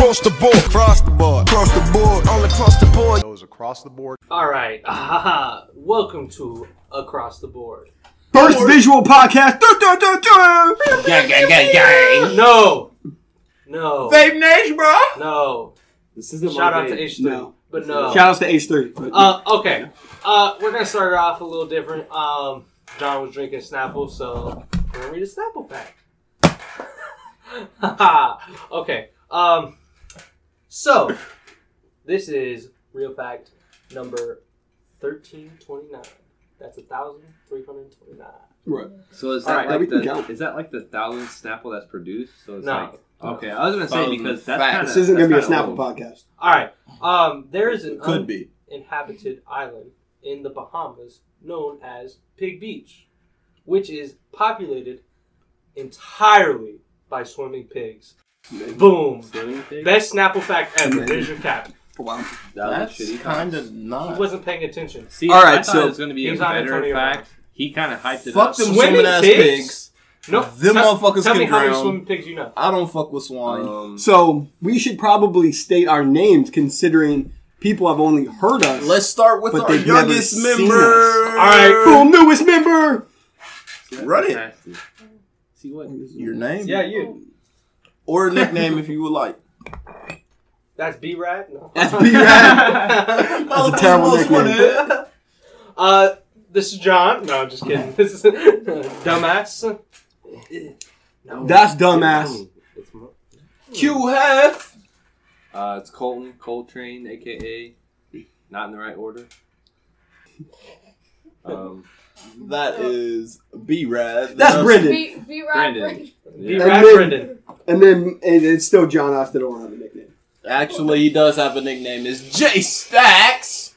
across the board. Across the board. Across the board. All across the board. Those across the board. All right. Ah, welcome to Across the Board. First visual podcast. Gang, gang, gang, gang. No. No. Vape Nation, bro. No. This isn't Shout my out to. H3. No. But no. Shout outs to H3. Uh, okay. Uh, we're gonna start it off a little different. Um, John was drinking Snapple, so we're gonna read a Snapple fact. okay. Um, so this is real fact number thirteen twenty nine. That's a thousand three hundred twenty nine. right. So is All that right, we like can the count. is that like the thousandth Snapple that's produced? So it's No. like okay. I was gonna say Thousand because that's facts. kind This isn't going to be a Snapple old. podcast. All right. Um, there is an Could be. uninhabited island in the Bahamas known as Pig Beach, which is populated entirely by swimming pigs. Boom. Swimming pig? Best Snapple fact ever. There's your cap. Wow. That was That's shitty. kind of He not. wasn't paying attention. See, All right, I thought so- it was gonna be a He's on better Antonio fact. He kind of hyped it up. Fuck up. them Swimming swimming ass pigs? pigs. No, Them tell, motherfuckers tell me can how many drown. swimming pigs you know. I don't fuck with swine. Um, So we should probably state our names considering people have only heard us. Let's start with But our they've never youngest seen member. All right, Boom, newest member. Run it. nasty. See what? Your name? Yeah, you. Or a nickname if you would like. That's B Rad. No. That's B-Rad. That's a terrible nickname. Uh, this is John. No, I'm just kidding. This is Duma$$. No. That's Duma$$. It's Que Heff. Uh, it's Colton Coltrane, aka not in the right order. Um, That is B Rad. That's Brendan. Be, be right, Brandon. Brandon. B yeah. Rad And then- Brendan. And then and it's still John Us that don't have a nickname. Actually, he does have a nickname. It's J Stacks.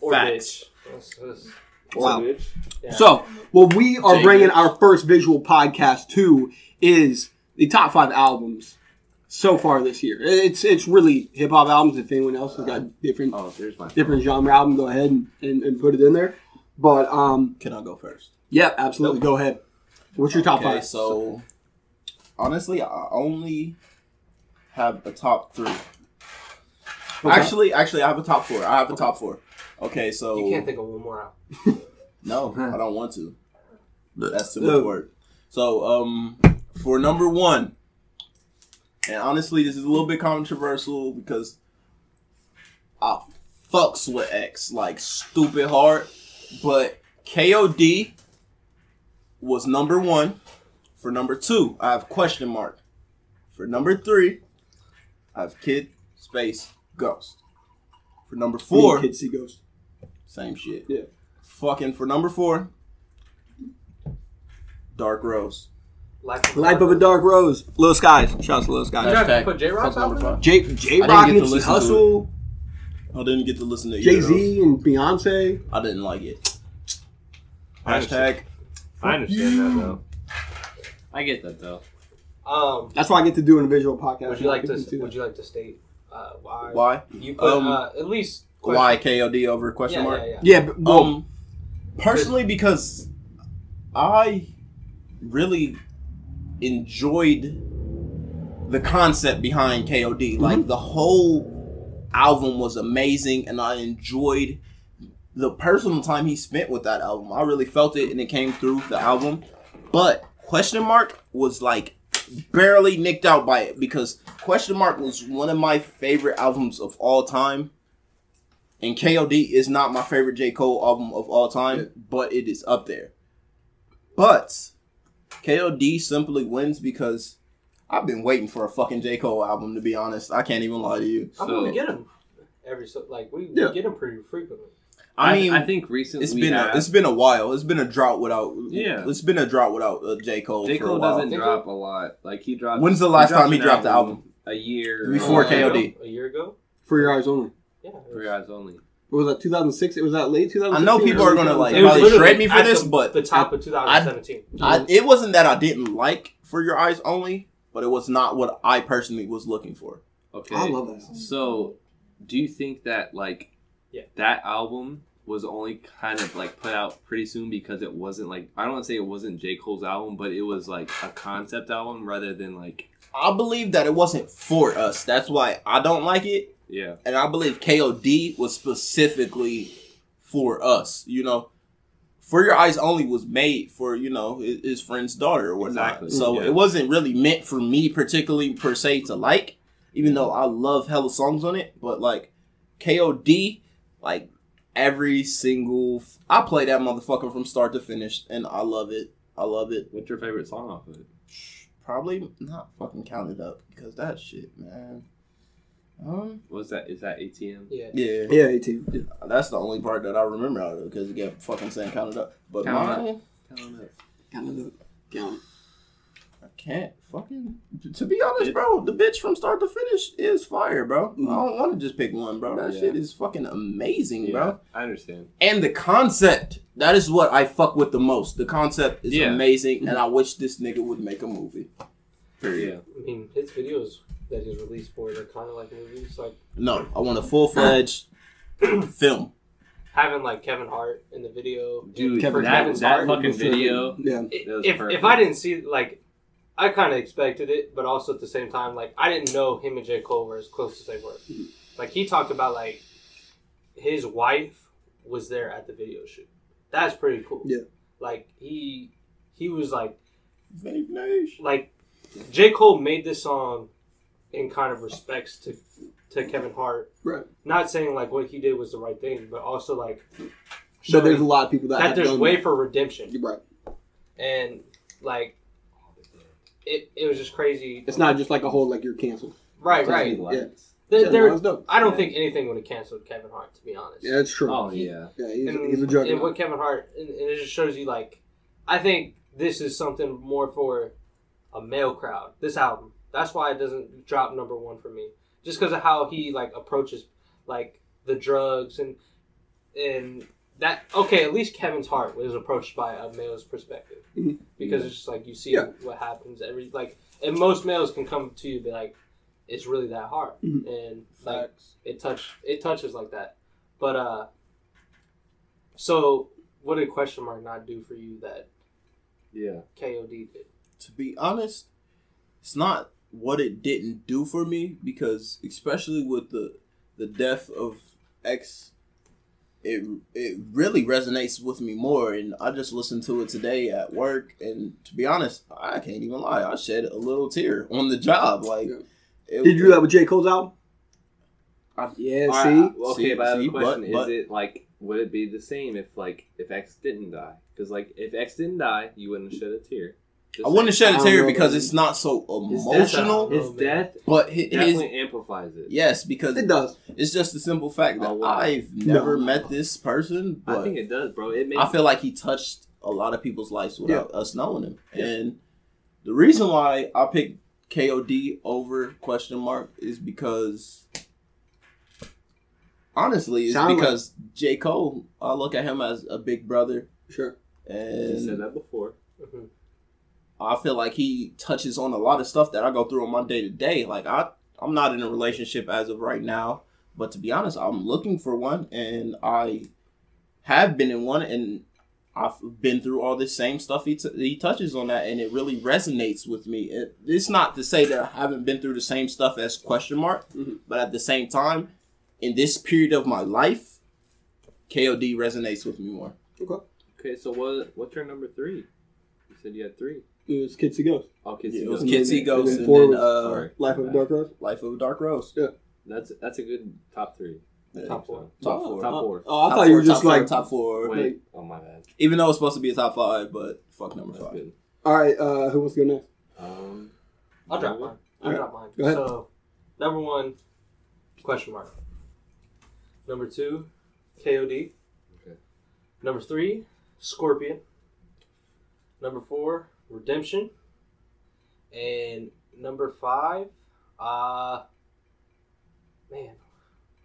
Or Facts. bitch. That's- that's- Wow. yeah. So, what we are Jay bringing Mitch. our first visual podcast to is the top five albums so far this year. It's it's really hip hop albums. If anyone else has got different Oh, there's my. different genre album, go ahead and, and, and put it in there. But um, Can I go first? yeah, absolutely, go ahead. What's your top Okay, five? so honestly, I only have a top three. Actually, actually, I have a top four. I have a top four. Okay, so you can't think of one more out. no, I don't want to. That's too No. much work. So, um, for number one, and honestly, this is a little bit controversial because I fucks with X like stupid hard, but KOD was number one. For number two, I have question mark. For number three, I have Kid Space Ghost. For number four, Kids See Ghost. same shit. Yeah. Fucking for number four, Dark Rose. Life, Life of a Dark Rose. Lil Skies. Shout out to Little You Skies. have to Hashtag put J Rock's fuck number album. five. J J I Rock, didn't get to Nipsey listen to Hussle, I didn't get to listen to Jay either of those. Z, and Beyonce. I didn't like it. I understand. Hashtag. I understand that though. I get that though. Um, That's why I get to do in a visual podcast. would you like to? People that. Would you like to state uh, why? Why? You put Um, uh, at least Why KOD over question Yeah, mark? yeah, yeah. Yeah, but well, Um, personally, because I really enjoyed the concept behind KOD. Like the whole album was amazing, and I enjoyed the personal time he spent with that album. I really felt it, and it came through the album. But question mark was like barely nicked out by it because question mark was one of my favorite albums of all time. And KOD is not my favorite J. Cole album of all time, but it is up there. But KOD simply wins because I've been waiting for a fucking J. Cole album, to be honest. I can't even lie to you. I'm So- gonna get him every so like we, Yeah. we get him pretty frequently. I mean, I think recently it's we been have, a, it's been a while. It's been a drought without. Yeah. it's been a drought without uh, J. Cole. J for a Cole doesn't Think drop a lot. Like he dropped. When's the last dropped time he dropped the album? A year Before Uh, KOD. a year ago. for your eyes only. Yeah. For your eyes only. What was that 2006? It was that late 2006. I know people are gonna, like, It was probably literally shred me for at this, the, but the top of 2017. I, it wasn't that I didn't like For Your Eyes Only, but it was not what I personally was looking for. Okay. I love that. song. So, do you think that like Yeah. that album was only kind of like put out pretty soon because it wasn't like I don't want to say it wasn't J Cole's album, but it was like a concept album rather than like I believe that it wasn't for us. That's why I don't like it. Yeah. And I believe KOD was specifically for us. You know, For Your Eyes Only was made for, you know, his, his friend's daughter or whatnot. Exactly. So Yeah. it wasn't really meant for me particularly per se to like, even though I love hella songs on it. But like KOD, like every single, I play that motherfucker from start to finish and I love it. I love it. What's your favorite song off of it? Probably not fucking count it up because that shit, man. Um, What's that? Is that ATM? Yeah. yeah, Yeah, 18. Yeah. that's the only part that I remember out of it because it kept fucking saying count it up. But Count it mine, Count it up. Count. I can't fucking. To be honest, bro, the bitch from start to finish is fire, bro. Mhm. I don't want to just pick one, bro. That Yeah. shit is fucking amazing, Yeah, bro. I understand. And the concept, that is what I fuck with the most. The concept is Yeah. amazing, and I wish this nigga would make a movie. Period. Yeah. I mean, his videos that he's released for it are kind of like movies, like No, I want a full fledged film. having like Kevin Hart in the video. Dude, Kevin that, Hart's that art fucking was really- video. Yeah. I- That was if perfect. if I didn't see like, I kind of expected it, but also at the same time, like I didn't know him and J Cole were as close as they were. Like he talked about like his wife was there at the video shoot. That's pretty cool. Yeah. Like he he was like Vinny Nation. like J Cole made this song in kind of respects to to Kevin Hart. Right. Not saying like what he did was the right thing, but also like So there's a lot of people that, that have there's done way that. for redemption You're right. and like it, it was just crazy. It's not just like a whole like you're canceled. right, Disney right. lights. There, Yeah, there- that. I don't Yeah. think anything would have canceled Kevin Hart, to be honest. Yeah, that's true. Oh yeah. Yeah, he's, and, he's a and juggernaut. what Kevin Hart, and, and it just shows you like, I think this is something more for a male crowd. This album, that's why it doesn't drop number one for me, just because of how he like approaches like the drugs and and that. Okay, at least Kevin's Heart was approached by a male's perspective Mhm. because it's just like you see Yeah. what happens every like, and most males can come to you and be like, it's really that hard, Mhm. and like it touch it touches like that. But uh so what did question mark not do for you that Yeah. KOD did? to be honest, it's not what it didn't do for me because especially with the the death of X, it it really resonates with me more. And I just listened to it today at work, and to be honest, I can't even lie, I shed a little tear on the job. Like, Yeah. it- Did you do that with J Cole's album? I- yeah. All see. right, well, okay, See- but I have see, a question: but- but- Is it like would it be the same if like if X didn't die? Because like if X didn't die, you wouldn't shed a tear. Just I wouldn't shed a tear because it's not so His death- emotional. His death But hi- his, definitely amplifies it. yes, because It does. it's just the simple fact that Oh, wow. I've never No. met this person, but I think it does, bro. It makes I feel like he touched a lot of people's lives without us knowing him. And the reason why I picked KOD over question mark is because honestly, it's Sound like- because J. Cole, I look at him as a big brother Sure. you said that before. Mhm. I feel like he touches on a lot of stuff that I go through on my day to day. Like I I'm not in a relationship as of right now, but to be honest, I'm looking for one and I have been in one and I've been through all this same stuff he, t- he touches on that and it really resonates with me. It, it's not to say that I haven't been through the same stuff as question mark, Mhm. but at the same time, in this period of my life, KOD resonates with me more. Okay. Okay, so what? What's your number three? You said you had three. It was Kids See Ghost. Okay, Yeah, so it was And Kids See Ghost and then and then uh, Sorry. Life of a Dark Rose. Life of a Dark Rose. Yeah. That's that's a good top three. Top four. Top Oh, four. Top four. Oh, I Top thought you were just top four, like. top four. Wait, oh my bad. Even though it's supposed to be a top five, but fuck number That's five. good. All right. Uh, who wants to go next? Um, I'll drop mine. I'll Alright. drop mine. Go ahead. So number one, question mark. Number two, KOD. Okay. Number three, Scorpion. Number four, Redemption. And number five, uh man,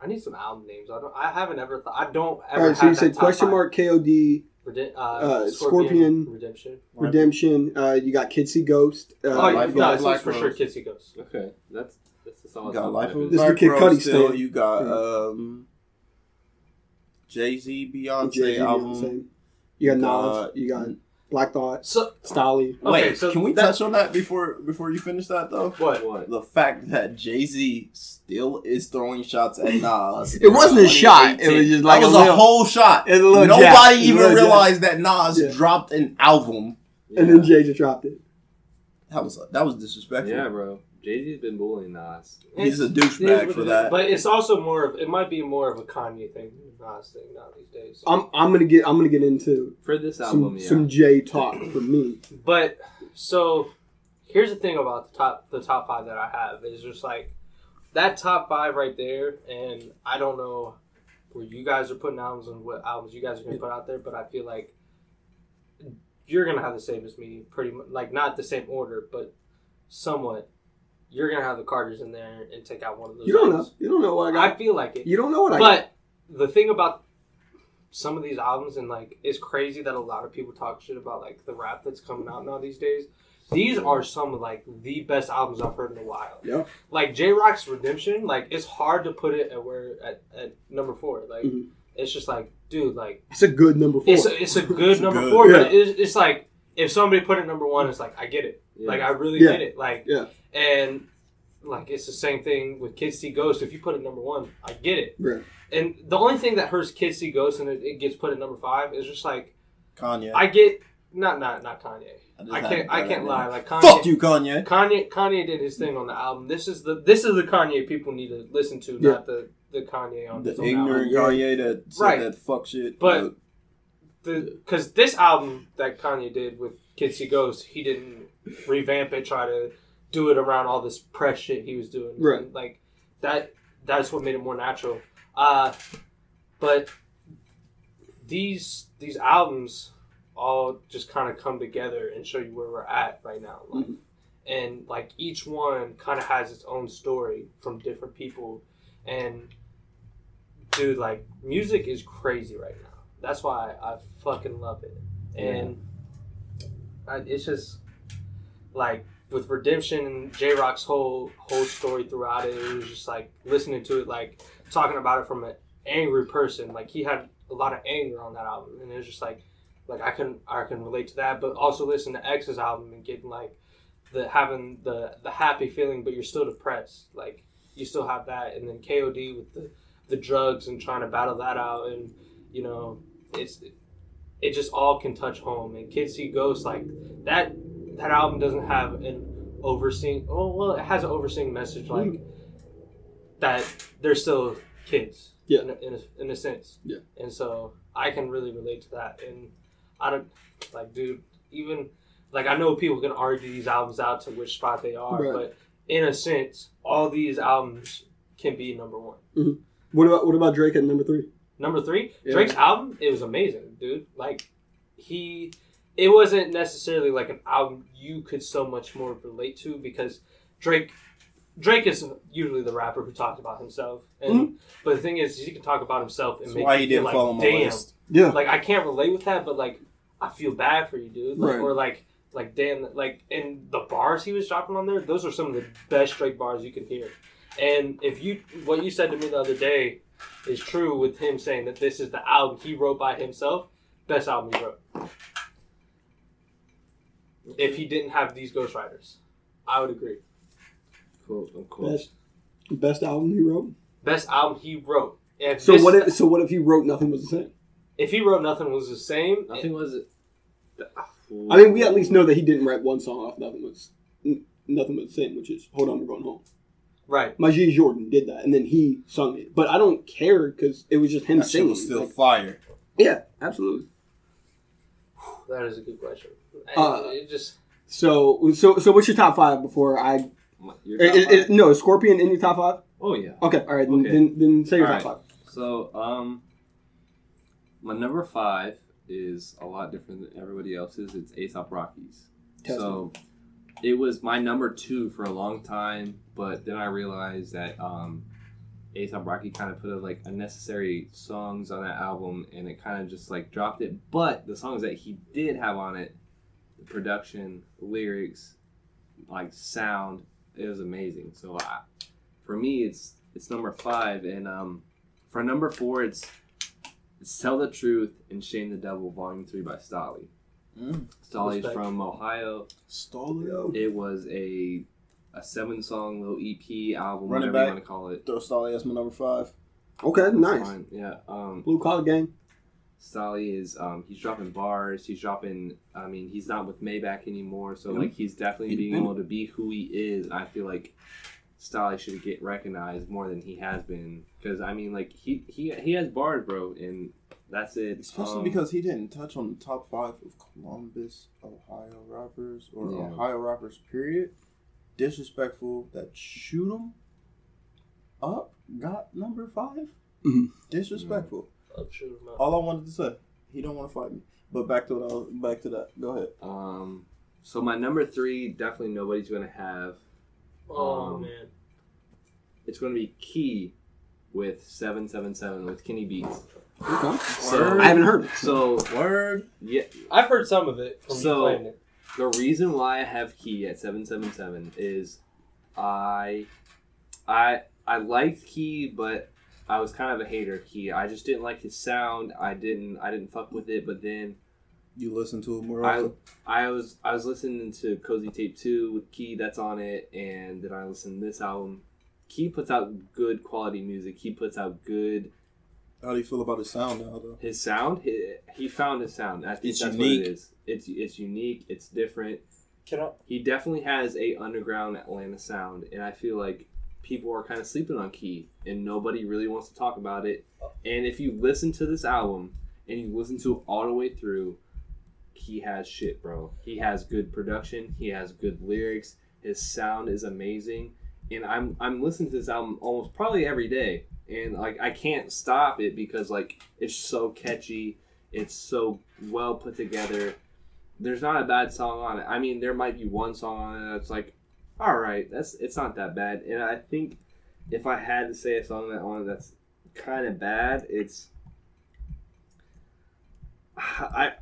I need some album names. I don't. I haven't ever. Th- I don't ever. All right. So you said question five. mark KOD Rede- uh, uh, Scorpion, Scorpion. Redemption. Redemption. Uh, you got Kids See Ghost. Uh, Oh, Life yeah, of no, the it's Black for sure. Rose. Kids See Ghost. okay, that's that's a You got Life five. of This the is the Kid Cudi still. stand. You got um, Jay Z, Beyonce Jay-Z, album. Beyonce. You got You Nas. got- You got Black Thought, So Stalley. Okay, Wait, so can we that- touch on that before before you finish that though? what? What? The fact that Jay Z still is throwing shots at Nas. It wasn't a shot. It was just like that was a a, little- whole shot. it was a Nobody jab. A even little jab. realized that Nas Yeah. dropped an album. And then Jay just dropped it. That was that was disrespectful. Yeah, bro. Jay Z's been bullying Nas. He's a douchebag for that. But it's also more of it might be more of a Kanye thing than a Nas thing now these days. I'm I'm gonna get I'm gonna get into For this some album, yeah. some Jay talk for me. But so here's the thing about the top the top five that I have is just like that top five right there, and I don't know where you guys are putting albums and what albums you guys are gonna put out there, but I feel like you're gonna have the same as me, pretty much like not the same order, but somewhat. You're gonna have the Carters in there and take out one of those. You don't know. You don't know what I I feel like it. You don't know what I got. But the thing about some of these albums and like it's crazy that a lot of people talk shit about like the rap that's coming out now these days. These are some of like the best albums I've heard in a while. Yeah. Like J Rock's Redemption, like it's hard to put it at where at, at number four. Like Mhm. it's just like, dude, like It's a good number four. it's a, it's a good It's number good. four, Yeah. but it's, it's like if somebody put it number one, it's like I get it. Yeah. Like I really Yeah. get it. Like Yeah. And like it's the same thing with Kids See Ghost. If you put it number one, I get it. Right. And the only thing that hurts Kids See Ghost and it, it gets put at number five is just like Kanye. I get not not not Kanye. just I can't I can't lie. Like Kanye, Fuck you, Kanye. Kanye Kanye did his thing on the album. This is the this is the Kanye people need to listen to, Yeah. not the the Kanye on The ignorant album. Kanye that said Right. that fuck shit. But- The because this album that Kanye did with Kids See Ghost, he didn't revamp it, try to do it around all this press shit he was doing. Right. Like that that's what made it more natural. Uh but these these albums all just kind of come together and show you where we're at right now. Like, Mhm. And like each one kind of has its own story from different people. And dude, like music is crazy right now. That's why I fucking love it. And I, it's just like with Redemption and J Rock's whole whole story throughout it, it was just like listening to it, like talking about it from an angry person. Like he had a lot of anger on that album, and it was just like, like I can I can relate to that. But also listen to X's album and getting like the having the the happy feeling, but you're still depressed. Like you still have that, and then KOD with the the drugs and trying to battle that out, and you know it's it just all can touch home. And Kids See Ghosts like that that album doesn't have an overseeing. Oh well, it has an overseeing message like hmm. that. They're still kids. Yeah. In a, in a, in a sense. Yeah. And so I can really relate to that. And I don't like, dude. Even like I know people can argue these albums out to which spot they are, Right. but in a sense, all these albums can be number one. Mm-hmm. What about what about Drake at number three? Number three, Yeah. Drake's album, it was amazing, dude. Like he, it wasn't necessarily like an album you could so much more relate to because Drake, Drake is usually the rapper who talks about himself, and mm-hmm. but the thing is, he can talk about himself and That's make why you he feel didn't like, follow my damn, list. Yeah. like I can't relate with that, but like I feel bad for you, dude. Like, Right. Or like, like damn, like and the bars he was dropping on there, those are some of the best Drake bars you can hear. And if you, what you said to me the other day, is true with him saying that this is the album he wrote by himself, best album he wrote. If he didn't have these ghostwriters, I would agree. Cool. Of course. Best best album he wrote. Best album he wrote. If So this- what if so what if he wrote nothing was the same? if he wrote nothing was the same? Nothing was it. I mean, we at least know that he didn't write one song off nothing was nothing was the same, which is "Hold On, We're Going Home." right. Majid Jordan did that, and then he sung it. But I don't care because it was just him That shit singing. was still Like, fire. yeah, absolutely. That is a good question. Uh, it just So so so what's your top five before I? Your i- top i- i- five? no, Scorpion in your top five? oh yeah. Okay, all right. Then Okay. then, then say your All top five. So, um, my number five is a lot different than everybody else's. It's A$AP Rocky's. Test so, it was my number two for a long time, but then I realized that um, A$AP Rocky kind of put a, like unnecessary songs on that album, and it kind of just like dropped it. But the songs that he did have on it, production, lyrics, like sound, it was amazing. So, I, for me, it's it's number five, and um, for number four, it's, it's Tell the Truth and Shame the Devil, Volume 3 by Stalley. Mm. Stalley's Respect. from Ohio. Stolio. It was a a seven song little EP album, Run it whatever back. you want to call it. Throw Stolly as my number five. Okay, nice. Fine, Yeah. Um, Blue collar gang. Stalley is um, he's dropping bars. He's dropping. I mean, he's not with Maybach anymore, so Yeah. like he's definitely being Independent. able to be who he is. I feel like Stalley should get recognized more than he has been because I mean, like he he he has bars, bro, and that's it. Especially Um, because he didn't touch on the top five of Columbus, Ohio rappers, or Yeah. Ohio rappers, period. Disrespectful that shoot 'em up got number 5 Mhm. Disrespectful. Shoot him out. All I wanted to say. He don't want to fight me. But back to what I was, back to that. Go ahead. um, so my number three, definitely nobody's gonna have. Oh um, man. It's gonna be Key with seven seven seven with Kenny Beats. Okay. So I haven't heard it. so Word. yeah, I've heard some of it from So- you playing it. The reason why I have Key at seven seven seven is I I I liked Key, but I was kind of a hater of Key. I just didn't like his sound. I didn't I didn't fuck with it. But then You listen to it more I often. I was I was listening to Cozy Tape Two with Key that's on it, and then I listened to this album. Key puts out good quality music. He puts out good How do you feel about his sound now, though? his sound. He, he found his sound. I think It's that's unique. what it is. It's it's unique. It's different. Can I? he definitely has a underground Atlanta sound, and I feel like people are kind of sleeping on Key, and nobody really wants to talk about it. And if you listen to this album and you listen to it all the way through, he has shit, bro. He has good production. He has good lyrics. His sound is amazing, and I'm I'm listening to this album almost probably every day, and like I can't stop it because like it's so catchy. It's so well put together there's not a bad song on it. I mean, there might be one song on it that's like, all right, that's it's not that bad. And I think if I had to say a song that on that's kind of bad, it's I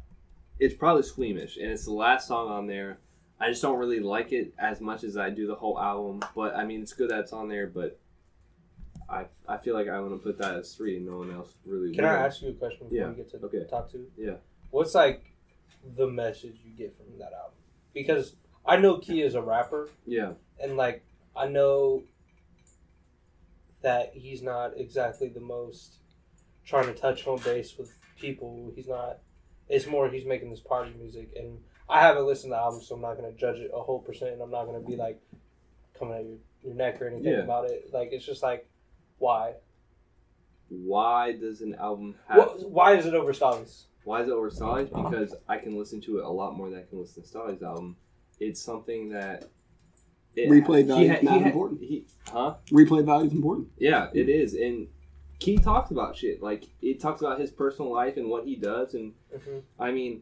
it's probably Squeamish, and it's the last song on there. I just don't really like it as much as I do the whole album. But I mean, it's good that it's on there. But I I feel like I want to put that as three, and no one else really. Can will. I ask you a question before Yeah, we get to okay. the top two? Yeah. What's like the message you get from that album? Because I know Key is a rapper, Yeah. and like I know that he's not exactly the most trying to touch home base with people. He's not. It's more he's making this party music, and I haven't listened to the album, so I'm not gonna judge it a whole percent, and I'm not gonna be like coming at your, your neck or anything Yeah. about it. Like it's just like why? Why does an album have? What, why is it over Stalley's? Why is it over Stalley's? Because I can listen to it a lot more than I can listen to Stalley's album. It's something that it, Replay value ha- is not ha- important. He, huh? Replay value is important. Yeah, it is. And Key talks about shit. Like it talks about his personal life and what he does. And Mm-hmm. I mean,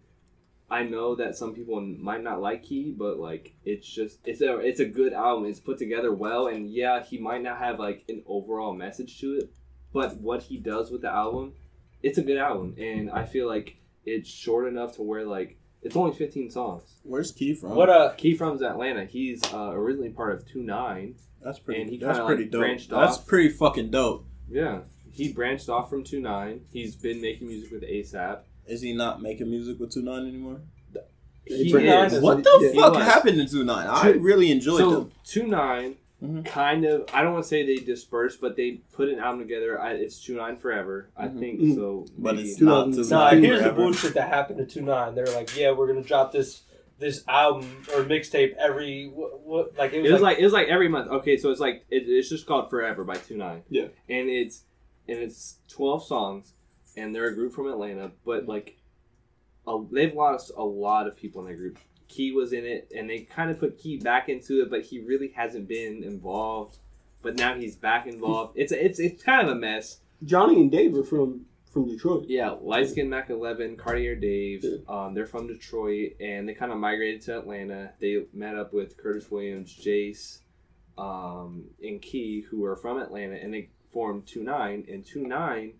I know that some people might not like Key, but like it's just it's a it's a good album. It's put together well. And yeah, he might not have like an overall message to it, but what he does with the album, it's a good album. And I feel like it's short enough to where like it's only 15 songs. Where's Key from? What uh? Key from's Atlanta. He's uh, originally part of Two Nine. That's pretty. and he that's kinda, pretty like, dope. branched That's off. pretty fucking dope. Yeah, he branched off from Two Nine. He's been making music with ASAP. Is he not making music with Two Nine anymore? He Two Nine is. is- What the he fuck was. happened to Two Nine? I really enjoyed so them. Two 9 Mhm. kind of. I don't want to say they dispersed, but they put an album together. I, it's Two Nine Forever. I Mhm. think Mhm. so. But maybe- it's Two not thousand Two Nah, Nine here's the bullshit that happened to Two Nine. They're like, yeah, we're gonna drop this this album or mixtape every what, what like it was, It was like, like it was like every month. Okay, so it's like it, it's just called Forever by Two Nine. Yeah. and it's and it's twelve songs, and they're a group from Atlanta, but like a, they've lost a lot of people in their group. Key was in it, and they kind of put Key back into it, but he really hasn't been involved. But now he's back involved. It's a, it's it's kind of a mess. Johnny and Dave are from from Detroit. Yeah, Light Skin Mac Eleven, Cartier Dave. Yeah. Um, they're from Detroit, and they kind of migrated to Atlanta. They met up with Curtis Williams, Jace, um, and Key, who are from Atlanta, and they formed Two Nine. And Two Nine,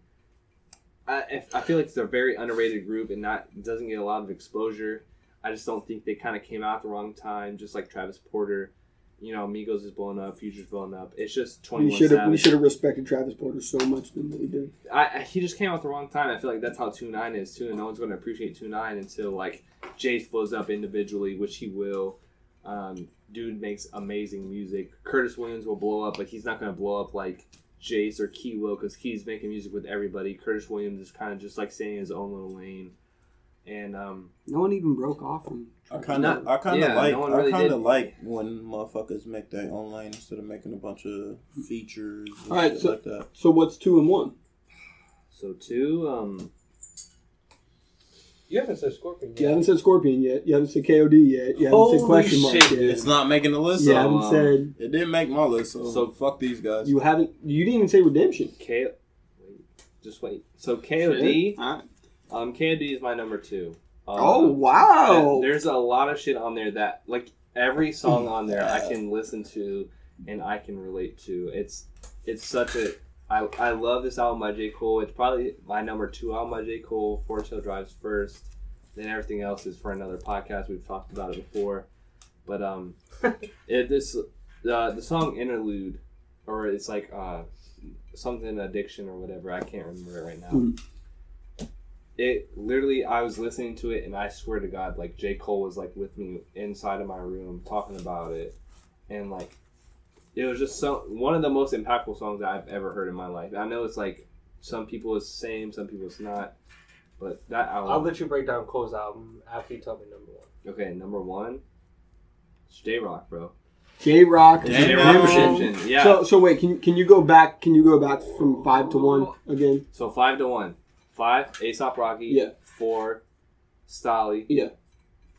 I, I feel like it's a very underrated group and not doesn't get a lot of exposure. I just don't think they kind of came out at the wrong time, just like Travis Porter. you know, Migos is blowing up, Future's blowing up. It's just We 21 should have we should have respected Travis Porter so much than we did. I, I- he just came out at the wrong time. I feel like that's how two nine is too, and no one's going to appreciate two nine until like Jace blows up individually, which he will. Um, dude makes amazing music. Curtis Williams will blow up, but he's not going to blow up like Jace or Key will because Key's making music with everybody. Curtis Williams is kind of just like staying in his own little lane, and um, No one even broke off from. I kind of, I kind of yeah, like, no one I kind of like when motherfuckers make their own lane instead of making a bunch of features. And All right, shit so- like that. So what's two and one? so two. Um, You haven't said Scorpion. You haven't said Scorpion yet. You haven't said KOD yet. You haven't said Holy question mark shit, yet. It's not making the list. You so haven't um, said. it didn't make my list. So, So- fuck these guys. You haven't. You didn't even say Redemption. K. Wait, just wait. So KOD. All right. Um, KOD is my number two. Um, Oh wow! There's a lot of shit on there that, like, every song on there I can listen to and I can relate to. It's it's such a. I, I love this album by J. Cole. It's probably my number two album by J. Cole. Forest Hill Drive's first. Then everything else is for another podcast. We've talked about it before. But um, it, this uh, the song Interlude, or it's like uh, something addiction or whatever. I can't remember it right now. It literally, I was listening to it, and I swear to God, like J Cole was like with me inside of my room talking about it, and like it was just so one of the most impactful songs that I've ever heard in my life. I know it's like some people it's same, some people it's not, but that album. I'll let you break down Cole's album after you tell me number one. okay, number one, it's J Rock, bro. J Rock. J Rock Redemption. Redemption, yeah. So so wait, can can you go back? Can you go back from five to one again? So five to one. Five, A$AP Rocky. Yeah. Four, Stalley.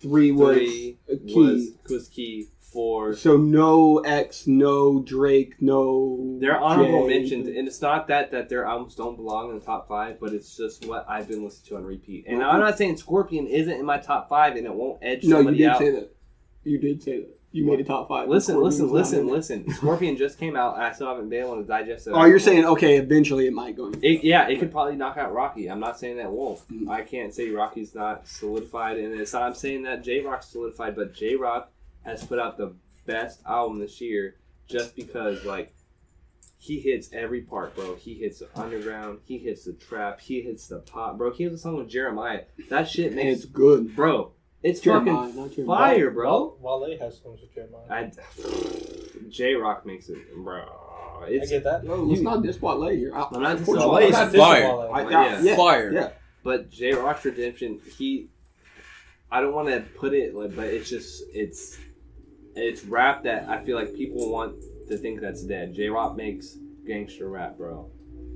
Three was Three a was key. was key. Four. So no X, no Drake, no. They're honorable Jay. mentions, and it's not that that their albums don't belong in the top five, but it's just what I've been listening to on repeat. And I'm not saying Scorpion isn't in my top five, and it won't edge No, you did out. say that. You did say that. You made a top five. Listen, listen, listen, listen. Scorpion just came out, and I still haven't been able to digest it. Oh, you're saying okay? Eventually, it might go. in. It, yeah, it could probably knock out Rocky. I'm not saying that won't. Mhm. I can't say Rocky's not solidified, and it's not, I'm saying that J Rock's solidified, but J Rock has put out the best album this year just because, like, he hits every part, bro. He hits the underground, he hits the trap, he hits the pop, bro. He has a song with Jeremiah. That shit And makes, it's good. bro. It's Jeremiah, fucking not Jeremiah. fire, bro. Wale Wale has songs with Jeremiah. I, J Rock makes it, bro. I It's get that. Yo, let's not diss Wale here. I, I'm not of dissing Wale. Wale- It's I'm not dissing fire. Wale. I- Yeah. yeah, Fire. Yeah. But J Rock's Redemption, he, I don't want to put it, like, but it's just it's, it's rap that I feel like people want to think that's dead. J Rock makes gangster rap, bro,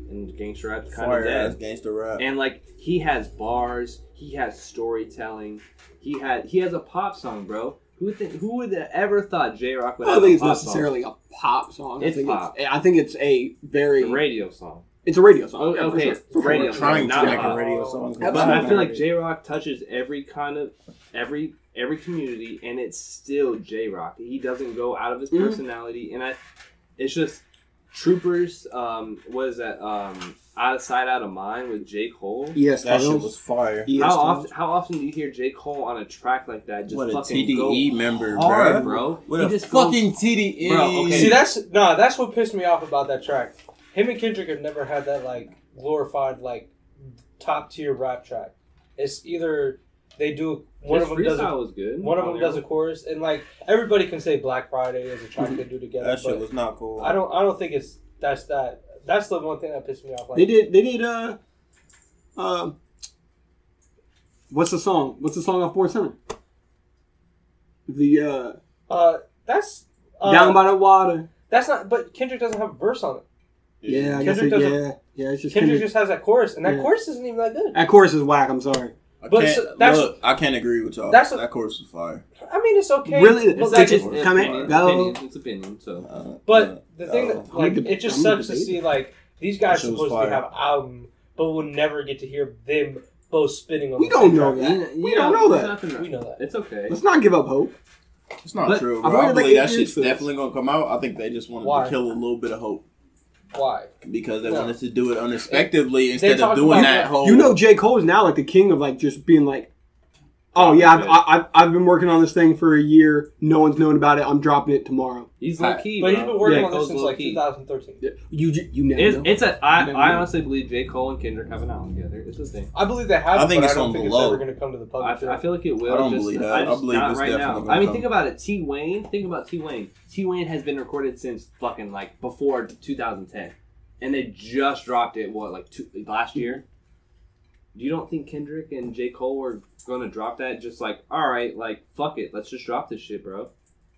and gangster rap's kind of Fire ass dead. gangster rap. And like he has bars, he has storytelling, he had he has a pop song, bro. Who think who would have ever thought J Rock would I have don't think a it's pop necessarily a pop song. I It's think pop. It's, I think it's a very. song? A radio song. it's a radio song. Oh, okay, sure, for sure. radio We're trying song, to make a radio song. But I feel like J Rock touches every kind of every every community, and it's still J Rock. He doesn't go out of his Mhm. personality, and I, it's just Troopers. Um, what is that? Um, out of sight, out of mind with J Cole. Yes, that shit was fire. Yes, how Tunnels. often? How often do you hear J Cole on a track like that? Just What a fucking TDE go member, hard, bruh. bro. What He a just goes- fucking TDE. Bro, okay. See, that's no, that's what pissed me off about that track. Him and Kendrick have never had that like glorified like top tier rap track. It's either they do one His of them does a, was good. one of them oh, does a chorus, and like everybody can say Black Friday is a track they do together. that shit but was not cool. I don't I don't think it's that's that. That's the one thing that pissed me off. Like They did. They did. Uh, uh, what's the song? What's the song off Born Sinner? The uh, uh, that's uh, down by the water. that's not. But Kendrick doesn't have a verse on it. Yeah, I guess. Kendrick It, doesn't- yeah, yeah. It's just Kendrick Kendrick. just has that chorus, and that Yeah. chorus isn't even that good. That chorus is whack. I'm sorry. I But can't, so- that's- look, I can't agree with y'all. that's a- that course was fire. I mean, it's okay. Really? But, It's like, just- it- come in, opinion, go. opinion, It's opinion. So Uh, But the thing uh, that like I'm it just I'm sucks to see like these guys That shit was supposedly fire. have album, but we'll never get to hear them both spinning on. We the don't know track. that. We don't know there's that. nothing- We know that. It's okay. Let's not give up hope. it's not But true, I've bro. I waited believe that shit's definitely gonna come out. I think they just wanted Why? to kill a little bit of hope Why? because they No. wanted to do it unexpectedly instead of doing about that that- whole. You know, J Cole is now like the king of like just being like, Oh yeah, I've, I, I've I've been working on this thing for a year. No one's known about it. I'm dropping it tomorrow. He's low key, But he's been working Yeah, on this Cole's since like low-key. 2013. You ju- you never It's, know. it's a. I, Never I know. honestly believe J Cole and Kendrick have an album together. It's a thing. I believe they have. I think but it's I don't on think below. it's ever going to come to the public. I, I feel like it will. I don't just, believe that. I I just believe not it's right definitely now. gonna I mean, come. think about it. T Wayne. Think about T Wayne. T Wayne has been recorded since fucking like before 2010, and they just dropped it. What like two, last year? You don't think Kendrick and J Cole were gonna drop that? Just like, all right, like fuck it, let's just drop this shit, bro.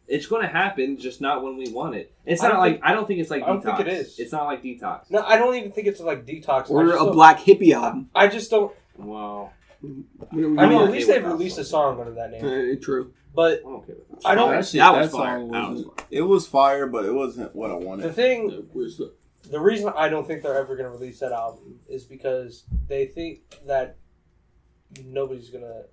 It's gonna happen, just not when we want it. It's I not don't like think- I don't think it's like I don't detox. think it is. It's not like detox. no, I don't even think it's like detox. I or just a don't- Black Hippy album. I just don't. Well, I mean, don't- at least okay they've that released a song. song under that name. Uh, true. But I'm okay with that. I don't. that shit, that that, was fire. song That was, was it was fire, but it wasn't what I wanted. The thing, Where's the- the reason I don't think they're ever going to release that album is because they think that nobody's going to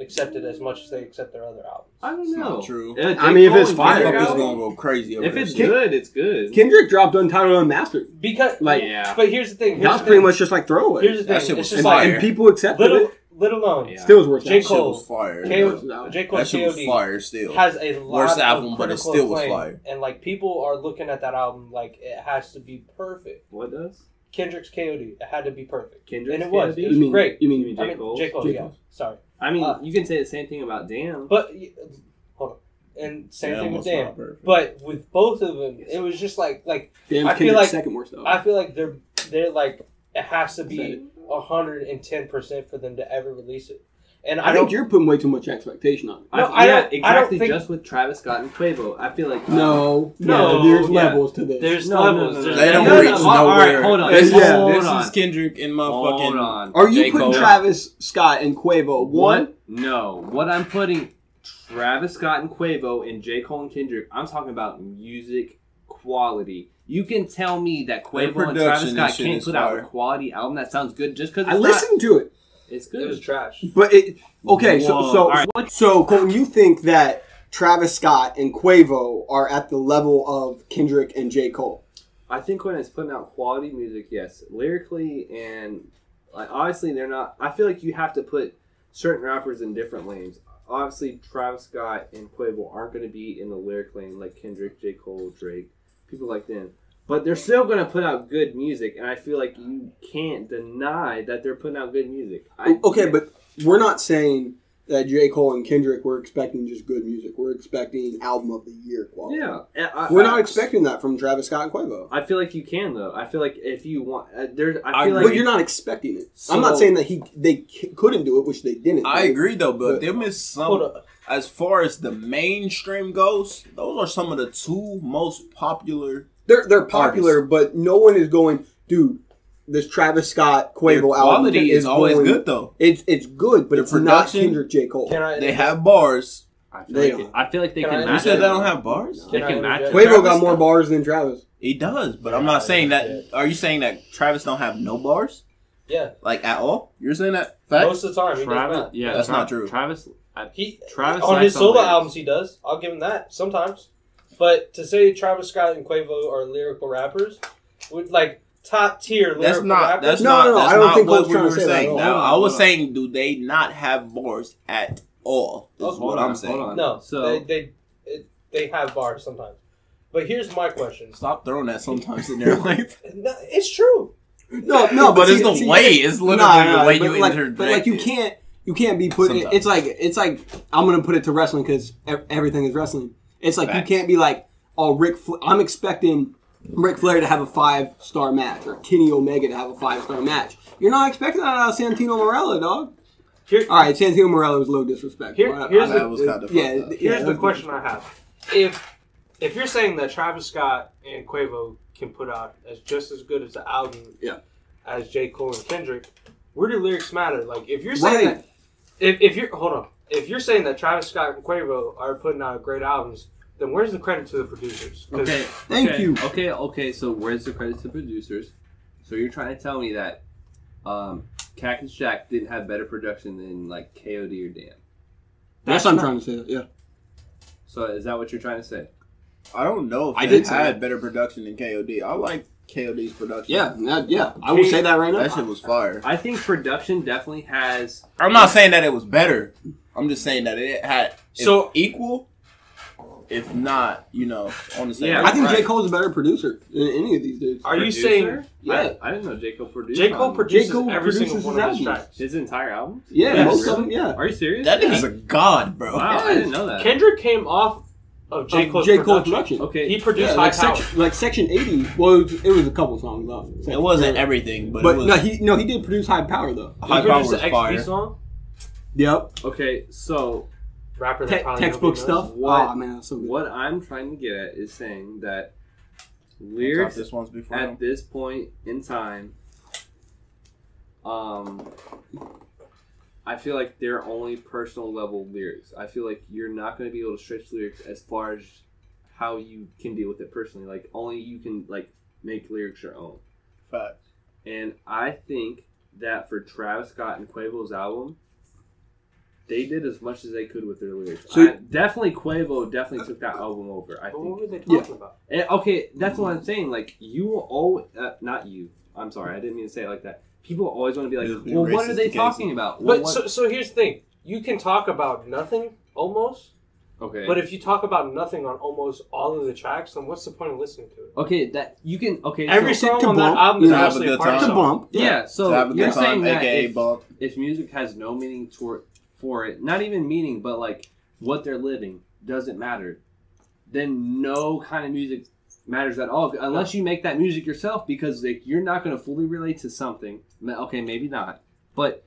accept it as much as they accept their other albums. I don't It's know. not true. J. I mean, if it's fire, Kendrick Motherfuckers album- gonna go crazy over If it's shit. good, it's good. Kendrick dropped Untitled Unmastered. Because Like, yeah. but here's the thing. Here's That was the pretty thing. much just like throwaway. Here's the That thing. shit It's was just and, like and people accepted little, it. Little alone Yeah. Still was worth J. that. That shit Cole- was fire. K- Yeah. J. Cole that shit was KOD fire still. has a lot Worst of album, but it critical still was acclaim, fire. And like people are looking at that album like it has to be perfect. What does? Kendrick's KOD, it had to be perfect, Kendrick's and it was. KOD? It was You mean great. You mean, You mean I J. mean, Cole? J. Cole, yeah. Sorry, I mean, Uh, you can say the same thing about Damn. but hold on, and same Yeah, thing with almost Dan. not perfect. But with both of them, it was just like like damn, I feel like- second worst though. I feel like they're they're like it has to Said be it. hundred and ten percent for them to ever release it. And I, I think you're putting way too much expectation on it. No, I, I yeah, don't- I don't exactly. think- just with Travis Scott and Quavo, I feel like No, No, no, there's yeah. levels to this. There's No, no, levels. no, no, There's They don't no, reach no, all right, nowhere. hold on. This- Hold yeah, on. This is Kendrick and Hold motherfucking. on. Are you J. putting Cole. Travis Scott and Quavo one? What? No. What I'm putting Travis Scott and Quavo and J. Cole and Kendrick, I'm talking about music quality. You can tell me that Quavo and Travis Scott can't put out a quality album that sounds good just because I listened to it, It's it good. was trash. but it okay. So Whoa. so All right, what- so Colton, you think that Travis Scott and Quavo are at the level of Kendrick and J Cole? I think when it's putting out quality music, yes, lyrically and like obviously they're not. I feel like you have to put certain rappers in different lanes. Obviously, Travis Scott and Quavo aren't going to be in the lyric lane like Kendrick, J. Cole, Drake, people like them. But they're still going to put out good music, and I feel like you can't deny that they're putting out good music. I, Okay, but we're not saying that J Cole and Kendrick were expecting just good music. We're expecting album of the year quality. yeah, I, We're I- not expecting that from Travis Scott and Quavo. I feel like you can though. I feel like if you want, uh, there's. I I feel agree. like but you're not expecting it. So- I'm not saying that he they c- couldn't do it, which they didn't. I agree though, but But- them is Hold some. Up. As far as the mainstream goes, those are some of the two most popular. They're they're popular, but no one is going, dude. This Travis Scott Quavo album quality is always going- good though. It's it's good, but Their it's not Kendrick J Cole. Can I? They have bars. I feel, They like, don't. I feel like they Can can. I- You said it. they don't have bars. They Can can match it. Quavo Travis got more Scott- bars than Travis. He does, but I'm not saying that. Are you saying that Travis don't have no bars, Yeah, like at all? You're saying that fact? most of the time Travis, yeah, That's Tra- not true. Travis, I, He Travis on his solo lyrics. albums he does. I'll give him that sometimes. But to say Travis Scott and Quavo are lyrical rappers, with like top tier lyrical That's not. rappers, That's No, not. no, no, That's I don't not think what Cole's we were to say that saying. all. Now, I was on. saying, do they not have bars at all? Is Oh, what hold I'm saying. hold on. no, So- they they it, they have bars sometimes. But here's my question. Stop throwing that sometimes in there, like. No, it's true. No, no, but it's see- the see- way. It's literally Nah, nah, the way but you like, interject. But like you can't you can't be put. Sometimes. It's like it's like I'm gonna put it to wrestling because everything is wrestling. It's like Facts. you can't be like oh Rick. Fla- I'm expecting Ric Flair to have a five star match or Kenny Omega to have a five star match. You're not expecting that out of Santino Marella, dog. Here, All right, Santino Marella was low disrespect. Here- but I- here's I- the- That was kind of yeah. yeah, here's the question I have: If if you're saying that Travis Scott and Quavo can put out as just as good as the album, Yeah. as J Cole and Kendrick, where do lyrics matter? Like if you're saying Right. that, if, if you're hold on, if you're saying that Travis Scott and Quavo are putting out great albums, then where's the credit to the producers? 'Cause Okay. Thank okay, you. Okay, okay. So where's the credit to producers? So you're trying to tell me that um, Cactus Jack didn't have better production than like KOD or Damn? That's what I'm trying to say. Yeah. So is that what you're trying to say? I don't know if I they did say had that. better production than KOD. I like KOD's production. Yeah, that- yeah. I will say that right now. that shit was fire. I think production definitely has. I'm not saying that it was better. I'm just saying that it had So- equal, if not, you know, on the same. Yeah, I think J right. Cole's a better producer than any of these dudes. Are you saying Yeah. I, I didn't know J Cole produced. J Cole on produces Cole every produces single one his of his tracks? his entire album. Yeah, Yes. most of them. Yeah. Are you serious? that nigga's a god, bro. Wow, I didn't know that. Kendrick came off of J Of Cole's J. Cole's production. production. okay, He produced Yeah, High like Power. section, like section eighty. Well, it was, it was a couple songs though. It wasn't Yeah. everything, but, But it was no, he no he did produce High Power though. He High Power was the XP fire. song. Yep. okay. So Rapper that Te- probably textbook stuff. What- Oh man, that's so good. what I'm trying to get at is saying that Thought lyrics this one's before. at this point in time, um, I feel like they're only personal level lyrics. I feel like you're not going to be able to stretch lyrics as far as how you can deal with it personally. Like only you can like make lyrics your own. Facts. And I think that for Travis Scott and Quavo's album, they did as much as they could with their lyrics. So- I- definitely Quavo definitely took that album over. I But think. what were they Yeah. talking about? And, okay, that's what I'm saying. Like you will always, uh, not you. I'm sorry, I didn't mean to say it like that. People always want to be like, Just be well, what are they talking Casey. about? Well, But what- so, so here's the thing: you can talk about nothing almost, okay, but if you talk about nothing on almost all of the tracks, then what's the point of listening to it? okay, that you can. Okay, Every so, song to on that album you is know, have a actually a good party time. It's a song. bump. yeah. So to you're good saying time, that aka if, bump. if music has no meaning toward for it, not even meaning, but like what they're living doesn't matter, then no kind of music matters at all unless you make that music yourself because like you're not going to fully relate to something. Okay, maybe not, but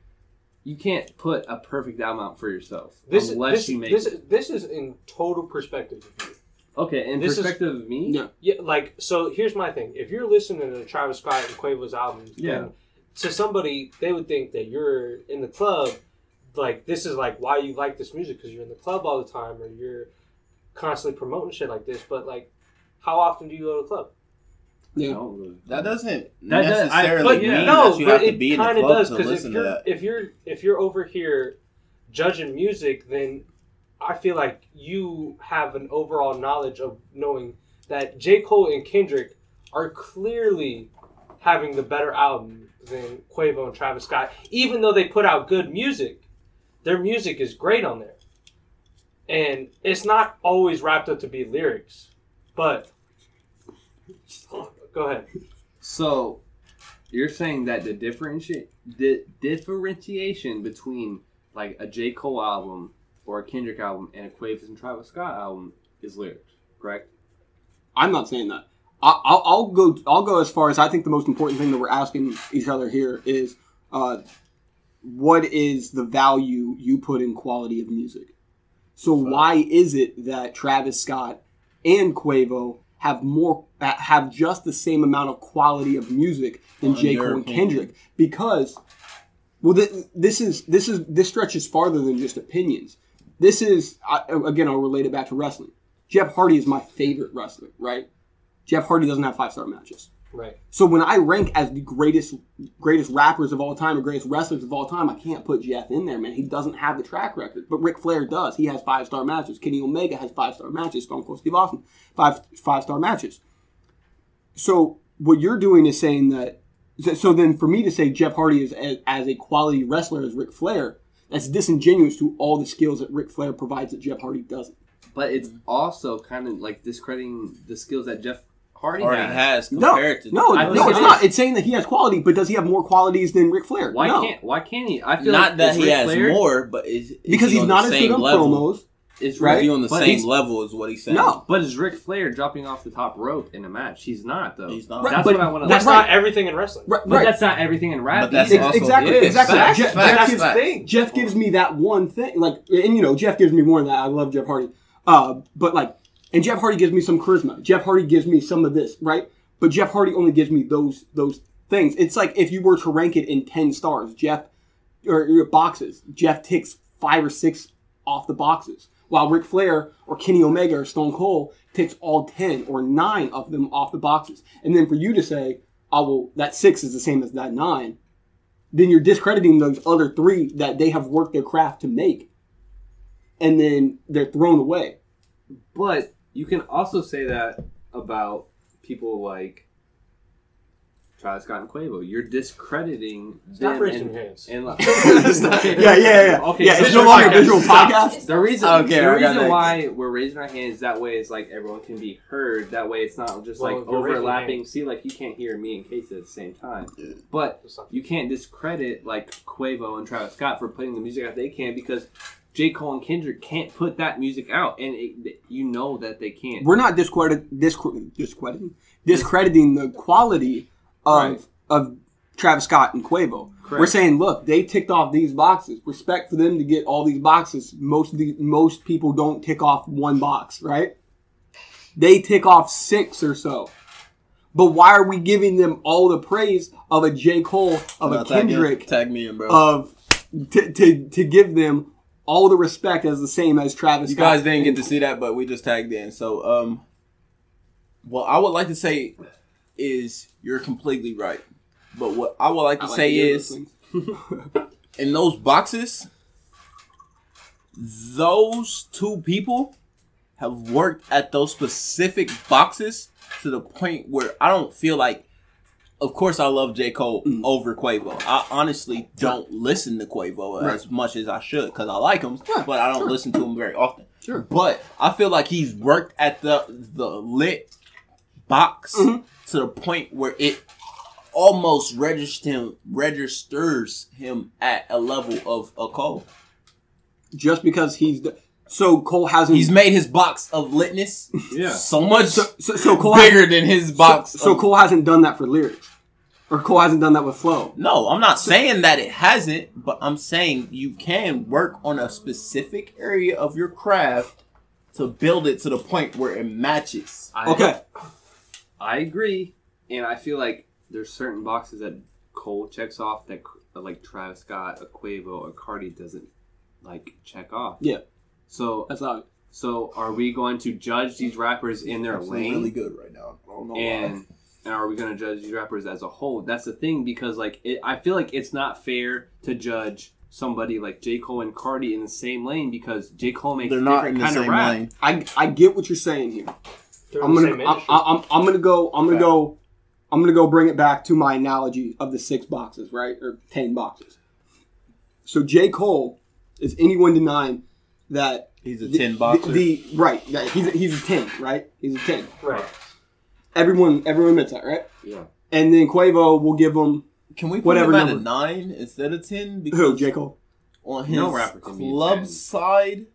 you can't put a perfect album out for yourself This, unless this, you make. this, this is in total perspective of you. okay, in this is- perspective of me, Yeah. Yeah, like so. Here's my thing: if you're listening to Travis Scott and Quavo's albums, Yeah. to somebody they would think that you're in the club. Like this is like why you like this music because you're in the club all the time or you're constantly promoting shit like this. But like, how often do you go to the club? Yeah. no, That doesn't That does- I- necessarily but mean yeah. no, that you have to it be in the kind of club does to because if listen to you're that. if you're if you're over here judging music, then I feel like you have an overall knowledge of knowing that J Cole and Kendrick are clearly having the better album than Quavo and Travis Scott, even though they put out good music. Their music is great on there, and it's not always wrapped up to be lyrics, but. Go ahead. So, you're saying that the differentiate the differentiation between like a J Cole album or a Kendrick album and a Quavo and Travis Scott album is lyrics, correct? I'm not saying that. I, I'll, I'll go. I'll go as far as I think the most important thing that we're asking each other here is, uh, what is the value you put in quality of music? So why is it that Travis Scott and Quavo have more uh, have just the same amount of quality of music than In J Cole and. Kendrick? Because well, th- this is this is this stretches farther than just opinions. This is I, again, I'll relate it back to wrestling. Jeff Hardy is my favorite wrestler, right? Jeff Hardy doesn't have five star matches. Right. So when I rank as the greatest greatest rappers of all time or greatest wrestlers of all time, I can't put Jeff in there, man. He doesn't have the track record. But Ric Flair does. He has five star matches. Kenny Omega has five star matches. Stone Cold Steve Austin, five five star matches. So what you're doing is saying that. So, so then, for me to say Jeff Hardy is as, as a quality wrestler as Ric Flair, that's disingenuous to all the skills that Ric Flair provides that Jeff Hardy doesn't. But it's also kind of like discrediting the skills that Jeff Hardy, already has. has No, compared to no, I no, it's it not. It's saying that he has quality, but does he have more qualities than Ric Flair? Why no. can't Why can't he? I feel not like that is he Ric has Flair, more, but is, is because he he's on not the as same good on level? promos. Is Right? Is on the but same level? Is what he's saying. No. But is Ric Flair dropping off the top rope in a match? He's not though. He's not. Right, That's but what I want to. That's Right. not everything in wrestling. Right, But right. that's not everything in rap. But that's. Ex- also exactly, is. exactly. Facts, Jeff, facts, Jeff That's gives, facts. thing. Jeff gives me that one thing, like, and you know, Jeff gives me more than that. I love Jeff Hardy, uh, but like, and Jeff Hardy gives me some charisma. Jeff Hardy gives me some of this, right? But Jeff Hardy only gives me those those things. It's like if you were to rank it in ten stars, Jeff or, or boxes, Jeff ticks five or six off the boxes, while Ric Flair or Kenny Omega or Stone Cold takes all ten or nine of them off the boxes. And then for you to say, "Oh well, that six is the same as that nine, then you're discrediting those other three that they have worked their craft to make, and then they're thrown away. But you can also say that about people like Travis Scott and Quavo. You're discrediting Stop them raising and, hands. and like, yeah, yeah, yeah. Okay, yeah, so it's no longer a visual Stop. podcast. The reason, Okay, the reason next. why we're raising our hands that way is like everyone can be heard. That way, it's not just Well, like if you're raising overlapping. See, like you can't hear me and Casey at the same time, but you can't discredit like Quavo and Travis Scott for putting the music out they can because J Cole and Kendrick can't put that music out, and it, you know that they can't. We're not discredit, discre- discrediting, discrediting the quality of Right. of Travis Scott and Quavo. Correct. We're saying, look, they ticked off these boxes. Respect for them to get all these boxes. Most of the most people don't tick off one box, right? They tick off six or so. But why are we giving them all the praise of a J. Cole, of a Kendrick, Tag me in, bro. of to, to to give them all the respect as the same as Travis you Scott? guys didn't get to see that, but we just tagged in. So, um, what I would like to say is you're completely right. But what I would like to like say is in those boxes, those two people have worked at those specific boxes to the point where I don't feel like. Of course, I love J. Cole Mm. over Quavo. I honestly don't listen to Quavo Right. as much as I should because I like him, Yeah, but I don't sure. listen to him very often. Sure. But I feel like he's worked at the the lit box Mhm. To the point where it almost registers him registers him at a level of a Cole. just because he's the, so Cole hasn't. He's made his box of litness Yeah. so much so, so, so Cole bigger hasn't, than his box. So, so of- Cole hasn't done that for lyrics, or Cole hasn't done that with flow. no, I'm not saying that it hasn't, but I'm saying you can work on a specific area of your craft to build it to the point where it matches. I, Okay, I agree, and I feel like there's certain boxes that Cole checks off that like Travis Scott, a Quavo, a Cardi doesn't like check off. Yeah. So that's all. so are we going to judge these rappers in their lane? really good right now. I don't know why. and and are we going to judge these rappers as a whole? That's the thing because like it, I feel like it's not fair to judge somebody like J Cole and Cardi in the same lane because J Cole makes They're not different in the kind same of rap. lane. I I get what you're saying here. They're I'm gonna same I'm. I'm, I'm gonna go I'm gonna go I'm gonna go bring it back to my analogy of the six boxes, right, or ten boxes. So J Cole is anyone denying that He's a the- tin boxer. The, the right, that he's a, he's a ten, right? He's a ten. right. Everyone everyone admits that, right? Yeah. And then Quavo will give him Can we put Whatever him at a number. nine instead of ten? who J Cole. on his No rapper can be a club side,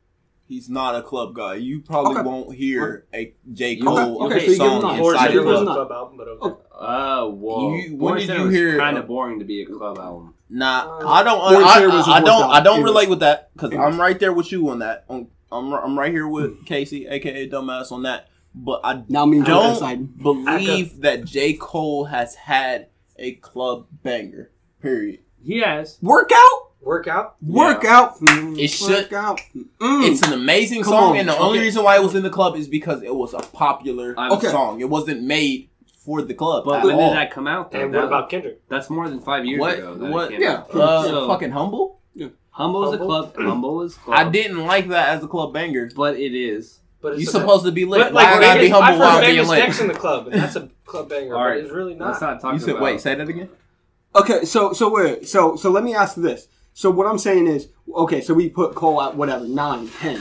he's not a club guy. You probably Okay. won't hear a J. Cole okay, so you give him song nine. Or Inside inside City of Club. a Club club. Club album, but okay. Uh, whoa. You- when did you hear- Kind of boring to be a club album. Nah, Uh, I don't. Born I, Sinner I, I don't. I don't relate with that because I'm right there with you on that. On, I'm I'm right here with Casey, aka Duma$$, on that. But I Now mean don't side. believe that J Cole has had a club banger. Period. He has. Workout? Workout. Workout. Mm, It should- Workout. Mm. It's an amazing Come song, on, and the only reason why it was in the club is because it was a popular Okay. song. It wasn't made for the club. But at when all. did that come out? Though? And That- what about Kendrick? That's more than five years What- ago. What- Yeah. uh, So- fucking humble? Humble is a club. Humble is club. I didn't like that as a club banger. but it is. But you're supposed to be lit. But Why like I gotta be Vegas, I've humble heard while being Vegas lit? Next in the club, and that's a club banger, All but it's really Let's not. not talk You said, about. wait, say that again. Okay, so so wait, so so let me ask this. So what I'm saying is, okay, so we put Cole at whatever nine, ten,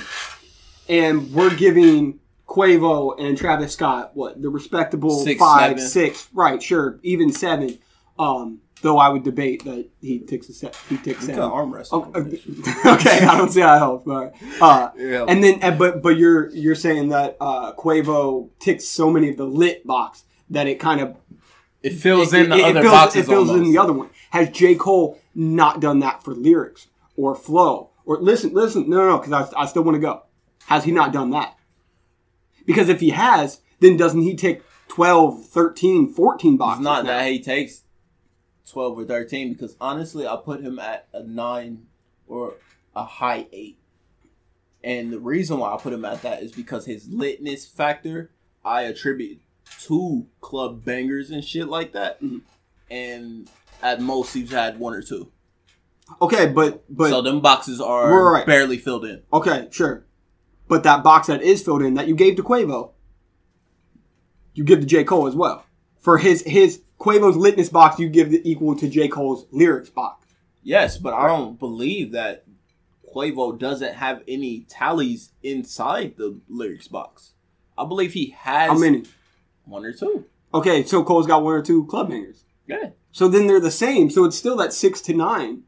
and we're giving Quavo and Travis Scott what the respectable Six, five, seven. six, right? Sure, even seven. Um, though I would debate that he takes a set, he takes We seven. could arm wrestle. Okay, okay, I don't see how it helps, but uh, Yeah. and then but but you're you're saying that uh, Quavo ticks so many of the lit box that it kind of It fills it- in the it- it other fills, boxes. It fills in the other one. Has J. Cole not done that for lyrics or flow? Or listen, listen, no, no, no, because I, I still want to go. Has he not done that? Because if he has, then doesn't he take 12, 13, 14 boxes? It's not now? that he takes twelve or thirteen because honestly, I put him at a nine or a high eight. And the reason why I put him at that is because his litness factor I attribute to club bangers and shit like that. Mhm. And at most he's had one or two. Okay, but but so them boxes are Right. barely filled in. okay, sure. But that box that is filled in that you gave to Quavo, you give to J. Cole as well for his his Quavo's litness box you give the equal to J. Cole's lyrics box. Yes, but I don't believe that Quavo doesn't have any tallies inside the lyrics box. I believe he has How many? one or two. Okay, so Cole's got one or two club bangers. Yeah. So then they're the same. So it's still that six to nine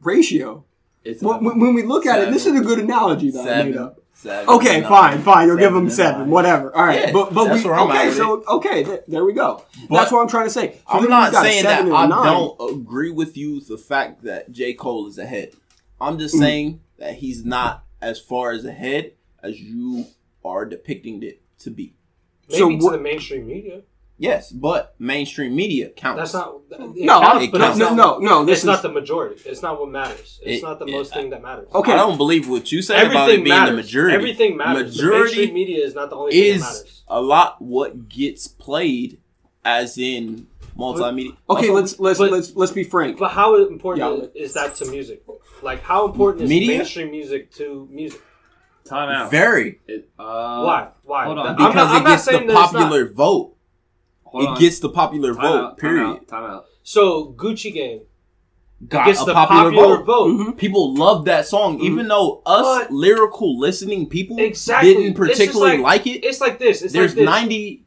ratio. It's When, when- when we look at it, this is a good analogy that I made Seven. up. seven Okay, nine, fine, fine. You'll give them seven, nine. whatever. All right, Yeah, but but that's we where I'm okay. at So okay, th- there we go. But That's what I'm trying to say. So I'm not saying that I and nine. don't agree with you the fact that J. Cole is ahead. I'm just Mm. saying that he's not as far as ahead as you are depicting it to be. Maybe So to what- the mainstream media. Yes, but mainstream media counts. That's not. It No, counts, it but counts. no, no, no. This It's is not the majority. It's not what matters. It's It- not the yeah, most thing that matters. Okay. I don't believe what you say about it Everything being matters. the majority. Everything matters. Majority the mainstream media is not the only thing that is matters. a lot what gets played, as in multimedia. okay. Also, let's let's but- let's let's be frank. But how important Yeah. is, is that to music? Like, how important is Media? mainstream music to music? time out. very It, uh, Why? Why? hold on. I'm because not- I'm it gets the saying that it's not. popular vote. Hold it on. gets the popular Time vote. out, time period. out, Time out. So Gucci Gang Got gets a the popular, popular, vote. vote. Mhm. People love that song, even though us But- lyrical listening people Exactly. didn't particularly like- like it. It's like this. It's There's like this. ninety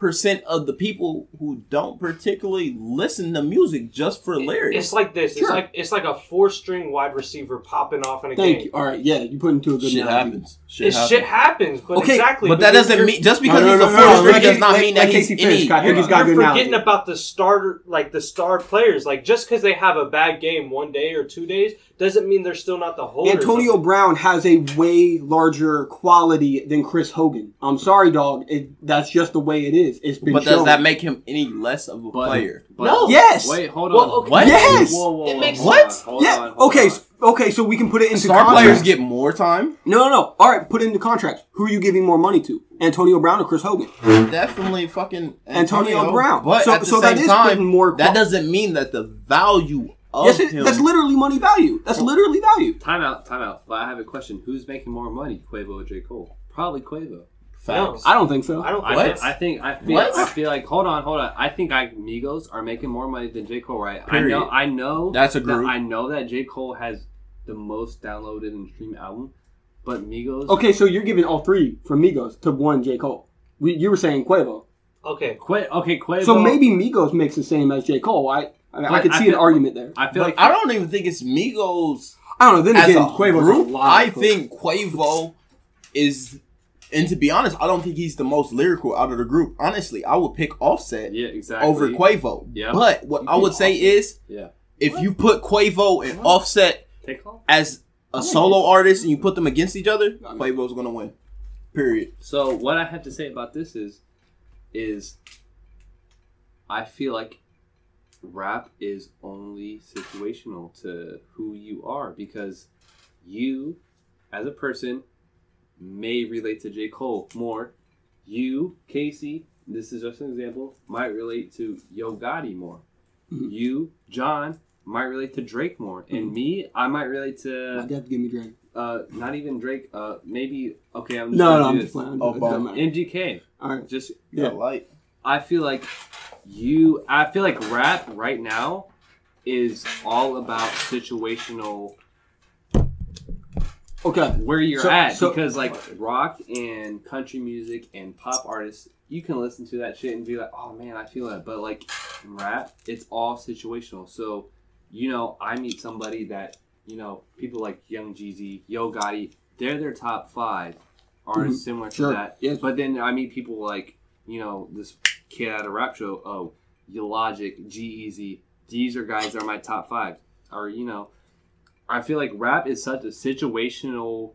percent of the people who don't particularly listen to music just for lyrics. It's like this. It's like it's like a four-string wide receiver popping off in a Thank game. you. All right, yeah, you put into a good shit analogy. happens. Shit It's happens. shit happens, but Okay, exactly. But that doesn't mean just because No, no, he's no, a no, fourth no, string let does not let- mean let that he's any. Scott. I think You're, he's got you're good forgetting analogy. about the starter, like the star players. Like just because they have a bad game one day or two days doesn't mean they're still not the holders. Antonio. Brown has a way larger quality than Chris Hogan. I'm sorry, dog. It, that's just the way it is. It's been But shown. does that make him any less of a But- player? but- No. Yes. Wait, hold Well, on. okay. What? Yes. Whoa, whoa, It whoa, makes hold on, hold yeah. on, hold okay. on. Okay. So we can put it into Star contracts. players get more time. No, no, no. All right. Put it into contracts. Who are you giving more money to? Antonio Brown or Chris Hogan? Definitely fucking Antonio Brown. But So- at the so that same is time, putting more that doesn't mean that the value of Yes, it, him. that's literally money value. That's literally value. Time out, time out. But I have a question. Who's making more money, Quavo or J. Cole? Probably Quavo. facts. I don't think so. I don't. I, What? I think I feel What? I feel like hold on, hold on. I think I Migos are making more money than J. Cole, right? Period. I know I know That's a that- group. I know that J. Cole has the most downloaded and streamed album, but Migos Okay, so you're giving all three from Migos to one J Cole. We, you were saying Quavo. Okay. Qu- okay, Quavo. So maybe Migos makes the same as J Cole. I I, mean, I But could I see an argument there. I feel But like I don't even think it's Migos I don't know. Then as again, a Quavo's group. a lot. I cooler. think Quavo is, and to be honest, I don't think he's the most lyrical out of the group. Honestly, I would pick Offset yeah, exactly. over Quavo. Yeah. But what I would say is, Yeah. if you put Quavo and Offset Take off. as a solo artist and you put them against each other, Quavo's gonna win. Period. So what I have to say about this is, is I feel like rap is only situational to who you are because you, as a person, may relate to J. Cole more. You, Casey, this is just an example, might relate to Yo Gotti more. Mhm. You, John, might relate to Drake more. And me, I might relate to My dad give me Drake. uh, not even Drake. Uh, maybe okay. I'm just No, gonna no, I'm this. just playing. Oh, It doesn't bum. matter. MGK. All right. Just Yeah, Yeah. like I feel like you. I feel like rap right now is all about situational Okay. where you're So- at so- because like rock and country music and pop artists you can listen to that shit and be like oh man i feel that but like rap it's all situational so you know i meet somebody that you know people like young jeezy yo gotti they're their top five are Mhm. similar to Sure. that Yes. but then i meet people like you know this kid at a rap show oh Logic, G-Eazy, These are guys that are my top five. Or, you know, I feel like rap is such a situational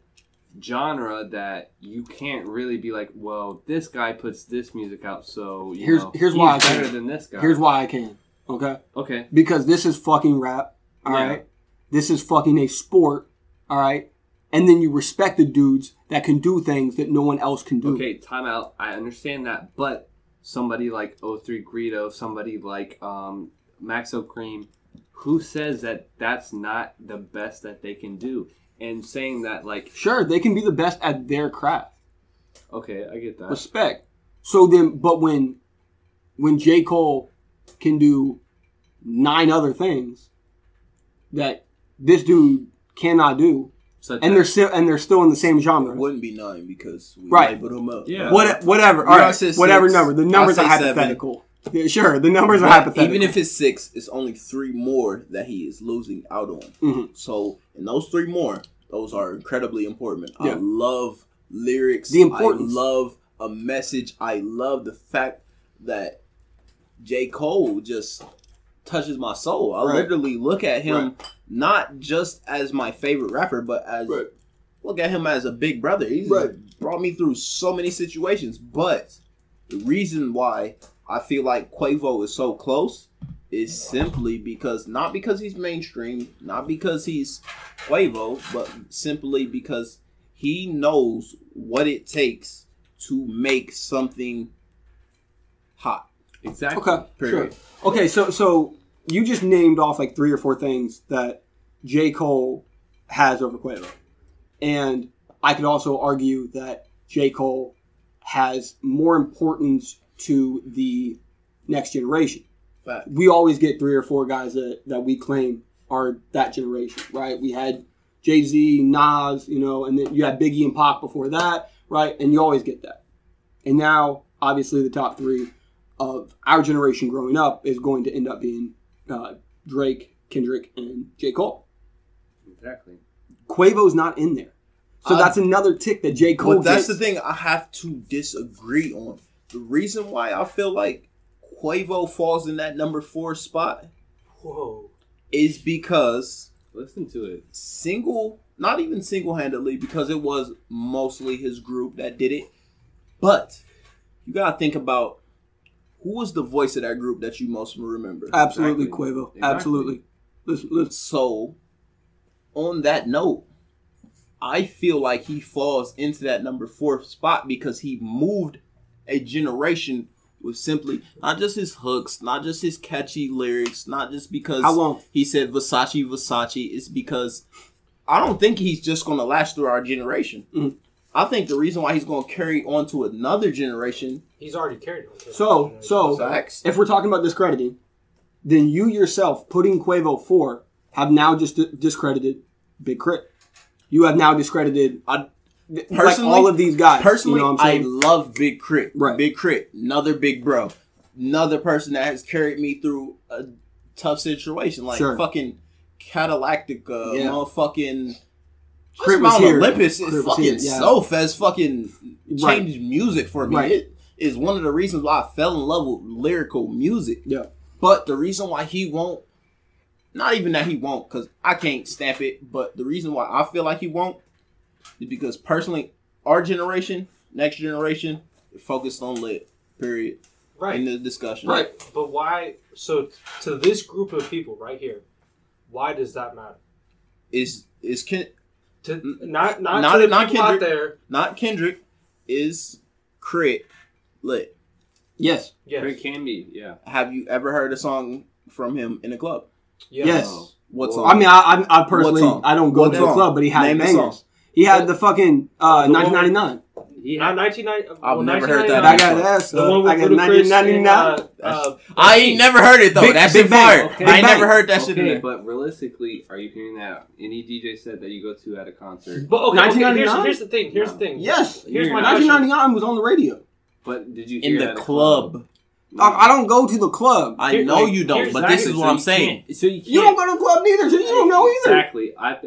genre that you can't really be like, well, this guy puts this music out, so you Here's- know, here's why I better can. than this guy. Here's why I can. Okay. Okay. Because this is fucking rap. All right. Yeah. This is fucking a sport. All right. And then you respect the dudes that can do things that no one else can do. Okay, time out. I understand that, but somebody like 03 Greedo, somebody like um, Maxo Kream, who says that that's not the best that they can do? And saying that, like, Sure, they can be the best at their craft. okay, I get that. Respect. So then, but when when J. Cole can do nine other things that this dude cannot do, Such and they're still and they're still in the same genre. It wouldn't be nine because we Right. labeled him up. Yeah. What, whatever. You All guys right. said Whatever six. number. The numbers are say seven. hypothetical. Yeah, sure. The numbers are hypothetical. even if it's six, it's only three more that he is losing out on. Mhm. So, in those three more, those are incredibly important. Yeah. I love lyrics. The importance. I love a message. I love the fact that J. Cole just touches my soul. I Right. literally look at him not just as my favorite rapper, but as Right. look at him as a big brother. He's Right. brought me through so many situations. But the reason why I feel like Quavo is so close is simply because not because he's mainstream, not because he's Quavo, but simply because he knows what it takes to make something hot. Exactly. okay. Sure. Okay. So so you just named off like three or four things that J. Cole has over Quavo, and I could also argue that J. Cole has more importance to the next generation. Fact. we always get three or four guys that, that we claim are that generation, right? We had Jay Z, Nas, you know, and then you had Biggie and Pac before that, right? And you always get that. And now, obviously, the top three of our generation growing up is going to end up being uh, Drake, Kendrick, and J. Cole. Exactly. Quavo's not in there. So Uh, that's another tick that J. Cole But that's gets. the thing I have to disagree on. The reason why I feel like Quavo falls in that number four spot Whoa. is because Listen to it. single, not even single handedly, because it was mostly his group that did it. But you gotta think about who was the voice of that group that you most remember. Absolutely, Exactly. Quavo. Exactly. Absolutely. Listen, listen. So, on that note, I feel like he falls into that number four spot because he moved a generation with simply not just his hooks, not just his catchy lyrics, not just because How long? he said Versace, Versace. It's because I don't think he's just going to last through our generation. Mhm. I think the reason why he's going to carry on to another generation. He's already carried on. So, so Facts. if we're talking about discrediting, then you yourself putting Quavo four have now just discredited Big Crit. You have now discredited I, like personally- all of these guys. Personally, you know what I'm I saying? love Big Crit. Right. Big K.R.I.T., another big bro, another person that has carried me through a tough situation, like Sure. fucking Cadillactica, uh, Yeah. motherfucking. Crip Crip was Mount here. Olympus Crip is was fucking here, yeah. so fast. Fucking Right. changed music for me. Right. It is one of the reasons why I fell in love with lyrical music. Yeah. But the reason why he won't, not even that he won't, because I can't stamp it, but the reason why I feel like he won't is because personally, our generation, next generation, focused on lit. Period. right. In the discussion. Right. But why? So to this group of people right here, why does that matter? Is is Ken, To not not, Not- to the not people out Kendrick. there. not Kendrick, is K.R.I.T. lit. Yes. Yes. It can be, yeah. Have you ever heard a song from him in a club? Yes. Yes. Oh. What song? I mean, I, I, I personally, I don't go What to the club, but he had Name the bangers. song. He had the fucking uh, The one 1999. He Not had, 1990. I've well, never heard that I got that. The one with I got Ludacris 1999. uh, uh, I ain't never heard it though. Big- that Big shit fire. Okay. I ain't never heard that shit. In okay, but realistically, are you hearing that? Any DJ set that you go to at a concert, But okay, okay here's, 1999? here's the thing. Here's the thing. Yes. Here's my You're- question. 1999 was on the radio. but did you in the it club. I, I don't go to the club. I know like, you don't, here's but this exactly- is So what I'm saying. can't- So you. You don't go to the club neither, so you don't know either. Exactly. I,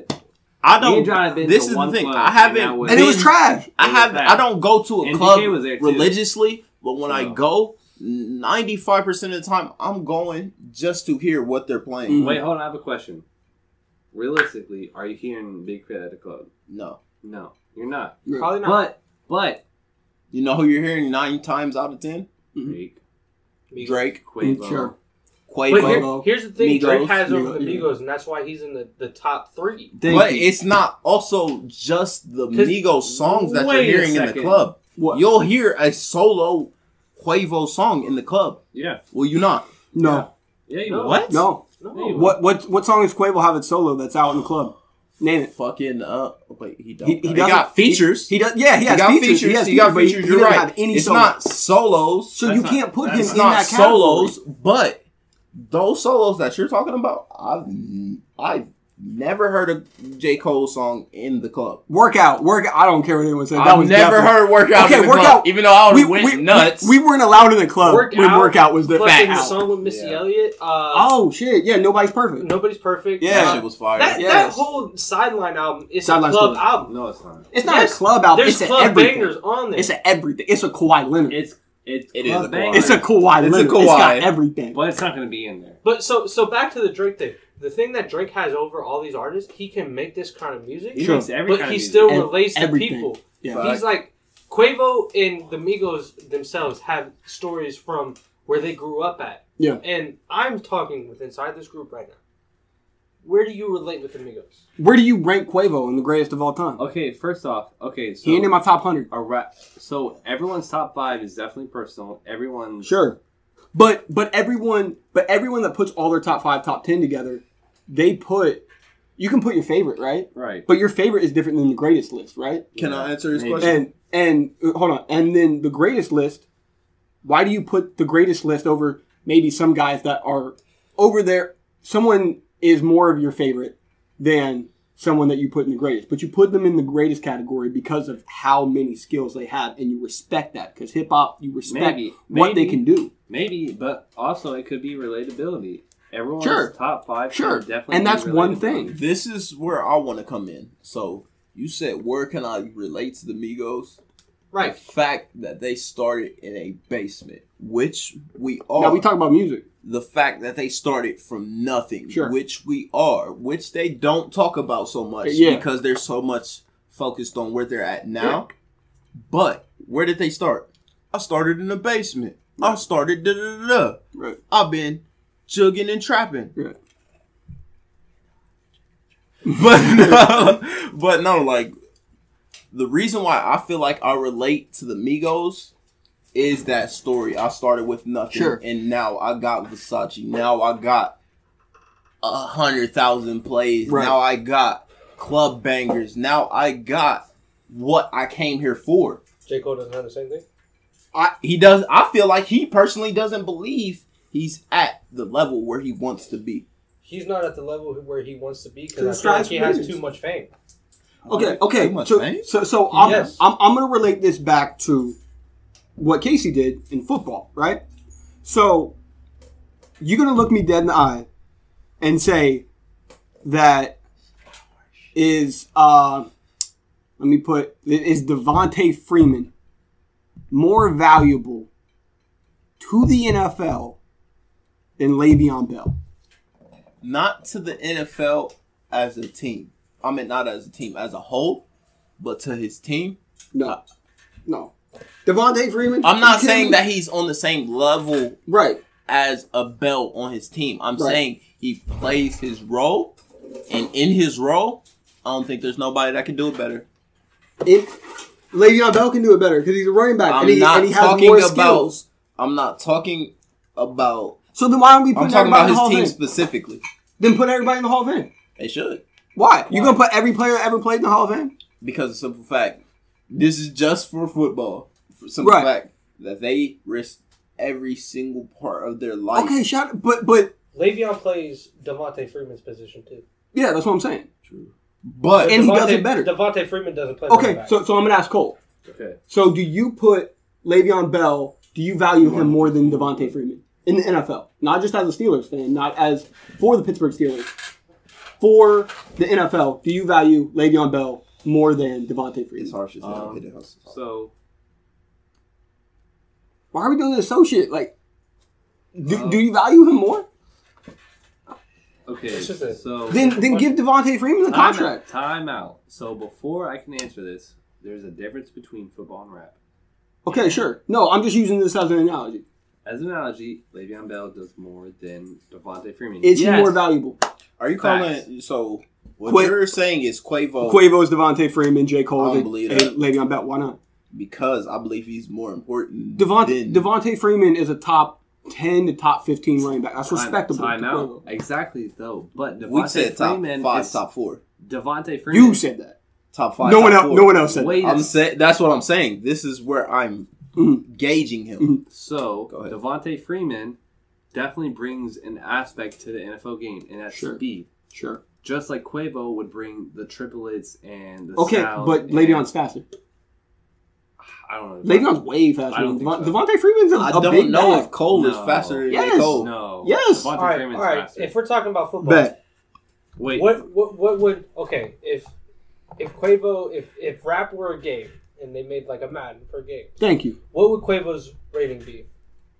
I don't. John this is the thing. I haven't. that was- And it was trash. I have. bad. I don't go to a And club was there, religiously, but when I go, ninety five percent of the time, I'm going just to hear what they're playing. Mhm. wait, hold on. I have a question. Realistically, are you hearing Big K.R.I.T. at a club? No, No, you're not. You're Probably not. But but you know who you're hearing nine times out of ten? Drake, Migos. Drake, Quavo, Sure. But here, here's the thing: Migos, Drake has over Migos, the yeah. Migos, and that's why he's in the, the top three. Thank but you. it's not also just the 'Cause- Migos songs that you're hearing in the club. What? You'll hear a solo Quavo song in the club. Yeah, Will you not? no, yeah. You No. will. What? no. No, What what what song does Quavo have it solo that's out in the club? Name it. Fucking uh, wait, he don't. He, He, he, got features. He, he does. Yeah, he He has got features. features. He has He got features, but he- features. You're doesn't right. have any It's solos. not solos. So That's you not- can't put him that's in not that category. solos, but those solos that you're talking about, I've I've never heard a J Cole song in the club. Workout, workout. I don't care what anyone says. That I've was never definitely- heard workout Okay, in the Workout- club, even though I We, went we, nuts. we, we weren't allowed in the club Work when workout was the fucking fact. song with Missy Yeah. Elliott. Uh, Oh shit! Yeah, nobody's perfect. nobody's perfect. Yeah. that shit was fire. That, that whole sideline album is Sideline's a club cool. album. No, it's not. It's not Yes, a club album. There's It's club everything. bangers on there. It's a everything. It's a Kawhi Leonard. It's it's It is a bangers, Kawhi. It's a Kawhi It's a Leonard. It's got Kawhi. everything. but it's not going to be in there. but so so back to the Drake thing. The thing that Drake has over all these artists, he can make this kind of music, He Sure. makes every but kind he of music. still And relates to everything. people. Yeah. He's like Quavo and the Migos themselves have stories from where they grew up at. Yeah. And I'm talking with inside this group right now. Where do you relate with the Migos? Where do you rank Quavo in the greatest of all time? Okay, first off, okay, so He ain't in my top hundred. a rap. So everyone's top five is definitely personal. Everyone, Sure, but but everyone but everyone that puts all their top five, top ten together, they put. You can put your favorite, right? right. But your favorite is different than the greatest list, right? Can I answer his Maybe. question? And and hold on, and then the greatest list. Why do you put the greatest list over maybe some guys that are over there? Someone is more of your favorite than someone that you put in the greatest, but you put them in the greatest category because of how many skills they have, and you respect that because hip hop, you respect Maybe. what they can do. Maybe, but also it could be relatability. Everyone's Sure. top five, Sure, definitely and that's one thing. This is where I want to come in. So you said, where can I relate to the Migos? Right. The fact that they started in a basement, which we are. Now we talk about music. the fact that they started from nothing, Sure. which we are, which they don't talk about so much Yeah. because they're so much focused on where they're at now. But where did they start? I started in the basement. I started da da da da. Right. I've been jugging and trapping. Right. But no, but no, like the reason why I feel like I relate to the Migos is that story. I started with nothing, Sure. and now I got Versace. Now I got a hundred thousand plays. Right. Now I got club bangers. Now I got what I came here for. J. Cole doesn't have the same thing? I, he does. I feel like he personally doesn't believe he's at the level where he wants to be. He's not at the level where he wants to be because I feel like he has too much fame. Okay, okay. Much So, so, so I'm, Yes. I'm, I'm going to relate this back to what Casey did in football, right? So, you're going to look me dead in the eye and say that is, uh, let me put, is Devonta Freeman more valuable to the NFL than Le'Veon Bell? not to the NFL as a team. I mean, not as a team as a whole, but to his team. No. No. Devonta Freeman? I'm not saying me? that he's on the same level Right. as a Bell on his team. I'm Right. saying he plays his role, and in his role, I don't think there's nobody that can do it better. It, Le'Veon Bell can do it better because he's a running back I'm and he, not and he has talking more about. skills. I'm not talking about. So then why don't we put I'm talking about in his team Fame? specifically. Then put everybody in the Hall of Fame. They should. Why? You Why? gonna put every player that ever played in the Hall of Fame? because of the simple fact this is just for football. For the simple Right. fact that they risk every single part of their life. Okay, shut. But but Le'Veon plays Devonta Freeman's position too. yeah, that's what I'm saying. True. But And he does it better. Devonta Freeman doesn't play. Okay, so so I'm gonna ask Cole. Okay. So do you put Le'Veon Bell? Do you value him more than Devonta Freeman in the NFL? Not just as a Steelers fan, not as for the Pittsburgh Steelers. For the NFL, do you value Le'Veon Bell more than Devonta it's Freeman? harsh as hell. Um, It is. So Why are we doing this associate? Like, do, Uh, do you value him more? okay, It's just a- so Then then give Devonta Freeman the time contract. Out, time out. So before I can answer this, there's a difference between football and rap. Okay, sure. No, I'm just using this as an analogy. As an analogy, Le'Veon Bell does more than Devonta Freeman. Is Yes. he more valuable? Are you Facts. calling so? What Qua- you're saying is Quavo Quavo is Devonta Freeman, J. I Cole, don't and believe and that. Le'Veon Bell. Why not? because I believe he's more important. Devonta than, Devonta Freeman is a top ten to top fifteen running back. That's respectable. Time to out. Quavo. Exactly though, but Devonta we said top Freeman five, is, top four. Devonta Freeman. You said that. top five. no top one else. four. No one else said. Wait. that. I'm saying that's what I'm saying. This is where I'm Mhm. gauging him. Mhm. So Go ahead. Freeman definitely brings an aspect to the NFL game, and that's Sure. speed. Sure. Just like Quavo would bring the triplets and the Okay, but and- Le'Veon's faster. I don't know. Le'Veon's way faster. I don't than think Devon- so. Devonta Freeman's a, I a don't big know back. if Cole is faster than Yes. Cole. No. Yes. Devonta All right, Freeman's all right. faster. If we're talking about football, Bet. Wait. what what what would okay if if Quavo if if rap were a game and they made like a Madden for a game, Thank you. what would Quavo's rating be?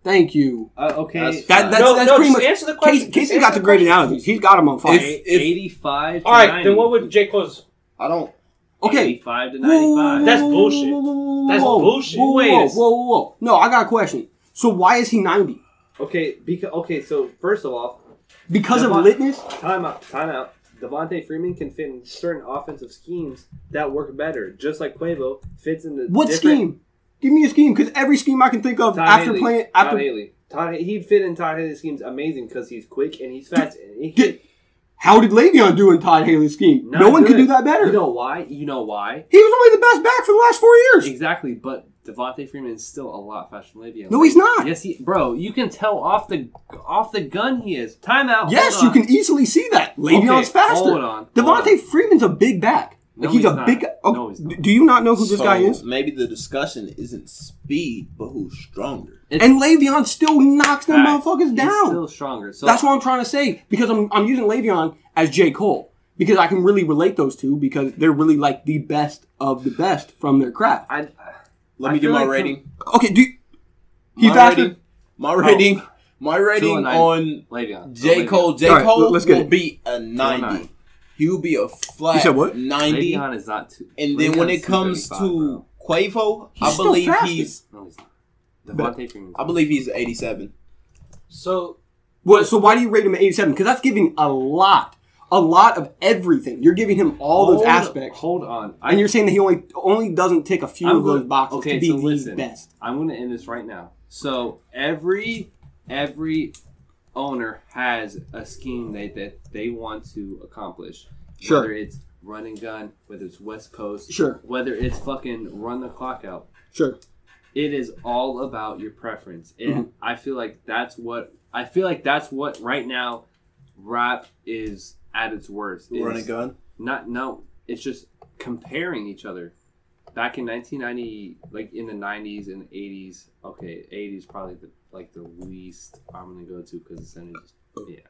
Thank you. Uh, okay. That's- That, that's no, that's no, pretty just much. answer the question. Casey, Casey Just got answer the great question. analogies. He's got them on fire. If- Eight- if- 85 to All right, 90. then what would J Cole's? I don't. okay. 85 to 95. That's bullshit. That's Whoa, bullshit. Whoa, Wait whoa, whoa, whoa, whoa. No, I got a question. So why is he ninety? Okay, because okay, so first of all, Because of Devon- litness? time out, time out. Devonta Freeman can fit in certain offensive schemes that work better, just like Quavo fits in the What scheme? Give me a scheme, because every scheme I can think of Todd after Haley. playing Todd after. Haley. Todd, he'd fit in Todd Haley's schemes amazing because he's quick and he's fast. And he Did- How did Le'Veon do in Todd Haley's scheme? No one could do that better. You know why? You know why? he was only the best back for the last four years. Exactly, but Devonta Freeman is still a lot faster than Le'Veon. No, he's not. Yes, he, bro. You can tell off the off the gun he is. Timeout. Yes, hold you can easily see that. Le'Veon's Okay, faster. hold on, hold Devonta on. Freeman's a big back. No, Like he's, he's a not. big. Oh, No, he's not. Do you not know who this so guy is? Maybe the discussion isn't speed, but who's stronger. It's- And Le'Veon still knocks them Facts. motherfuckers He's down. still stronger. So That's what I'm trying to say because I'm I'm using Le'Veon as J Cole because I can really relate those two because they're really like the best of the best from their craft. I, Let I me feel give my like rating. Okay, do you, he my faster? rating. My rating. My rating on Le'Veon. J Cole. J All right, Cole let's get will it. be a ninety. He will be a flat You said what? ninety. Le'Veon is not too. And then when it comes 235, to Quavo, He's I believe faster. he's bro. no, he's Freeman. I believe he's eighty-seven. So Well, so why do you rate him at 87? Because that's giving a lot, a lot of everything. You're giving him all those aspects, Hold on. I, and you're saying that he only only doesn't take a few I'm of those boxes okay, to be so the listen. best. I'm going to end this right now. So every every owner has a scheme they that they want to accomplish. Sure. Whether it's run and gun, whether it's West Coast, Sure, whether it's fucking run the clock out. sure. It is all about your preference. And Mhm. I feel like that's what I feel like that's what right now rap is at its worst. Run and gun. Not no, it's just comparing each other. Back in 1990, like in the 90s and 80s, okay, 80s probably the like the least I'm gonna go to because the 70s, yeah.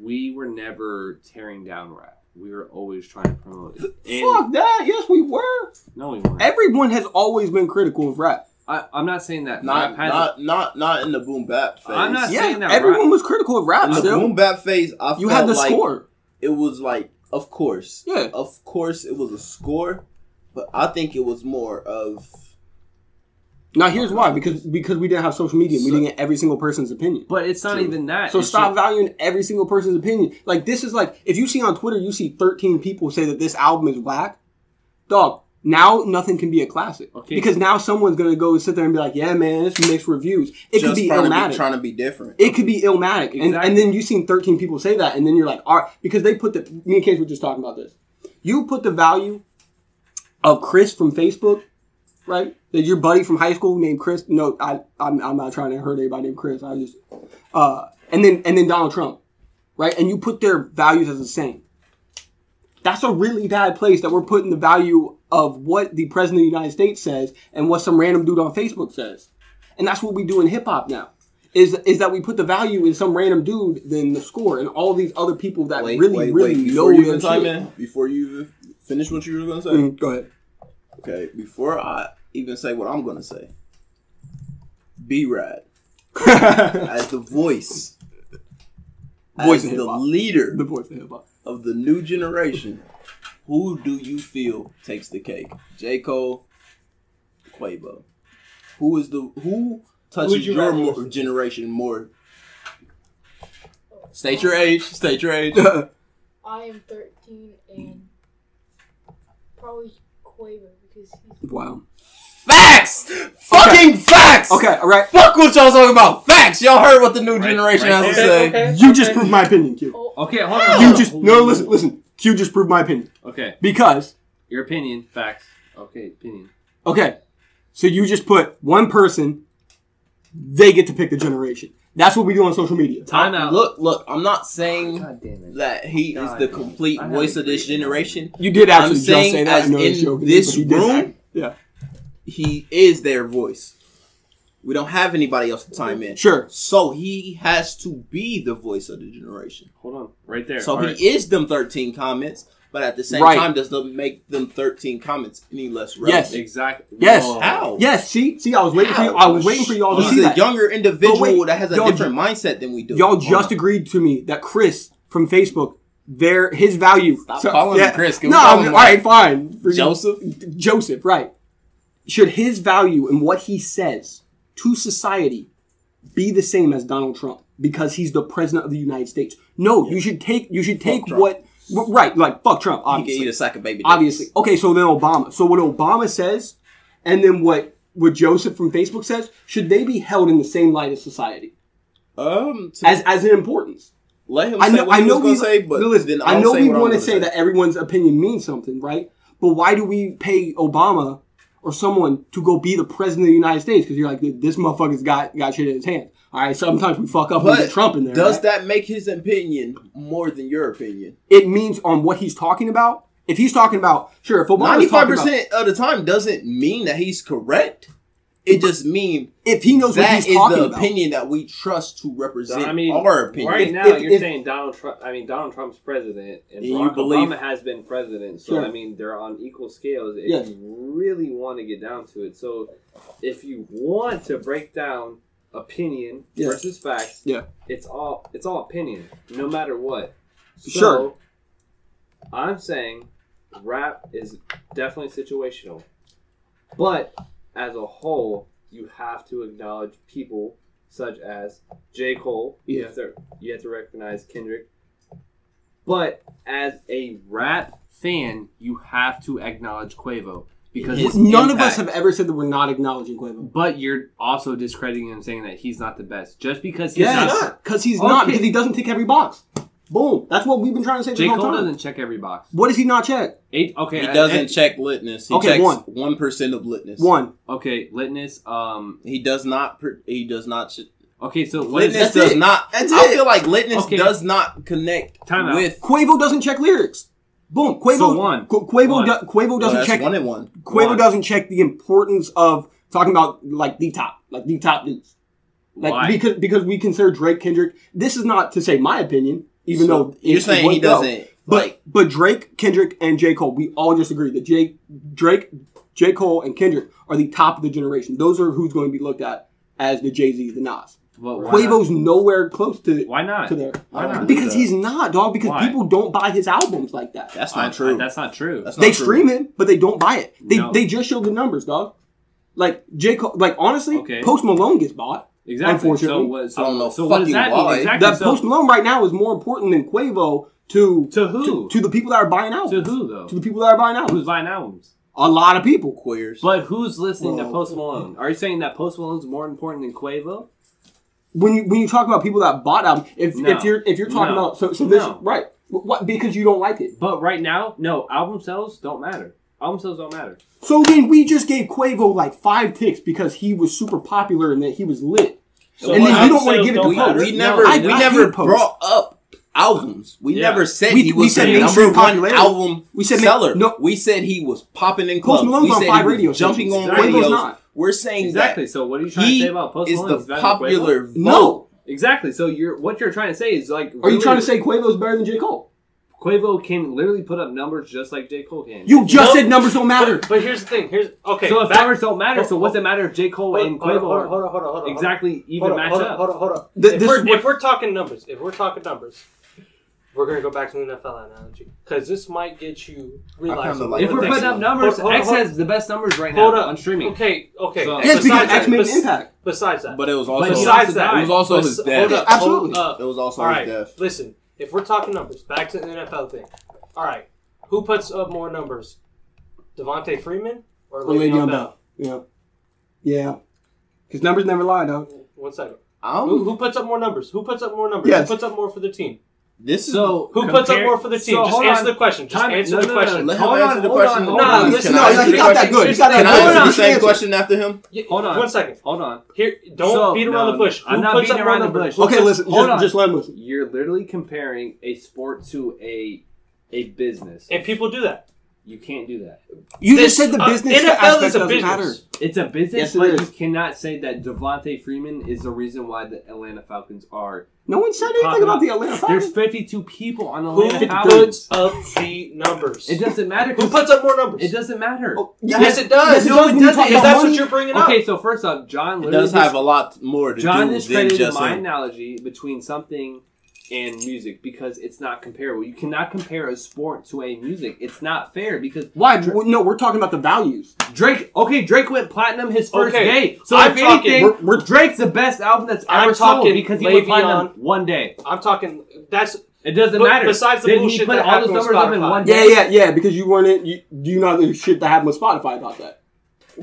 We were never tearing down rap. We were always trying to promote it. And- Fuck that. Yes, we were. no, we weren't. Everyone has always been critical of rap. I, I'm not saying that Not rap has. not not not in the boom bap phase. I'm not Yeah, saying that everyone rap- was critical of rap. in the Still, boom bap phase. I you felt had the like score. it was like, of course, Yeah. of course, it was a score, but I think it was more of Now here's why because because we didn't have social media, we didn't get every single person's opinion. But it's not True. even that. So It's stop just- valuing every single person's opinion. Like this is like if you see on Twitter, you see 13 people say that this album is whack. Dog, now nothing can be a classic Okay. because now someone's gonna go sit there and be like, "Yeah, man, this makes reviews." It could be trying to, be, trying to be different. it could be illmatic, and, Exactly. and then you've seen 13 people say that, and then you're like, "All right," because they put the. Me and Case were just talking about this. You put the value of Chris from Facebook, right? That your buddy from high school named Chris. No, I, I'm, I'm not trying to hurt anybody named Chris. I just, uh, and then and then Donald Trump, right? And you put their values as the same. That's a really bad place that we're putting the value of what the president of the United States says and what some random dude on Facebook says. And that's what we do in hip hop now. Is is that we put the value in some random dude than the score and all these other people that wait, really, wait, really wait. know you time in, before you even finish what you were going to say, Mm, go ahead. okay. Before I even say what I'm going to say, B Rad as the voice, Voice as of the leader the voice of hip hop. Of the new generation, who do you feel takes the cake? J. Cole, Quavo. Who is the who touches you your more, generation more? State your age. State your age. I am 13 and probably Quavo because he's wow. Facts. Fucking facts. Okay, all right. Fuck what y'all talking about. Facts. Y'all heard what the new Right- generation right has to Okay, say. okay. You just proved my opinion, Q. oh, Okay, hold on. You hold just on. no. Listen, listen. Q just proved my opinion Okay, because your opinion, facts. Okay, opinion. okay, so you just put one person, they get to pick the generation. That's what we do on social media. Time out. Look, look. I'm not saying God damn it. that he is the complete voice of this generation. You did actually I'm just saying say that as in in show, this but you room, Yeah, he is their voice. We don't have anybody else to time in. sure. So he has to be the voice of the generation. Hold on, right there. So All he right. is them 13 comments, but at the same Right. time does not make them 13 comments any less relevant. Yes. exactly. Yes. Whoa. How? Yes, see, see, I was waiting for you. I was waiting for y'all to He's see a that. younger individual wait, that has a different ju- mindset than we do. Y'all Hold just on. agreed to me that Chris from Facebook, their his value. Stop calling him Chris. Can No, I'm- him all right, fine. For- Joseph? Joseph, right? Should his value and what he says to society be the same as Donald Trump because he's the president of the United States? No, you should take you should take what right, like fuck Trump, He can obviously. eat a sack of baby. Obviously. Okay, so then Obama. So what Obama says, and then what what Joseph from Facebook says, should they be held in the same light as society Um, as as in importance? let him I say know. what I know we. say, but listen, I know we want to say that everyone's opinion means something, right? But why do we pay Obama or someone to go be the president of the United States? Because you're like, this motherfucker's got got shit in his hands. All right, sometimes we fuck up and get Trump in there. does right? that make his opinion more than your opinion? It means on what he's talking about. If he's talking about, sure, if Obama's Ninety-five talking about, percent of the time doesn't mean that he's correct. It just means if he knows what he's is talking the about, opinion that we trust to represent I mean, our opinion. right now if- you're if- saying Donald Trump. I mean, Donald Trump's president, and And you Barack believe- Obama has been president. So Sure. I mean, they're on equal scales if Yes. you really want to get down to it. So if you want to break down opinion Yeah. versus facts, Yeah. it's all it's all opinion, no matter what. So, Sure. I'm saying rap is definitely situational, but as a whole, you have to acknowledge people such as J. Cole. You Yeah. have to, you have to recognize Kendrick. But as a rap fan, you have to acknowledge Quavo because His none of us have ever said that we're not acknowledging Quavo. But you're also discrediting him, saying that he's not the best just because he's Yes, not. because he's not because he doesn't tick every box. Boom. That's what we've been trying to say this J. whole Cole time. doesn't check every box. What does he not check? Eight. Okay. he uh, doesn't and- check litness. He Okay, checks one. one percent of litness. One. Okay, litness. Um. He does not. per- He does not. ch- Okay, so what is Litness That's does it. not. That's I it. feel like litness Okay. does not connect Time out. with. Quavo doesn't check lyrics. Boom. Quavo. So one. Qu- Quavo. One. Do, Quavo doesn't that's check. one and one. Quavo One. doesn't check the importance of talking about like the top, like the top dudes. Like Why? because because we consider Drake, Kendrick. This is not to say my opinion, even So though you're it- saying it he doesn't. But like, but Drake, Kendrick, and J Cole, we all just agree that J Drake, J Cole, and Kendrick are the top of the generation. Those are who's going to be looked at as the Jay Z, the Nas. Well, why Quavo's nowhere close to Not? Why not? to there Why not? because he's not dog. Because Why? people don't buy his albums like that. that's I- not true. I- that's not true. That's not They true. stream it, but they don't buy it. They No. they just show the numbers, dog. Like J Cole, like honestly, Okay. Post Malone gets bought. Exactly. unfortunately. So what? So, I don't know so what does fucking that why. mean? Exactly. That so, Post Malone right now is more important than Quavo to to who? to, to the people that are buying albums. To who though? To the people that are buying albums. Who's buying albums? A lot of people. Queers. But who's listening to Post Malone? Are you saying that Post Malone's more important than Quavo? when you when you talk about people that bought albums, if No. if you're if you're talking No. about so so this No. right what because you don't like it. But right now, no. Album sales don't matter. Album sales don't matter. So then we just gave Quavo like five ticks because he was super popular and that he was lit. So and then you don't want to give it to matter? Post. we No, never I- we I never hate Post. brought up albums. We Yeah. never said We- he we was said the number one album We said seller. no. we said he was popping in clubs. Post Malone's we on said five radio jumping stations. on Exactly. Radios. not. We're saying Exactly. that So what are you trying to say about Post is the He's better than Quavo? popular. vote. No. Exactly. So you're what you're trying to say is like. Are you trying to say Quavo's better than J. Cole? Quavo can literally put up numbers just like J Cole can? You just No. said numbers don't matter. But, but here's the thing. Here's okay. so if back- numbers don't matter, so what's it matter if J Cole hold, and hold, Quavo hold, are hold, on, hold, on, hold on. exactly even hold on, match hold up? On, hold on, hold on. Th- if, we're, what- if we're talking numbers, if we're talking numbers, we're gonna go back to the NFL analogy because this might get you realizing. kinda like If we're putting up numbers, Hold- hold- X hold- has the best numbers right now. Hold now up on streaming. Okay, okay. So- Yes, because besides X made bes- an impact. Besides that, But it was also besides that, it was also his death. Absolutely. It was also his death. listen. If we're talking numbers, back to the NFL thing. All right, who puts up more numbers, Devonta Freeman or Or Le'Veon Le'Veon Bell? Bell. Yeah. Yeah. Because numbers never lie, though. One second. I'm- Who, who puts up more numbers? Who puts up more numbers? Yes. Who puts up more for the team? This is So Who puts up more for the team? so Just answer on. the question. Just Time- answer no, the no, question. no, Let him Hold answer on, the hold question. on, Can hold on. I Listen, no, the he got question? that good. He got that Can I good. answer the same on. question after him? Yeah, Hold on. One second. Hold on. Here, don't So, beat around no, the bush. I'm Who not beating up around the numbers? bush. Okay, listen. Hold Just, on. just let him listen. You're literally comparing a sport to a a business. And people do that. You can't do that. You This- just said the uh, business NFL aspect is a doesn't business. matter. It's a business, Yes, it but is. you cannot say that Devonta Freeman is the reason why the Atlanta Falcons are. No one said anything Popping about the Atlanta Falcons. There's 52 people on the Who Atlanta Falcons. puts up the numbers? It doesn't matter. Who 'cause puts up more numbers? It doesn't matter. Oh, Yes, it does. Yes, it No, does it doesn't. talk If about that's money. what you're bringing up. Okay, so first off, John It does have a lot more to John do than discredited just my analogy between something and music because it's not comparable. You cannot compare a sport to a music. It's not fair because Why? Well, No, we're talking about the values. Drake. Okay, Drake went platinum his first Okay, day. So I'm if talking- anything, we're- we're- Drake's the best album that's I'm ever sold talking because he went Le'Veon. platinum one day. I'm talking. That's It doesn't But matter. besides the Did he bullshit put that all happened with numbers up in Spotify. one Yeah, day? yeah, yeah. Because you weren't. In, you, do you know the shit that happened with Spotify about that?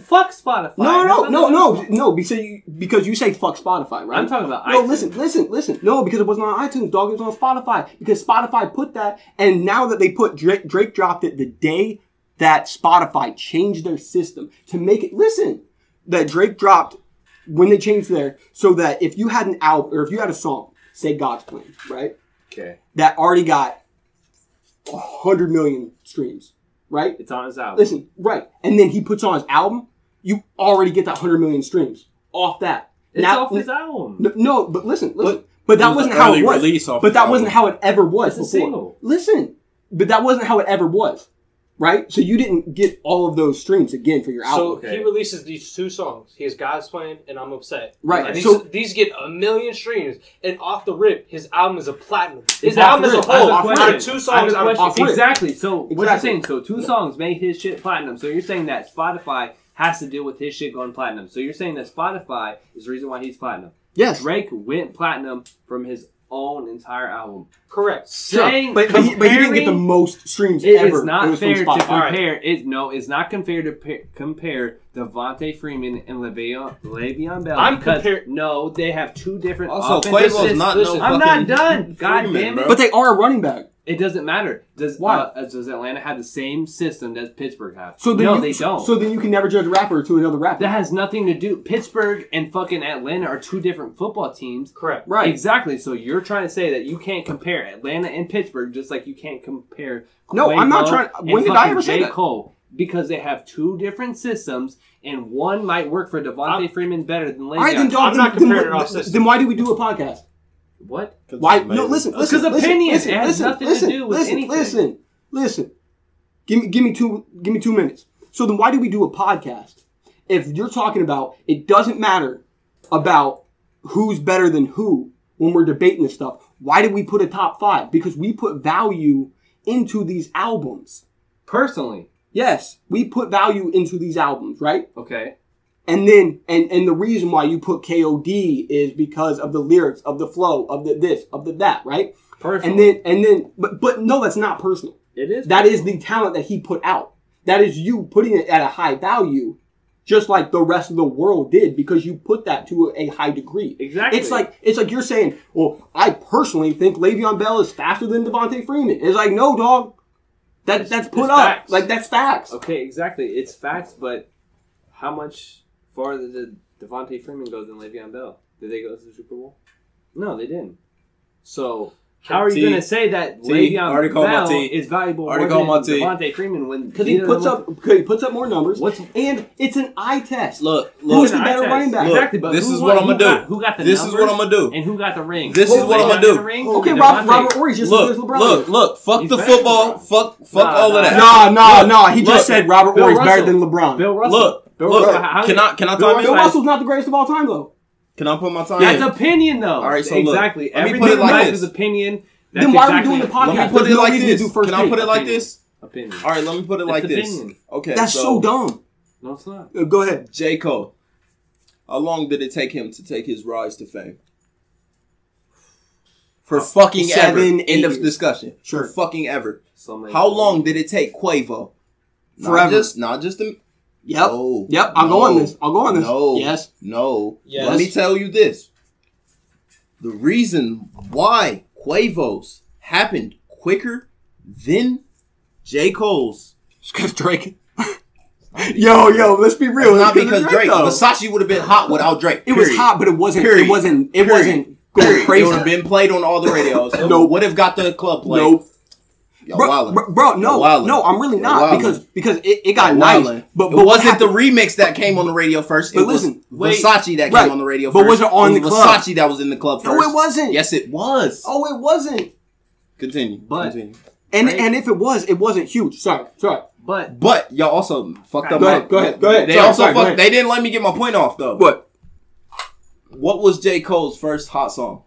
Fuck Spotify. No, no, That's no, no, no. Because you because you say fuck Spotify, right? I'm talking about. No, iTunes. listen, listen, listen. No, because it wasn't on iTunes, dog. It was on Spotify. Because Spotify put that, and now that they put Drake, Drake dropped it the day that Spotify changed their system to make it. Listen, that Drake dropped when they changed there, so that if you had an album or if you had a song, say God's Plan, right, Okay, that already got hundred million streams, right? it's on his album. Listen, right, and then he puts on his album, you already get that hundred million streams off that. it's Now- off his album. no, no, but listen, listen. But, that was wasn't how it was. release off But the that wasn't how it ever was It's a before. single. Listen, but that wasn't how it ever was, right? So you didn't get all of those streams again for your so album, okay. he releases these two songs. He has God's Plan and I'm Upset. right? And these, so these get a million streams, and off the rip, his album is a platinum. His album the as a rip. Whole, a out of two songs, a out of off. Exactly. So what you're Exactly. saying? So two songs made his shit platinum. So you're saying that Spotify has to deal with his shit going platinum. So you're saying that Spotify is the reason why he's platinum. yes, Drake went platinum from his own entire album. correct. sure. Saying but but he, but he didn't get the most streams It ever. is not it fair to Spotify. All right. compare. It no, it's not fair to pa- compare Devonta Freeman and Le'Veon, Le'Veon Bell. I'm because- compar- No, they have two different. Also, offensive Quavo's not listen, no I'm not done. God Freeman, damn it. bro. But they are a running back. It doesn't matter. Does Why? Uh, does Atlanta have the same system that Pittsburgh have? So then no, you, they don't. So then you can never judge a rapper to another rapper. that has nothing to do. Pittsburgh and fucking Atlanta are two different football teams. Correct. right. Exactly. So you're trying to say that you can't compare Atlanta and Pittsburgh just like you can't compare. No, I'm not trying- when did I ever say J. that? Cole because they have two different systems and one might work for Devonta I'm- Freeman better than Le'Veon. All right, then, dog. I'm not then, then, comparing it off then, systems. then why do we do a podcast? What? Why? No, amazing. listen, Because listen, listen, opinion. listen, It has listen, nothing to do with listen, anything. Listen, listen. Give me, give me two, give me two minutes. So then, why do we do a podcast? If you're talking about, it doesn't matter about who's better than who when we're debating this stuff. Why did we put a top five? Because we put value into these albums. Personally, Yes, we put value into these albums, right? okay. And then, and and the reason why you put KOD is because of the lyrics, of the flow, of the this, of the that, right? Personally, And then, and then, but but no, that's not personal. it is That is the talent that he put out. That is you putting it at a high value, just like the rest of the world did, because you put that to a high degree. exactly. It's like it's like you're saying, well, I personally think Le'Veon Bell is faster than Devonta Freeman. It's like, no, dog. That that's put up. facts. Like that's facts. Okay, exactly. It's facts, but how much farther did Devonta Freeman go than Le'Veon Bell? Did they go to the Super Bowl? No, they didn't. So how are you going to say that T, Le'Veon already called my Bell T. is valuable Already more called than my Devonta Freeman when Because he puts of them- up, 'cause he puts up more numbers, What's and it's an eye test. Look, Who's the better test. running back? Look, Exactly, but this who is won- what I'm gonna got- do. Who got the This is what I'm gonna do. And who got the ring? This is what I'm gonna do. got the ring? Okay, Did Robert, Devonta- Robert Horry's just Look, as LeBron. look, look. Fuck He's the football. Fuck, fuck Nah, all nah, of that. No, no, Look, no. He just said Robert Bill Horry's better than LeBron. Bill Russell. Look, Bill look. Russell, how- Can I can I Bill time Bill in? Russell's not the greatest of all time, though. Can I put my time That's in? opinion, though. All right, so look, exactly. let me Everything put it like this. is opinion. That's Then why are we doing the podcast? Let me There's put it no like reason to do this. first Can I put it like Opinion. this? Opinion. All right, let me put it It's like this. Okay, That's so, dumb. No, it's not. Uh, go ahead. J Cole. How long did it take him to take his rise to fame? For fucking Seven, ever. eight End of discussion. Sure. For fucking ever. So How long did it take Quavo? Not Forever. just not just the Yep. No, Yep. I'll go on this. I'll go on this. No. Yes. No. Yes. Let me tell you this. The reason why Quavo's happened quicker than J. Cole's. Because Drake. yo, yo, let's be real. It's not because of Drake. though. Versace would have been hot without Drake. It was hot, but it wasn't. Period. It wasn't. It Period. wasn't going Period. It would have been played on all the radios. Nope. Would have got the club play. Nope. Y'all Bro, bro, bro, no, Y'all no, I'm really Y'all not because because it, it got Y'all nice, wildin'. but, it but wasn't the remix that came on the radio first. But it was listen, wait. Versace that came Right. on the radio But first. was it on was the club? Versace that was in the club first. No, it wasn't. Yes, it was. Oh, it wasn't. Continue. But- Continue. And Right. and if it was, it wasn't huge. Sorry, sorry. But But y'all also fucked up. Go ahead, go ahead, go ahead. They Sorry, also sorry, go fucked. ahead. They didn't let me get my point off though. What? What was J Cole's first hot song?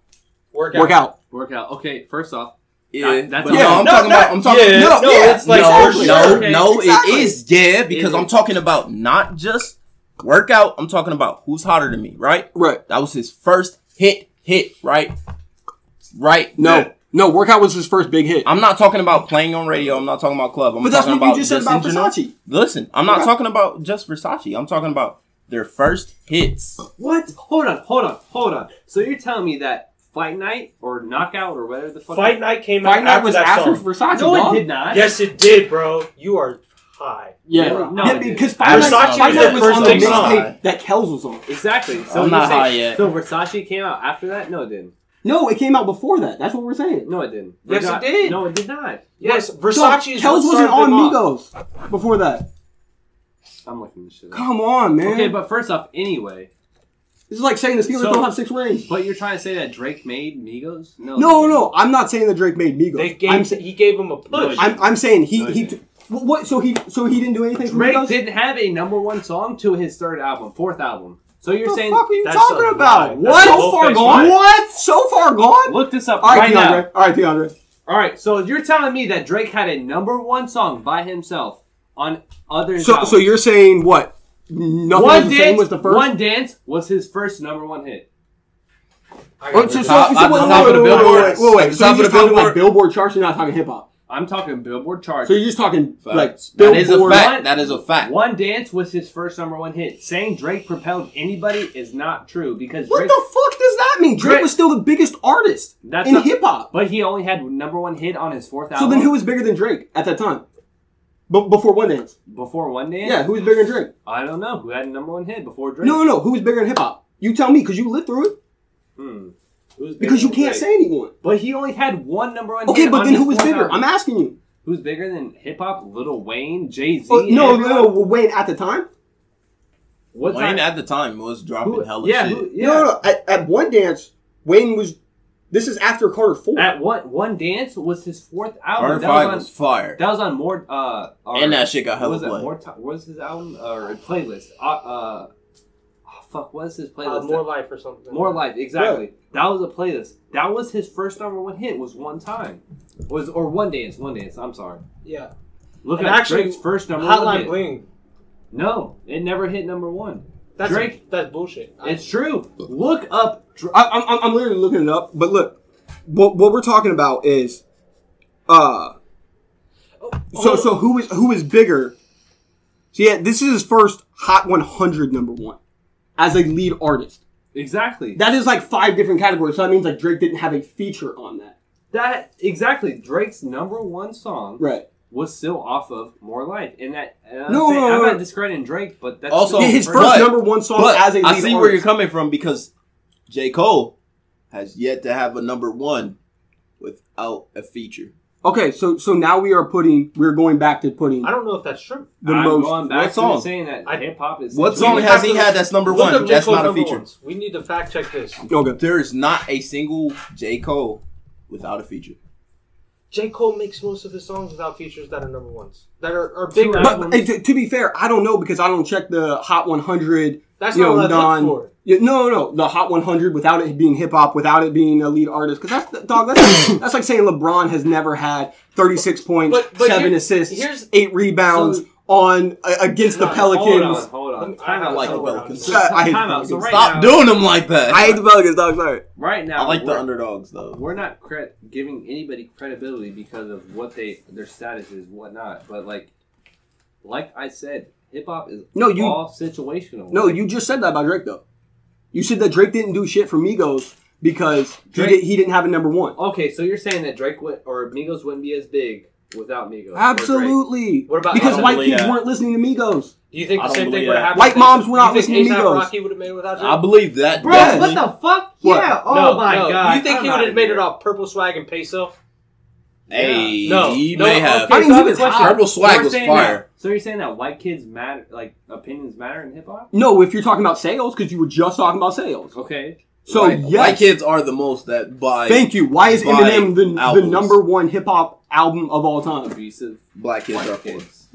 Workout. Workout. Work out. work out. Okay, first off, Yeah, that's but no, I'm No, talking no, about. I'm talking. yeah, no, no, yeah, it's like no, for no. Okay. no. Exactly. It is yeah because It I'm is. talking about not just workout. I'm talking about who's hotter than me, right? Right. That was his first hit. Hit right. Right. No, there. no. Workout was his first big hit. I'm not talking about playing on radio. I'm not talking about club. I'm but that's talking what you just said in about general. Versace. Listen, I'm not Okay. talking about just Versace. I'm talking about their first hits. what? Hold on, hold on, hold on. So you're telling me that Fight Night or Knockout or whatever the fuck? Fight Night came Fight out Night after was that after song. Versace. No, dog. it did not. Yes, it did, bro. You are high. Yeah, No, yeah, it didn't. because Fight Night, Versace Fight was Night their was on the mixtape that Kells was on. Exactly. So I'm not saying- high yet. So Versace came out after that? No, it didn't. No, it came out before that. That's what we're saying. No, it didn't. Yes, it did. No, it did not. Yes, So, Versace is Kells wasn't on them off. Migos before that. I'm looking this shit up. Come on, man. Okay, but first off, anyway, this is like saying the Steelers So- don't have six rings. but you're trying to say that Drake made Migos? No. No, no, I'm not saying that Drake made Migos. They gave I'm, sa- he gave him a push. I'm, I'm saying he No, he he. didn't. What, what? So he so he didn't do anything for Drake Migos. didn't have a number one song to his third album, fourth album. So you're What the saying fuck are you that's talking a about? lie. What? A So far low-face gone? lie. What? So far gone? look this up All right, right now. DeAndre. All right, DeAndre. All right, so you're telling me that Drake had a number one song by himself on other. So so you're saying what? Nothing one was the dance same was the first. One dance was his first number one hit. I Oh, got so, so, so, at the wait, top wait, of the wait, wait, Billboard. Wait, wait, wait. So you're just talking Billboard. like Billboard charts. You're not talking hip hop. I'm talking Billboard charts. So you're just talking like Facts. That is a Billboard. fact. That is a fact. One dance was his first number one hit. Saying Drake propelled anybody is not true because What Drake. the fuck does that mean? Drake Drake- was still the biggest artist That's in hip hop. But he only had number one hit on his fourth So then, who was bigger than Drake at that time? But before One Dance, before one dance? yeah, who was bigger than Drake? I don't know who had a number one hit before Drake. No, no, no. Who was bigger than hip hop? You tell me, because you lived through it. Hmm. Because you can't Drake? say anyone. But he only had one number one. Okay, hit but on then who was bigger? album. I'm asking you. Who's bigger than hip hop? Lil Wayne, Jay Z. Oh, no, no, no, Wayne at the time. What's Wayne that? at the time was dropping Who- hella yeah, shit. who- yeah. No, no, no. At, at One Dance, Wayne was. This is after Carter Four. At one one dance was his fourth album. Carter that Five was on, was fire. that was on more. Uh, or- And that shit got what hella was that? play. More time. What was his album or playlist? Uh, uh oh, fuck. What is his Uh, playlist? more life or something. More life, exactly. That was a playlist. That was his first number one hit. Was one time, was or one dance, one dance. I'm sorry. Yeah. Look And at actually, Drake's first number one Hotline hit. Bling. No, it never hit number one. That's Drake- That's bullshit. I- It's true. Look up. Dr- I, I'm, I'm, I'm literally looking it up. But look, what, what we're talking about is, uh, so so who is who is bigger? So yeah, this is his first Hot 100 number one as a lead artist. Exactly. That is like five different categories. So that means like Drake didn't have a feature on that. That exactly. Drake's number one song Right. was still off of More Life, and that. And I'm, No, saying, no, I'm no. not discrediting Drake, but that's Also, Yeah, his first but- number one song as a lead artist. I see where you're coming from because J. Cole has yet to have a number one without a feature. Okay, so so now we are putting we're going back to putting I don't know if that's true. the I'm most. going back What song? to saying that hip hop is. What We song has he had that's number one? That's not a feature. ones. We need to fact check this. Okay. There is not a single J. Cole without a feature. J. Cole makes most of his songs without features that are number ones. That are, are big. But, hey, to, to be fair, I don't know because I don't check the Hot 100. That's you not know, what non- for. Yeah, no, no, the Hot 100 without it being hip hop, without it being a lead artist. Because that's dog. That's, that's like saying LeBron has never had 36 points, But- but seven here- assists, here's- eight rebounds so- on uh, against the Pelicans. Hold on, hold on. I Time out. like so- the Pelicans. So, I hate out. So right Stop now, doing them like that. I hate the Pelicans, dog. Sorry. Right now, I like the underdogs though. we're not cre- giving anybody credibility because of what they their status is whatnot but like like i said hip-hop is No, you- all situational No, you just said that about Drake though. You said that Drake didn't do shit for Migos because he, did, he didn't have a number one. Okay, so you're saying that Drake would, or Migos wouldn't be as big without Migos? Absolutely. What about- because white believe kids that. weren't listening to Migos. Do you think I the same thing would that. have happened? White moms were not listening to A$AP Migos. Rocky would have made it without Drake? I believe that. Bro, definitely. what the fuck? What? Yeah. Oh no, my no. god. You think I'm he would have made it off Purple Swag and Peso? Hey, No, he no, may okay, have. I mean, so he a was question. hot. Purple Swag You're was fire. that- so you're saying that white kids matter, like opinions matter in hip hop? No, if you're talking about sales, because you were just talking about sales. Okay. So white, yes, white kids are the most that buy Thank you. Why is buy Eminem the, the number one hip hop album of all time? Abusive black kids are white kids.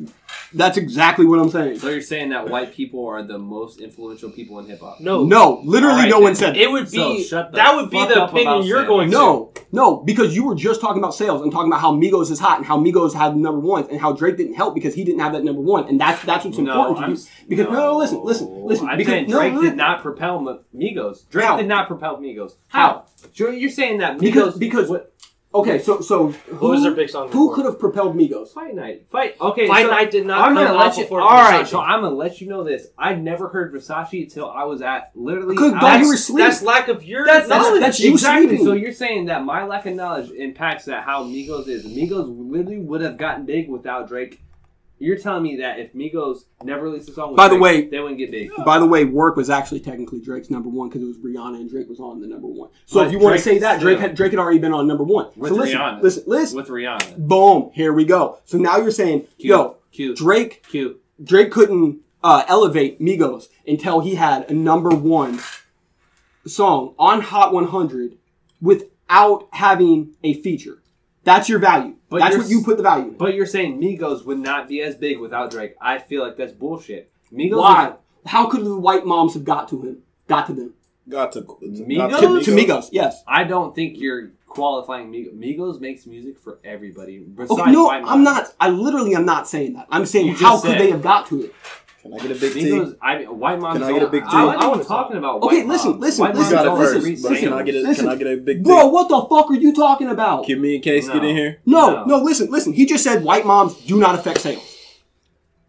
That's exactly what I'm saying. So you're saying that white people are the most influential people in hip hop? No. No, literally, Alright, no one said It would So be shut the that would be the up opinion you're sales. going to. No, no, because you were just talking about sales and talking about how Migos is hot and how Migos had number ones and how Drake didn't help because he didn't have that number one, and that's that's what's important to I'm you. Because no, no, listen, listen, listen. I'm because saying Drake no, did not propel Migos. Drake How? did not propel Migos. How? You're, you're saying that Migos Because because what, okay, so so Who was their big song Who before? could have propelled Migos? Fight Night. Fight. Okay. Fight so Night did not I'm come gonna out let you. before All right. Versace. So I'm gonna let you know this. I never heard Versace until I was at literally. Because I you were asleep. That's lack of your That's, that's, knowledge. that's you exactly. sleeping. So you're saying that my lack of knowledge impacts that how Migos is. Migos literally would have gotten big without Drake. You're telling me that if Migos never released a song with By the Drake, way- they wouldn't get big. By the way, work was actually technically Drake's number one because it was Rihanna and Drake was on the number one. So But if you want to say that, Drake had Drake had already been on number one. With so listen, Rihanna. listen, listen. With Rihanna. Boom, here we go. So now you're saying, Q, yo, Q, Drake Q. Drake couldn't uh, elevate Migos until he had a number one song on Hot 100 without having a feature. That's your value. But that's what you put the value. in. But you're saying Migos would not be as big without Drake. I feel like that's bullshit. Migos. Why? How could the white moms have got to him? Got to them? Got to, got Migos? To, to Migos, yes. I don't think you're qualifying Migos. Migos makes music for everybody. Besides Okay, no, I'm not. I literally am not saying that. I'm saying You just how could said- they have got to it? Can I get a big T? Migos, I mean, white moms. Can I get a big T? I, I I was wanna talking about. Okay, white listen, moms. listen, White listen, moms got it first, read but can I get a Listen. can I get a big T? Bro, what the fuck are you talking about? Can me and Case get in here? No, No. no, listen, listen. He just said white moms do not affect sales.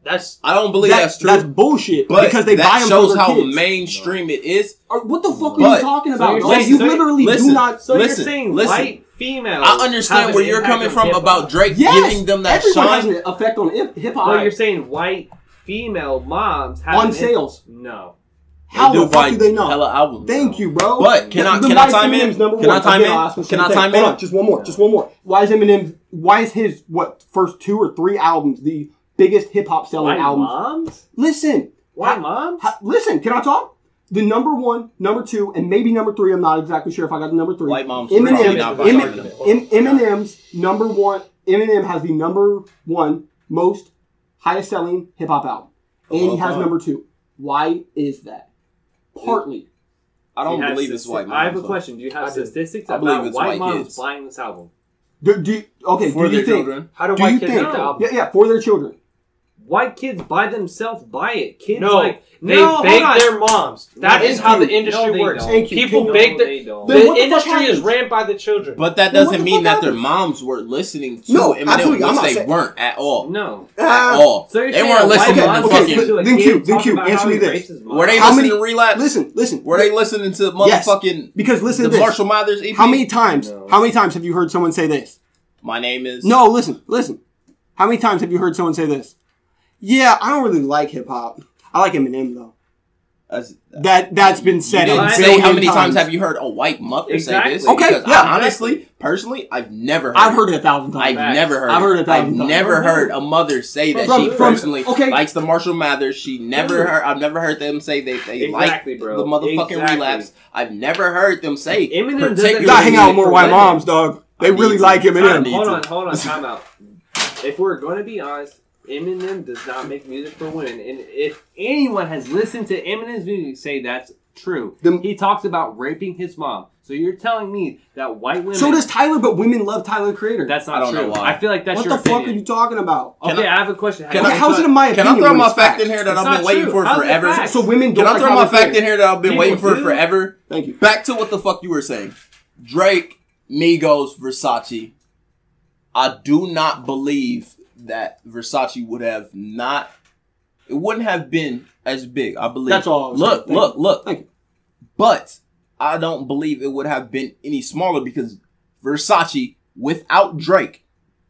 That's I don't believe That- that's true. That's bullshit. but because they that buy them shows how kids. mainststream it is. Or what the fuck are you talking about? you're saying- you so- literally listen, do not. So Listen, you're saying listen. white females? I understand where you're coming from hip-hop. about Drake Yes, giving them that everyone has shine. effect on hip hop Well, you're saying white female moms have on an sales. No. How the do fuck buy do they not? Hella albums. Thank you, bro. But can I- The can I White time in? Eminem's Number Can one. I time Okay, in? I'll ask the Can I thing. time Hold in? on, just one more. Just one more. Why is Eminem? Why is his what first two or three albums the biggest hip hop selling White albums? moms? Listen, White Ha- moms? ha- listen. Can I talk? The number one, number two, and maybe number three. I'm not exactly sure if I got the number three. White moms probably Eminem. not buying Emin- argument. Em- Eminem's number one. Eminem has the number one most highest selling hip hop album, and he has time. number two. Why is that? Partly. I don't Do you believe it's stati- white moms. I have a though. question. Do you have I do. statistics I believe about it's white, white moms kids. buying this album? Do, do okay? For do you their think? children. how do Do white you kids think? make the album? Yeah, yeah, for their children. White kids by themselves buy it. Kids No, like They no, beg their moms. That No, is they how the industry No, they works. don't. People Can you- beg their. they don't. Then The what the industry is ran by the children. But that doesn't mean fuck that their moms were listening to No, Eminem, absolutely, I'm which not they saying- weren't at all. No. At Ah, all. So they weren't listening okay, to moms okay, fucking. listen to a then Q, then Q, answer me this. rapes his mom. Were they listening to relapse? Listen, listen. Were they listening to Yes. motherfucking Because listen the this. Marshall Mathers EP? How many times? How many times have you heard someone say this? My name is No, listen, listen. How many times have you heard someone say this? Yeah, I don't really like hip hop. I like Eminem though. That's- uh, That that's been You said. didn't a say how many times. have you heard a white mother Exactly. say this? Okay, Because yeah, I, honestly, personally, I've never heard I've heard it a thousand times. I've never heard. I've heard it a I've thousand times. never heard a mother say that From- she from- personally okay. likes the Marshall Mathers. She never Who? heard. I've never heard them say they they Exactly, like bro. the motherfucking Exactly. relapse. I've never heard them say. Eminem doesn't gotta hang out with more For white women. moms, dog. They I really to. like I Eminem. need Hold on, hold on, time out. If we're going to be honest, Eminem does not make music for women. And if anyone has listened to Eminem's music, say that's true. The- he talks about raping his mom. So you're telling me that white women. So does Tyler, but women love Tyler Creator. That's not I don't true. know why. I feel like that's what your the fuck are you talking about? Okay, I- I, have a question. can How I- How's it thought- in my Can opinion? I throw when my it's fact in here that It's I've not been waiting true. for How's forever? facts? So women don't Can I like throw my fact in here that I've been People waiting for do. forever? Thank you. Back to what the fuck you were saying. Drake, Migos, Versace. I do not believe that Versace would have not. It wouldn't have been as big. I believe. That's all I was Look, saying. Thank look, you. look. Thank you. But I don't believe it would have been any smaller because Versace, without Drake,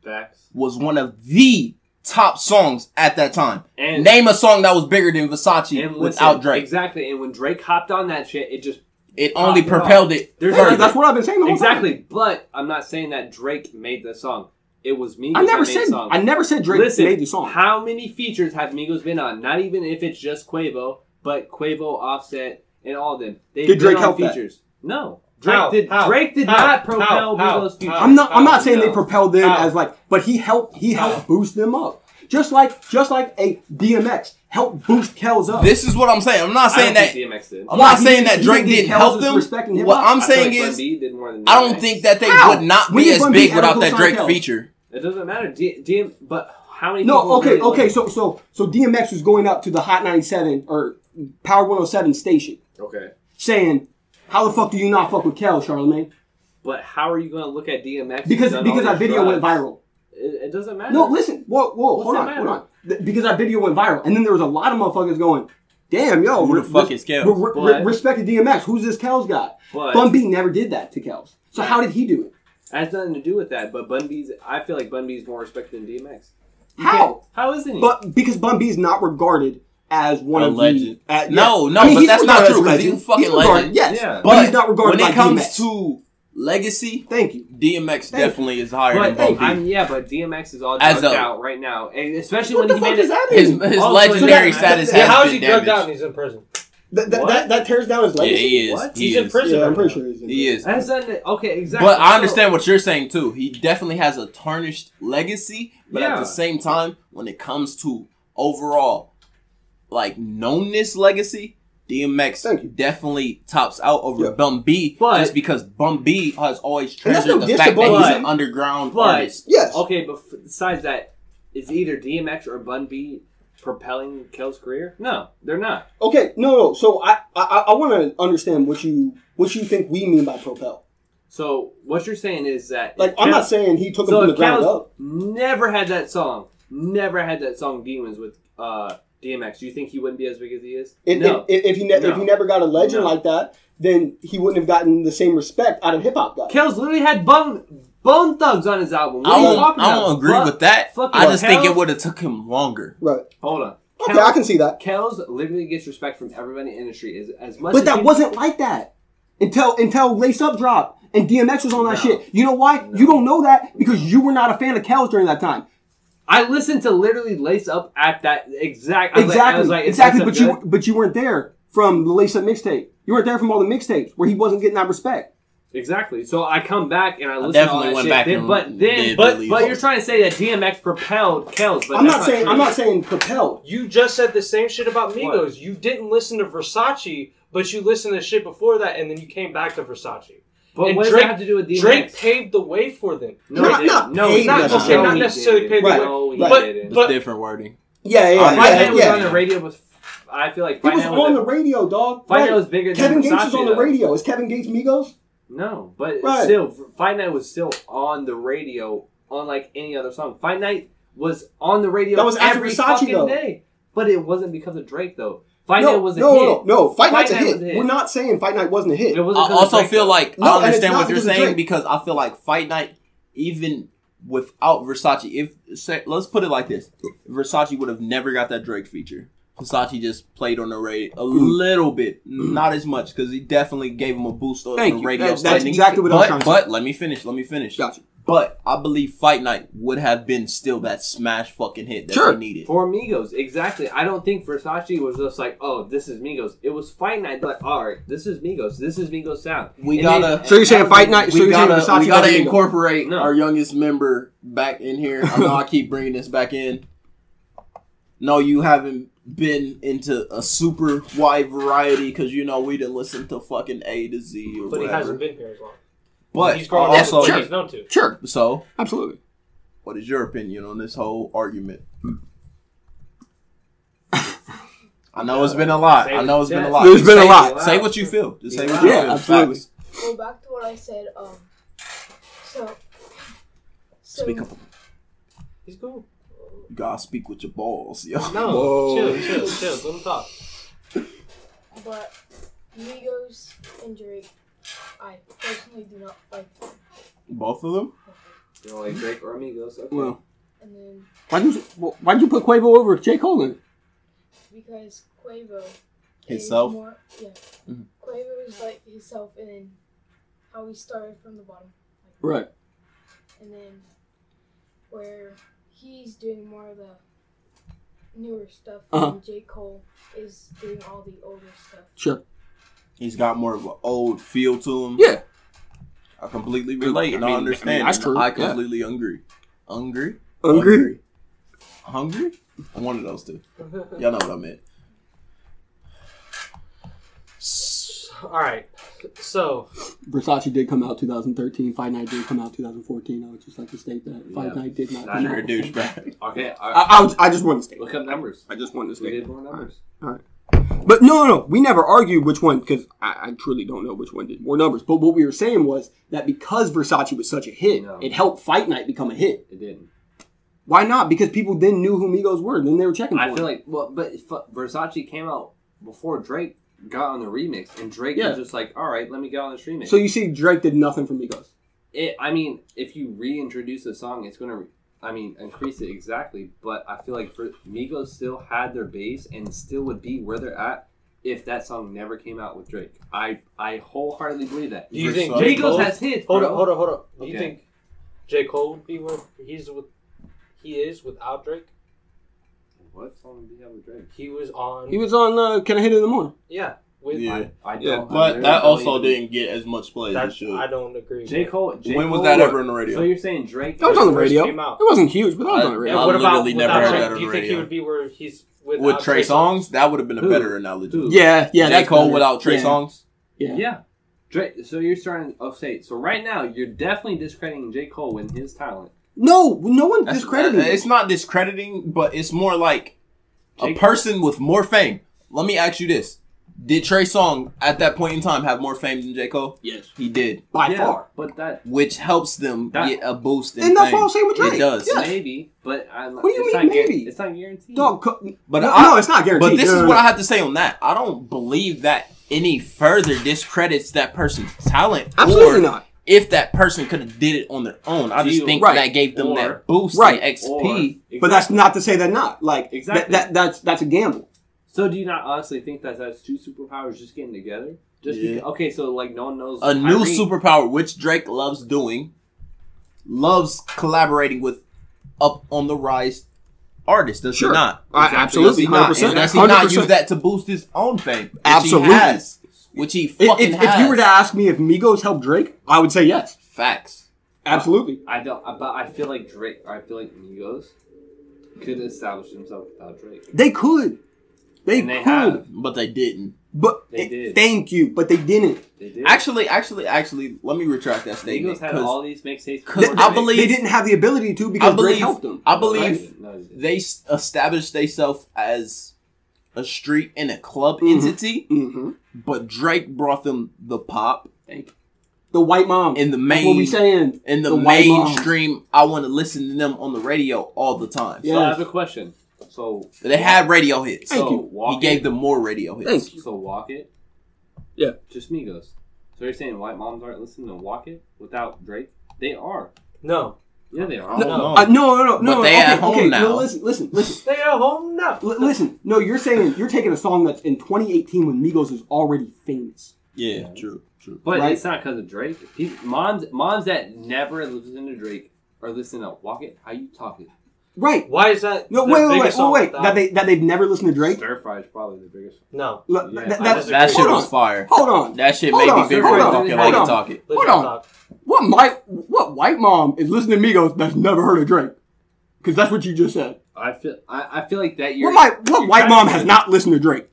Facts. was one of the top songs at that time. And Name a song that was bigger than Versace and listen, without Drake. Exactly. And when Drake hopped on that shit, it just It only Popped it propelled it That's what I've been saying the whole time. exactly. But I'm not saying that Drake made the song. It was Migos I never that made said the song. I never said Drake Listen, made the song. how many features have Migos been on? Not even if it's just Quavo, but Quavo, Offset, and all of them. They've Did been Drake on help that? features. No. Drake How? did. How? Drake did How? not propel How? How? Migos' features. I'm not. I'm not How? saying they propelled them How? as like, but he helped. He helped How? boost them up. Just like, just like a DMX helped boost Kells up. This is what I'm saying. I'm not I don't saying that. think DMX did. I'm Yeah, not he saying did- that Drake did didn't help them. What hip-hop. I'm saying like is, B did more than I don't think that they How? would not be as big without that Drake Kells? feature. It doesn't matter. D- DM, but how many? no, okay, really okay. like- So, so, so DMX was going up to the Hot 97 or Power 107 station okay. saying, "How the fuck do you not fuck with Kel, Charlemagne?" But how are you going to look at DMX? Because who's because all that these video went viral. It, it doesn't matter. No, listen. Whoa, whoa, What's hold on, matter? hold on. Th- Because that video went viral, and then there was a lot of motherfuckers going, "Damn, yo, Who the re- fuck re- is Kells? re- re- respect to DMX. Who's this Kells guy?" But Bun B never did that to Kells. So how did he do it? It has nothing to do with that. But Bun B's, I feel like Bun B's more respected than DMX. You How? How isn't he? But because Bun B is not regarded as one A of legend. the uh, No, yeah. no, I mean, but that's not true, as a 'cause he's a legend. fucking regarded- legend. Yes, Yeah. but, he's not regarded when it like comes DMX. to legacy, Thank you. DMX Thank definitely is higher But than Bun I'm B. yeah, but DMX is all As drugged a- out right now, and especially What when the he fuck made does it. that His, his Oh, so legendary that- status Yeah, how is he drugged out and he's in prison? That, that, that, that tears down his Yeah, legacy. he is. What? He He's in is. prison. Yeah, I'm pretty sure he's in He is. That's not, okay, exactly. But I So- understand what you're saying too. He definitely has a tarnished legacy, but at the same time, when it comes to overall like knownness legacy, DMX definitely tops out over Yeah. Bun B But- just because Bun B has always And that's treasured no the fact that he's an underground But- artist. Yes. Okay, but f- besides that, is either DMX or Bun B propelling Kel's career? No, they're not. Okay, no, no. So I, I, I want to understand what you, what you think we mean by propel. So what you're saying is that Like, I'm not saying he took him so from the ground Kel's up. never had that song, never had that song "Demons" with uh, DMX, do you think he wouldn't be as big as he is? If, no. if, if he ne- if he never got a legend No. like that, then he wouldn't have gotten the same respect out of hip hop guys. Kel's literally had Bone Bone Thugs on his album. What I are you don't, talking I about? don't agree But- with that. fucking I just think it would have took him longer. Right. Hold on. Okay, I can see that. Kel's literally gets respect from everybody in the industry as, as much But as that he- wasn't like that until until Lace Up dropped and DMX was on that No. shit. You know why? You don't know that because you were not a fan of Kells during that time. I listened to literally Lace Up at that exact I was like- exactly, I was like, exactly. But Up you but you weren't there from the Lace Up mixtape. You weren't there from all the mixtapes where he wasn't getting that respect. Exactly. So I come back and I listen to all definitely that went shit. back Then- but then, but but you're trying to say that DMX propelled Kells. But I'm that's not saying true. I'm not saying propelled. You just said the same shit about Migos. What? You didn't listen to Versace, but you listened to shit before that, and then you came back to Versace. But and what does Drake- that have to do with DMX? Drake paved the way for them. no, Not- didn't. not no, paid he didn't. necessarily. No, Not necessarily didn't. paid the way. No, he Right. didn't. But- different wording. Yeah, yeah, Fight yeah, Night was yeah. on the radio with. I feel like He was on the radio, dog. Fight Right. Was bigger than Kevin Gates Versace, is on the radio. Is Kevin Gates Migos? No, but Right. still, Fight Night was still on the radio, unlike any other song. Fight Night was on the radio That was after every Versace, fucking though. day, but it wasn't because of Drake though. Fight no, Night was a hit. no, hit. no, no. Fight, Night's a Night hit. was a hit. We're not saying Fight Night wasn't a hit. It wasn't I also Drake, feel though. like No, I and it's understand what you're saying Drake. because I feel like Fight Night, even without Versace, if say, let's put it like this, Versace would have never got that Drake feature. Versace just played on the radio a mm-hmm. little bit, mm-hmm. not as much because he definitely gave him a boost on Thank the you. radio. That- that's standing. exactly what I was but, trying to But say. let me finish. Let me finish. Gotcha. But I believe Fight Night would have been still that smash fucking hit that Sure. they needed. For Migos, exactly. I don't think Versace was just like, oh, this is Migos. It was Fight Night, like, all right, this is Migos. This is Migos sound. We And gotta- they- So you're saying Fight Night? So we you're saying gotta, Versace we gotta incorporate No. our youngest member back in here. I know I keep bringing this back in. No, you haven't been into a super wide variety because you know we didn't listen to fucking A to Z or But he hasn't been here as long. but he's grown also, also, Sure. he's known to. Sure, so absolutely. what is your opinion on this whole argument? I know it's been a lot. I know it's been a lot. There's been a lot. Say what you feel. Just say what Yeah, you feel. absolutely. Facts. Go back to what I said. Um. So. so Speak up. He's cool. You gotta speak with your balls, yo. No, Whoa. chill, chill, chill. Let him talk. But Migos and Drake, I personally do not like. them. Both of them. You know, like Drake or Amigos. Okay. Well, And then why did you why did you put Quavo over J Cole? Then? because Quavo Himself? is more yeah. Mhm. Quavo is like himself and then how he started from the bottom. Right. and then where he's doing more of the newer stuff Uh-huh. and J. Cole is doing all the older stuff. Sure. He's got more of an old feel to him. Yeah. I completely relate and I I, understand. I mean, that's true, I yeah. completely agree. Hungry? Hungry? Hungry? One of those two. Y'all know what I meant. S- All right. So Versace did come out 2013. Fight Night did come out 2014. I would just like to state that Fight Yeah. Night did not. Nah, Come You're out a douchebag. Okay. I, I, I, I just wanted to state. look up numbers. I just wanted to We state. did more numbers. Alright. But no, no, no. We never argued which one because I, I truly don't know which one did more numbers. But what we were saying was that because Versace was such a hit, No. it helped Fight Night become a hit. It didn't. Why not? Because people then knew who Migos were. Then they were checking for I feel them. like well, but Versace came out before Drake got on the remix, and Drake Yeah. was just like, "All right, let me get on this remix." So you see, Drake did nothing for Migos. it, I mean, if you reintroduce a song, it's gonna, I mean, increase it exactly. But I feel like for, Migos still had their base and still would be where they're at if that song never came out with Drake. I I wholeheartedly believe that. do you think Versace- J. Migos Cole? has hits. Hold bro. on, hold on, hold on. Do you think J. Cole would be where he's with? He is without Drake. What song did he have with Drake? He was on. He was on uh, Can I Hit It in the Morning? yeah. With Yeah. I, I Yeah, don't. I But really that also even- didn't get as much play as it should. I don't agree. J. Cole. J. when was Cole- that ever on the radio? So you're saying Drake? That was on the first radio. came out. It wasn't huge, but that was I- on the radio. I what about literally never heard that on Do you the think he would be where he's with With Trey Songz, that would have been a Who? better analogy. Who? Yeah, yeah. J. that's Cole better. without Trey yeah. Songs? Yeah. Yeah. Drake, so you're starting. Oh, say so. Right now, you're definitely discrediting J. Cole and his talent. No, no one That's- discredited. uh, It's not discrediting, but it's more like a Jake- person with more fame. Let me ask you this: Did Trey Song at that point in time have more fame than J Cole? Yes, He did, by Yeah, far. but that which helps them That- get a boost in And that's fame. what I'm saying with Drake. It does. Yeah. maybe, but I'm, What do you it's mean not guar- maybe? It's not guaranteed. Dog, co- But no, I- no, it's not guaranteed. But this No, is no, what no. I have to say on that. I don't believe that any further discredits that person's talent. Absolutely or not. If that person could have did it on their own, I just think Right. that gave them Or- that boost Right. in XP. Or- But that's not to say they're not. Like Exactly. that, that that's that's a gamble. So do you not honestly think that that's two superpowers just getting together? Just Yeah. because, okay, so like no one knows a new superpower, which Drake loves doing, loves collaborating with up on the rise artists. Does Sure. he not? I- absolutely, Does he not? 100%. Does he not 100%. use that to boost his own fame? Which Absolutely. He has, which he fucking if, has. if you were to ask me if Migos helped Drake, I would say yes. Facts. Absolutely. I don't, but I feel like Drake. I feel like Migos could establish themselves without Drake. They could. They And they could. have. But they didn't. But They it- did. thank you. But they didn't. They did. Actually, actually, actually, let me retract that statement. Migos had 'cause all these mixtapes. I believe- They didn't have the ability to because I believe- Drake helped them. I believe Right? No, they didn't. they s- established themselves as a street and a club Mhm. entity, hmm but Drake brought them the pop The white mom. in the That's what we saying. in the, The mainstream. I want to listen to them on the radio all the time. So I have a question. So They had radio hits. Thank so you. Walk He It- gave them more radio hits. Thank you. So walk it. Yeah. Just me Migos. So you're saying white moms aren't listening to Walk It without Drake? They are. No, Yeah, they are. I don't No. Uh, no, no, no, no. But they okay, at home okay, now. No, listen, listen, listen. they at home now. L- listen, no, you're saying you're taking a song that's in 2018 when Migos is already famous. yeah, true, true. But Right. it's not because of Drake. He, moms, moms that never listen to Drake are listening to Walk It. How you talking? Right. Why is that? No, wait, wait, wait, song wait, wait. That they that they've never listened to Drake. Stir Fry is probably the biggest. No, Look, Yeah, that, that. That shit was on, fire. hold on. That shit Hold made me bigger hold than on, talking like on. talk it. Hold on. What white what white mom is listening to Migos that's never heard of Drake? Because that's what you just said. I feel. I, I feel like that. You're, What my what you're white mom has not listened to Drake?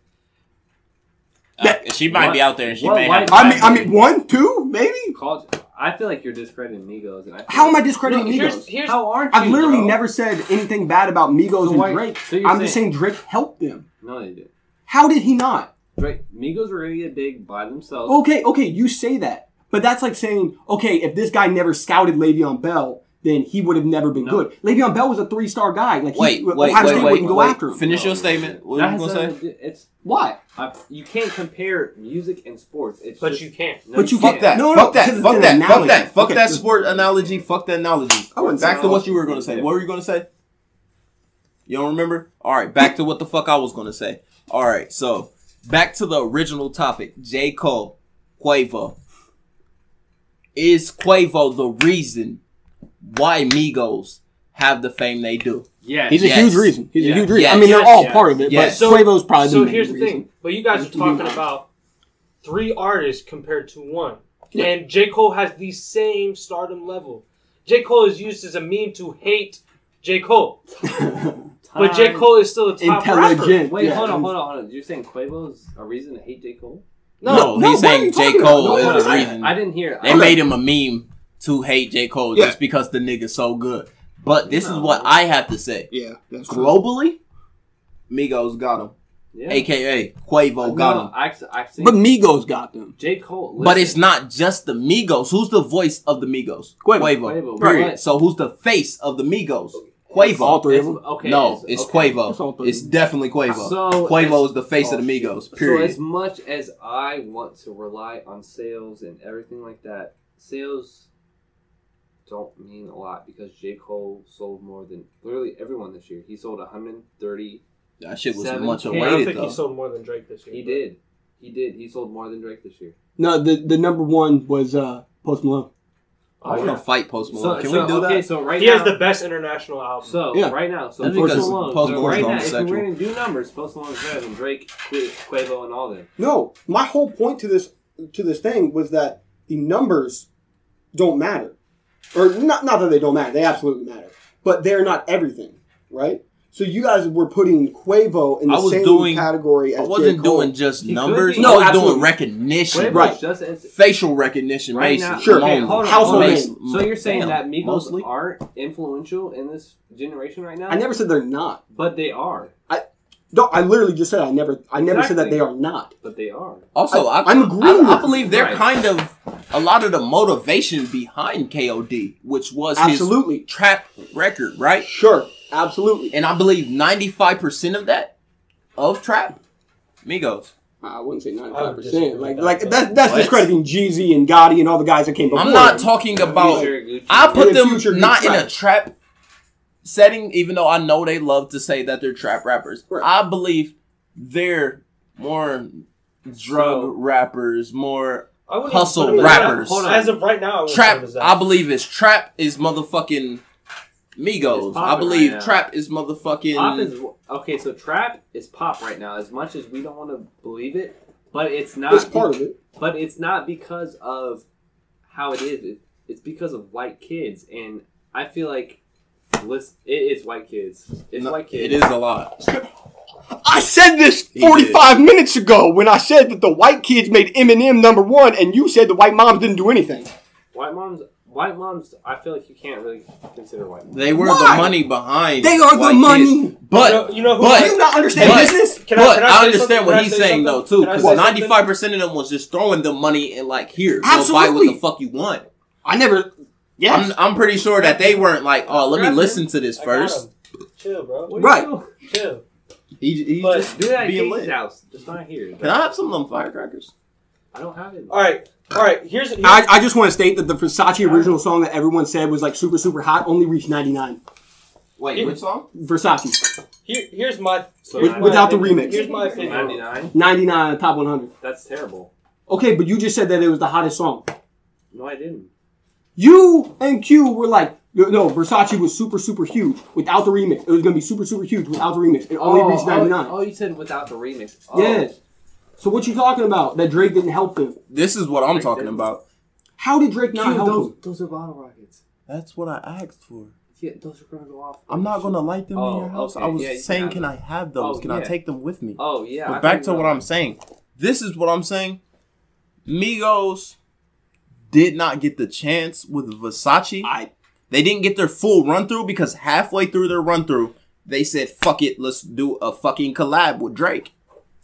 Uh, she might What- be out there and she what may have. I mean, I mean, one, two, maybe. Called, I feel like you're discrediting Migos. And I feel How am I discrediting No, here's, Migos? here's How aren't you? I've literally bro? never said anything bad about Migos So and why- Drake. so you're I'm just saying- saying Drake helped them. No, they did. How did he not? Drake, Migos were gonna get big by themselves. Okay, okay, you say that. But that's like saying, okay, if this guy never scouted Le'Veon Bell, then he would have never been No. good. Le'Veon Bell was a three star guy. Like, Wait, he, wait, Ohio wait, State wait, wouldn't go wait. after him. Finish No. your statement. What That were you gonna say? nothing to do- It's Why? You can't compare music and sports. It's But just- you can't. no, But you Fuck can't- that. No, no, fuck that. because it's Fuck an that. Fuck that. Fuck Okay. that sport analogy. Fuck that analogy. I wouldn't Back say to what you were gonna say. What were you gonna say? You don't remember? All right. Back to what the fuck I was gonna say. All right. So back to the original topic. J Cole, Quavo. Is Quavo the reason why Migos have the fame they do? Yeah, He's a Yes. huge reason. He's Yeah. a huge reason. Yes. I mean, they're Yes. all Yes. part of it, Yes. but So- Quavo's probably So the main here's the reason. thing. But you guys are talking about three artists compared to one. Yeah. And J. Cole has the same stardom level. J. Cole is used as a meme to hate J. Cole. But J. Cole is still a top rapper. Wait, Yeah. hold on, hold on, hold on. You're saying Quavo's a reason to hate J. Cole? No, no, he's saying J Cole? No, is what the is that? reason. I didn't hear. They made him a meme to hate J. Cole Yeah. just because the nigga's so good. But this is what I have to say. Yeah, that's true. Globally, Migos got him. Yeah. AKA Quavo got no, him. I, I think But Migos got them. J. Cole. But it's not just the Migos. Who's the voice of the Migos? Quavo. Quavo, Period. but- So who's the face of the Migos? it's- Quavo. All three of them? Okay. no, it's. It's all Quavo. three. It's definitely Quavo. So Quavo is the face oh, of the oh, shit. Migos. So as much as I want to rely on sales and everything like that, sales don't mean a lot because J. Cole sold more than literally everyone this year. He sold 130. that shit was Seven much K. I don't awaited think though. he sold more than Drake this year. He but- did. He did. He sold more than Drake this year. No, the the number one was uh, Post Malone. I want to fight Post Malone. So, Can so, we do okay, that? so right He now, has the best international album. So Yeah. right now, so That's Post Malone. Post so Malone's right now, if homosexual. we're gonna do numbers, Post Malone is better than Drake, Qu- Quavo, and all them. No, my whole point to this to this thing was that the numbers don't matter, or not not that they don't matter. They absolutely matter, but they're not everything, right? So you guys were putting Quavo in the I was same doing- category I as wasn't J. Cole. doing just He numbers. be. I No, was absolutely. doing recognition. Quavo's Right. just as Facial recognition. right basically. now. Sure. Okay, hold on. Household hold on. name. So you're saying Damn, that Migos mostly. aren't influential in this generation right now? I never said they're not. But they are. No, I literally just said I never. I never said that they are not. But they are. Also, I, I- I'm agreeing I, I with believe they're Right. kind of a lot of the motivation behind KOD, which was Absolutely, his trap record, right? sure, absolutely. And I believe ninety five percent of that of trap, Migos. I wouldn't say I ninety would five disagree percent. Like, like but- that, that's What? discrediting Jeezy and Gotti and all the guys that came before. I'm not them. talking about. Future, Gucci. I put And them Future not gets in a trap. Trap setting, even though I know they love to say that they're trap rappers. Right. I believe they're more drug So- rappers, more I Hustle even put him as rappers. that. Hold on. As of right now, I trap. him. I believe is trap is motherfucking Migos. It's I believe right trap is motherfucking. Pop is okay. So trap is pop right now. As much as we don't want to believe it, but it's not. It's part of it. But it's not because of how it is. It's because of white kids, and I feel like listen, it, it's white kids. It's No, white kids. It is a lot. I said this He 45 minutes ago when I said that the white kids made Eminem number one, and you said the white moms didn't do anything. White moms. White moms. I feel like you can't really consider white moms. They were Why? the money behind. They are the white money. kids. But You know- you know who- but Do you not understand but- business? Can I- but can I I, say something? understand what Can I he's say saying something? though too, Can I because something? ninety five percent of them was just throwing the money and like here, go buy what Absolutely. the fuck you want. I never. Yes. I'm, I'm pretty sure that they weren't like, oh, let me listen to this I first. Chill, bro. What Right. do you do? Chill. He, he's But- just Do that at being Casey's lit. house. Just not here. Can I have some of them firecrackers? I don't have it. All right, all right. Here's, here's I, I just want to state that the Versace original song that everyone said was like super, super hot only reached 99. Wait, Yeah. which song? Versace. here, here's my So here's With- my without the opinion. remix. Here's my opinion. 99. 99 top 100. That's terrible. Okay, but you just said that it was the hottest song. No, I didn't. You and Q were like, no, no, Versace was super, super huge without the remix. It was going to be super, super huge without the remix. It only oh, reached 99. Oh, you said without the remix. Oh. Yes. So what you talking about? That Drake didn't help him? This is what I'm Drake talking didn't. about. How did Drake not Dude, help those, him? those are bottle rockets. That's what I asked for. Yeah, those are gonna go off. I'm not gonna light them Oh, in your oh, house. okay. I was Yeah, you can saying, can them. I have those? Oh, can I take them with me? Oh yeah. But I back to what. I'm saying. This is what I'm saying. Migos did not get the chance with Versace. I They didn't get their full run through because halfway through their run through, they said, "Fuck it, let's do a fucking collab with Drake."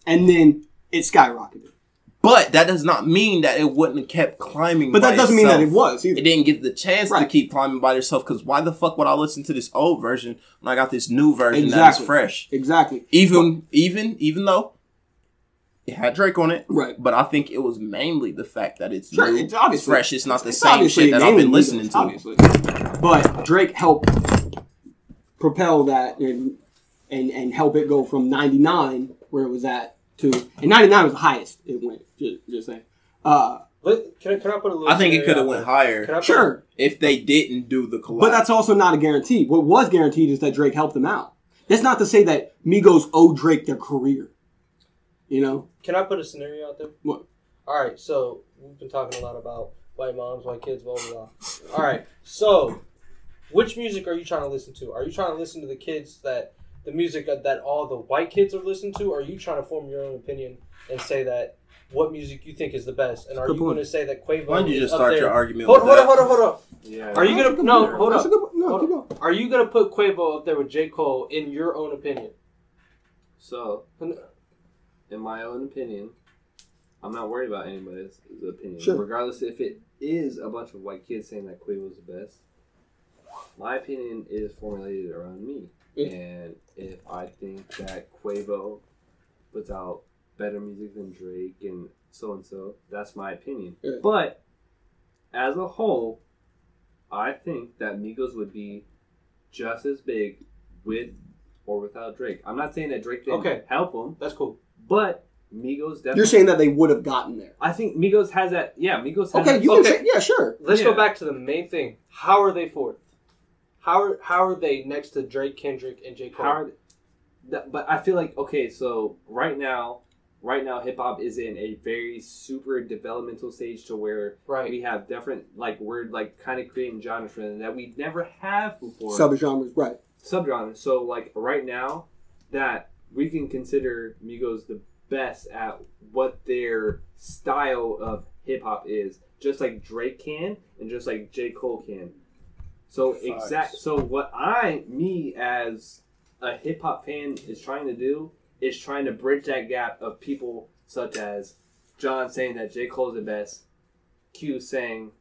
and then it skyrocketed. But that does not mean that it wouldn't have kept climbing. But that doesn't mean that it was either. It didn't get the chance to keep climbing by itself. Because why the fuck would I listen to this old version when I got this new version that Exactly. is fresh? Exactly. Even even even though it had Drake on it, Right. But I think it was mainly the fact that it's Sure, new, it's obviously fresh. It's not the It's same shit that I've been listening Migos, to. Obviously. But Drake helped propel that and and and help it go from 99 where it was at to and 99 was the highest it went. Just, just saying. Uh, But can I, can I put a little? I think it could have went higher Can I put- sure, if they didn't do the collab. but that's also not a guarantee. What was guaranteed is that Drake helped them out. That's not to say that Migos owe Drake their career. You know, Can I put a scenario out there? What? All right, so we've been talking a lot about white moms, white kids, blah blah blah. All right, so which music are you trying to listen to? Are you trying to listen to the kids that the music that that all the white kids are listening to? Or are you trying to form your own opinion and say that what music you think is the best? And are Good you point. going to say that Quavo? Why don't you is just up start there? your argument? Hold, with hold on, that? hold on, hold on. Yeah. Are you gonna no? Hold That's up. no, Hold keep up. going. Are you gonna put Quavo up there with J Cole in your own opinion? So, in my own opinion, I'm not worried about anybody's opinion. Sure. Regardless if it is a bunch of white kids saying that Quavo's the best. My opinion is formulated around me. And if I think that Quavo puts out better music than Drake and so and so, that's my opinion. But as a whole, I think that Migos would be just as big with or without Drake. I'm not saying that Drake didn't Okay. help him, That's cool. But Migos definitely. You're saying that they would have gotten there. I think Migos has that. Yeah, Migos. Has Okay, that- you Okay. can say yeah, sure. Let's Yeah. go back to the main thing. How are they fourth? How are how are they next to Drake, Kendrick, and J Cole? How are they- that- but I feel like okay, so right now, right now, hip hop is in a very super developmental stage to where right. we have different like we're like kind of creating genres that we never have before. Subgenres, right? subgenres. So like right now, that we can consider Migos the best at what their style of hip hop is, just like Drake can, and just like J Cole can. So exact. So what I, me as a hip hop fan, is trying to do is trying to bridge that gap of people such as John saying that J Cole's the best, Q saying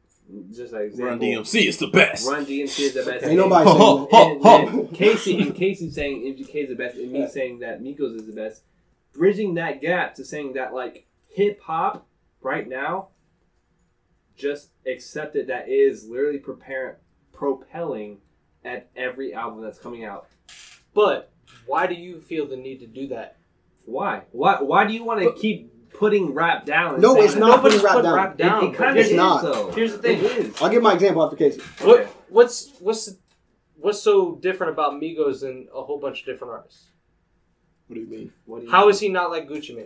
just like example, Run DMC is the best. Run DMC is the best. Ain't nobody saying Ho, that. and, ho. and Casey and Casey saying MGK is the best, and me Yeah. saying that Migos is the best, bridging that gap to saying that like hip hop right now, just accepted that is literally prepare, propelling at every album that's coming out. But why do you feel the need to do that? Why? Why? Why do you want to keep putting rap down? No, it's not Nobody's putting rap put down. rap down. It, it kind of is not. though. Here's the thing. It is. I'll give my example after Casey. What Okay. what's what's what's so different about Migos than a whole bunch of different artists? What do you mean? What do you How mean? is he not like Gucci Mane?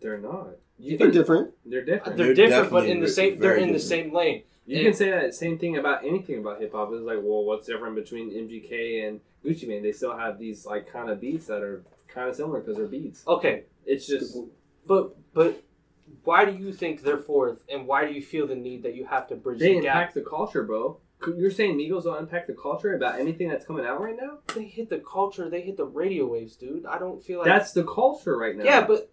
They're not. You They're can, different. they're different. They're, They're different, but in the same they're very in the same lane. You And- can say that same thing about anything about hip hop. It's like, well, what's different between MGK and Gucci Mane? They still have these like kind of beats that are kind of similar because they're beats. Okay, It's just but but why do you think they're fourth, and why do you feel the need that you have to bridge they the gap? impact the culture, bro. You're saying Migos don't impact the culture about anything that's coming out right now? They hit the culture. They hit the radio waves, dude. I don't feel like That's the culture right now. yeah, but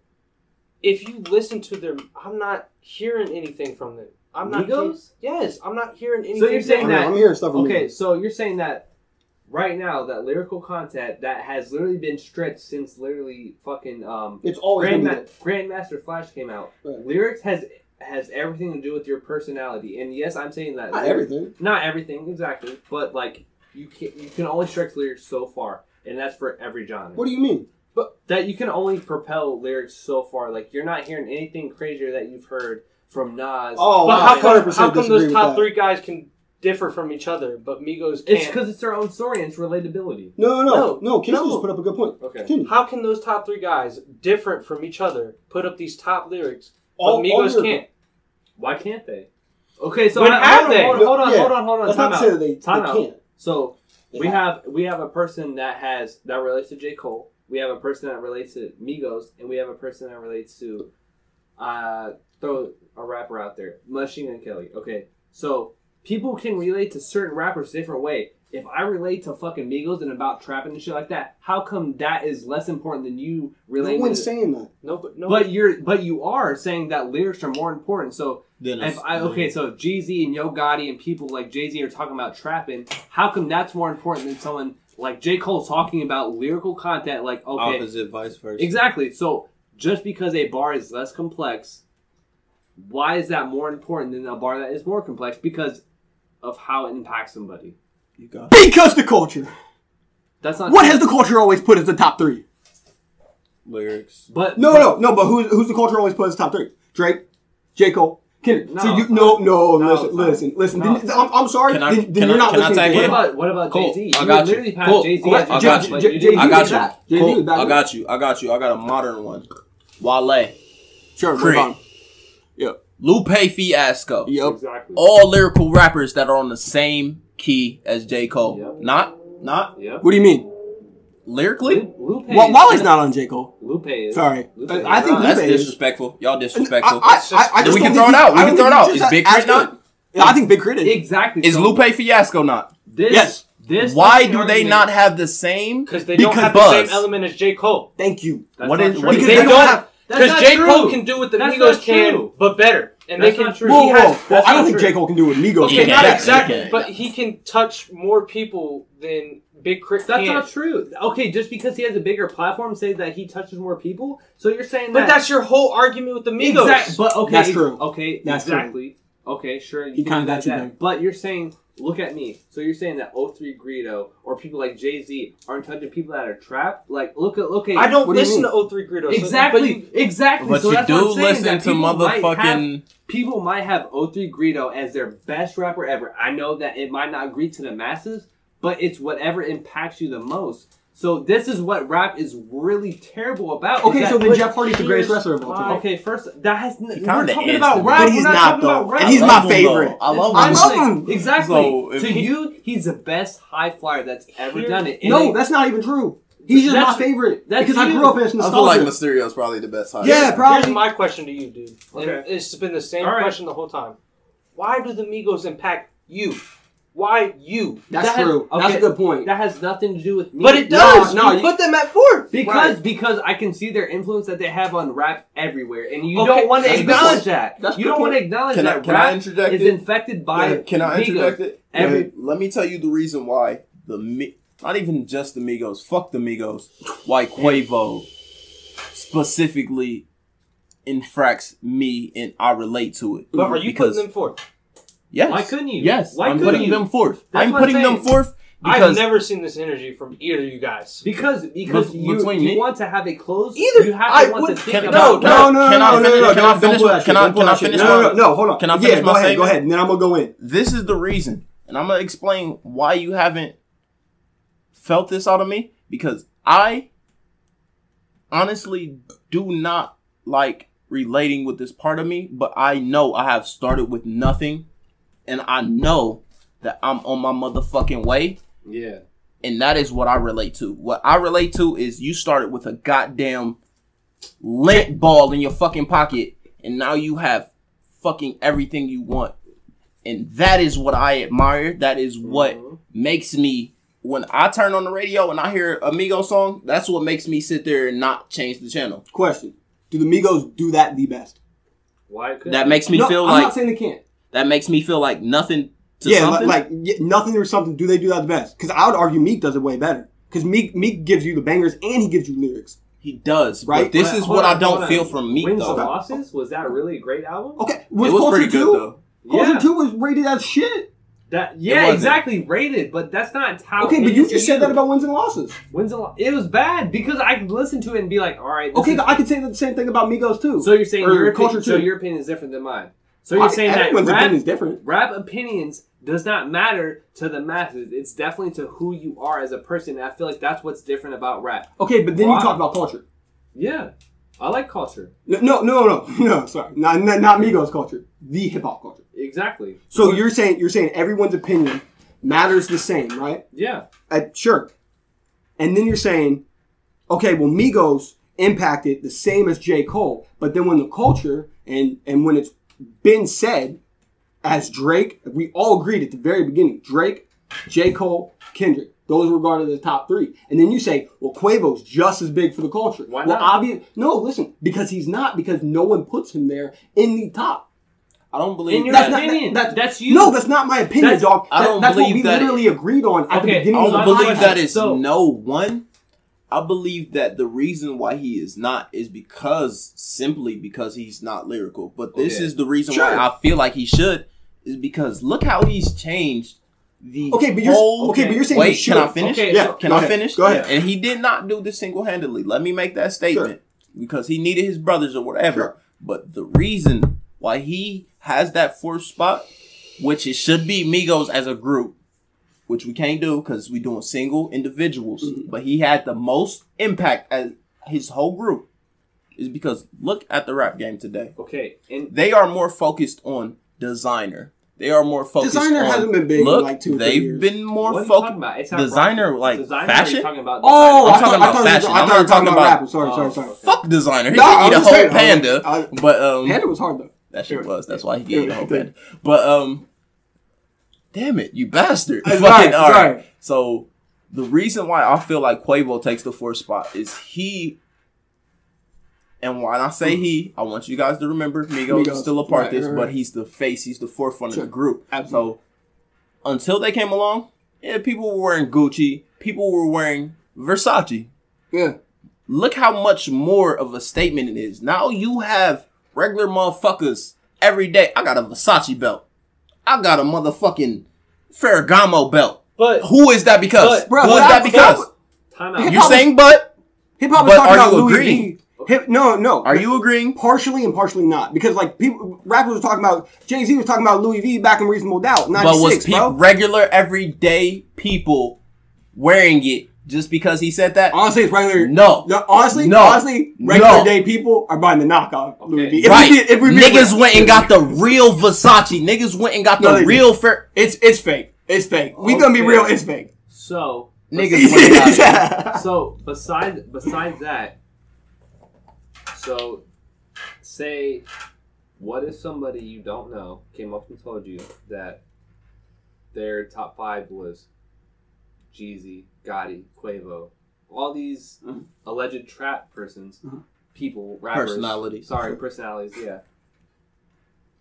if you listen to them, I'm not hearing anything from them. I'm not. Migos? yes, I'm not hearing anything. So you're saying know, that- I'm hearing stuff from Okay, you. so you're saying that right now that lyrical content that has literally been stretched since literally fucking um It's always Grandma- Grandmaster Flash came out. Right. Lyrics has has everything to do with your personality, and yes, I'm saying that Not lyric- everything. not everything exactly, but like you can you can only stretch lyrics so far, and that's for every genre. What do you mean? But that you can only propel lyrics so far. Like you're not hearing anything crazier that you've heard from Nas. Oh, But I how come, 100% how come those top three guys can differ from each other, but Migos it's can't? because it's their own story and it's relatability. No, no, no, No, no. Casey no. just put up a good point. Okay. Continue. How can those top three guys, different from each other, put up these top lyrics, All- all Migos lyrical. can't? Why can't they? Okay, so When I- have hold, they? on, hold on, hold on, Yeah. hold on, hold on. That's time not out. say that they, they out. can't. So They we have. have we have a person that has that relates to J Cole. We have a person that relates to Migos, and we have a person that relates to uh throw a rapper out there, Machine Gun Kelly. Okay, so people can relate to certain rappers a different way. If I relate to fucking Migos and about trapping and shit like that, how come that is less important than you No one's to, saying that. No, but no. but you're but you are saying that lyrics are more important. So Then if it's- I okay, so if Jay Z and Yo Gotti and people like Jay Z are talking about trapping, how come that's more important than someone like J Cole talking about lyrical content? Like okay, opposite, vice versa. Exactly. So just because a bar is less complex, why is that more important than a bar that is more complex? Because of how it impacts somebody. You got Because the culture. That's not What true. has the culture always put as the top three? lyrics. But No, no, no. But who's who's the culture always put as top three? Drake, J Cole, Kendrick. so No, you it's no not. no, No, listen it's not. listen listen. No, Then- I'm, I'm sorry. Can I- then, then can you're I- not can I listening tag to What about what about Cool. Jay Z? I got you. literally passed Cool. Jay Z. Cool. I got you. I got you. Cool. I got you. I got you. I got a modern one. Wale. Sure, Crit. Move on. Yep. Lupe Fiasco. Yep. Exactly. All lyrical rappers that are on the same key as J. Cole. Yep. Not not Yeah. What do you mean? lyrically? Lupe. Well, Wale's not on J Cole. Lupe is. Sorry. Lupe I- is I think not. That's Lupe is- disrespectful. Y'all disrespectful. I, I, I Then just we can throw it out. We I can throw it out. he's Is Big as K.R.I.T not? Yeah, I think Big K.R.I.T is. Exactly. Is so Lupe Fiasco not? This, Yes. This. Why do they not have the same? because they don't Because have the same element as J Cole. Thank you. That's What not is- true. what is- Because They they don't don't have. Because J. Cole can do what the That's Migos can, true. but better, and That's they not can. true. Whoa, He whoa, has, whoa. That's I don't think true. J Cole can do what Migos okay, can. not can't. exactly, He but he can touch more people than Big K.R.I.T That's can. not true. Okay, just because he has a bigger platform, say that he touches more people. So you're saying But that that's your whole argument with the Migos. Exact- But okay, That's true. Okay, That's true. exactly. Okay, sure. You He kinda got you that. there. But you're saying, look at me. So you're saying that 03 Greedo or people like Jay Z aren't touching people that are trapped? Like, look at look at. I don't What do you listen mean? to 03 Greedo. so- Exactly, but you- exactly. But so you that's do what I'm listen that to people might have- motherfucking. people might have 03 Greedo as their best rapper ever. I know that it might not agree to the masses, but it's whatever impacts you the most. So this is what rap is really terrible about. Okay, so then but Jeff Hardy's the greatest wrestler of all time. Okay, first that has n- we're talking is about to me. rap. But we're not, not, talking about rap. And he's my love him, favorite. I love him. I love him. Exactly. So, to he- you, he's the best high flyer that's ever Here- done it. And No, it- that's not even true. He's just That's- my favorite. that's because I grew up in nostalgia. I feel like nostalgia. Mysterio's probably the best high. Yeah, probably. Here's my question to you, dude. And Okay. it's been the same All right. question the whole time. Why do the Migos impact you? Why you? That's That has- true. That's okay. a good point. that has nothing to do with me. But it does. no, you you- put them at fourth. Because Right. because I can see their influence that they have on rap everywhere, and you Okay, don't want to that's a good acknowledge that. That's you don't want to acknowledge Can I- that can I rap interject is it? infected by. Yeah, can I Migos. interject it? Every- Yeah, let me tell you the reason why the Mi- not even just the Migos, fuck the Migos, why Quavo specifically infracts me and I relate to it. But are you because putting them fourth? Yes, Why couldn't you? Yes, Why I'm couldn't putting you? them fourth. That's I'm what I'm putting them saying. fourth I've because never seen this energy from either of you guys. Because because Be- you, between you me- want to have a closed. Either- you have to I want would- to think Can- about. no, No, no, Can I no, no, finish- no, no, can I don't finish pull my- that can shit. I- Don't pull can I that shit. finish No, my- no, no, no, hold on. can I yeah, finish go my ahead, go statement? ahead, and then I'm gonna go in. this is the reason, and I'm gonna explain why you haven't felt this out of me because I honestly do not like relating with this part of me, but I know I have started with nothing, and I know that I'm on my motherfucking way, Yeah. and that is what I relate to. What I relate to is you started with a goddamn lint ball in your fucking pocket, and now you have fucking everything you want. And that is what I admire. That is what Mhm. makes me when I turn on the radio and I hear a Migo song, that's what makes me sit there and not change the channel. Question: Do the Migos do that the best? Why couldn't That makes me no, feel I'm like not saying they can't. That makes me feel like nothing to yeah, something. like, like nothing or something. Do they do that the best? Because I would argue Meek does it way better. Because Meek Meek gives you the bangers and he gives you lyrics. he does, Right? But this Hold is what hold I don't on. feel from Meek Wins though. and losses was that really a great album? Okay, It was Culture pretty good Two- though. Culture Yeah. Two was rated as shit. That yeah, exactly rated, but that's not how. Okay, it but you is just to said that about wins and losses. wins and lo- It was bad because I could listen to it and be like, all right. this Okay, is- I could say the same thing about Migos too. so you're saying or your Culture opinion, so your opinion is different than mine. So you're I- saying that rap, different. rap opinions does not matter to the masses. It's definitely to who you are as a person. And I feel like that's what's different about rap. Okay, but then Why? you talk about culture. Yeah, I like culture. No, no, no, no, no. Sorry, not not, not Migos culture. The hip hop culture. Exactly. So you're saying you're saying everyone's opinion matters the same, right? Yeah. Uh, sure. And then you're saying, okay, well, Migos impacted the same as J. Cole, but then when the culture and and when it's been said, as Drake. We all agreed at the very beginning: Drake, J. Cole, Kendrick. Those were regarded as the top three. And then you say, well, Quavo's just as big for the culture. Why not? well, not? obvious. No, listen, because he's not. Because no one puts him there in the top. I don't believe In your That's that. not- that- that's you. No, that's not my opinion, That's- dog. I don't that's what believe we that it- literally agreed on at the Okay, beginning I of the don't believe that is So- no one. I believe that the reason why he is not is because simply because he's not lyrical. But this Okay. is the reason Sure. why I feel like he should is because look how he's changed the Okay, but you're whole. okay, but you're saying Wait, he should. can I finish? Okay, Yeah, so- Can I ahead. finish? Go ahead. And he did not do this single handedly. Let me make that statement because he needed his brothers or whatever. Sure. But the reason why he has that fourth spot, which it should be Migos as a group, which we can't do because we doing single individuals. Mhm. But he had the most impact as his whole group is because look at the rap game today. Okay, and They are more focused on designer. They are more focused Designer on hasn't been big in look. like two they've years. been more what are you talking focused. about? Designer, rock. like, designer, fashion? Talking about Oh, I'm I talking thought, about I fashion. I I'm not you were talking talking about about- rappers. Sorry, Oh, sorry, sorry. okay. Fuck designer. He No, can I'm a whole saying, panda. I- but um, Panda was hard though. that shit was. That's why he Yeah, can eat a whole okay. panda. But um, damn it, you bastard! Fucking sorry, all right. sorry. So the reason why I feel like Quavo takes the fourth spot is he. And when I say hmm. he, I want you guys to remember Migos, Migos, is still a part right, of this, right, but he's the face, he's the forefront Sure. of the group. Absolutely. So until they came along, yeah, people were wearing Gucci, people were wearing Versace. Yeah. Look how much more of a statement it is. Now you have regular motherfuckers every day. I got a Versace belt. I got a motherfucking Ferragamo belt. But Who is that because? But- Bro, Who is that I- because? time out. You're saying but? Hip hop But is talking are about you Louis agreeing? V. Hip, no, no. Are you agreeing? partially and partially not? Because like people, rappers were talking about Jay Z was talking about Louis V back in Reasonable Doubt, ninety But was pe- bro. regular everyday people wearing it just because he said that? Honestly, it's regular. No. no. honestly, No. honestly, regular No. day people are buying the knockoff Louis Okay. V. If right. we be- if we Niggas real. went and got the real Versace. Niggas went and got No, the they real Fer. It's it's fake. It's fake. We gonna be real. It's fake. So, Niggas went and so besides besides that, so say, what if somebody you don't know came up and told you that their top five was Jeezy, Gotti, Quavo, all these Mhm. alleged trap persons, Mhm. people, rappers, Personalities. Sorry, personalities. Yeah.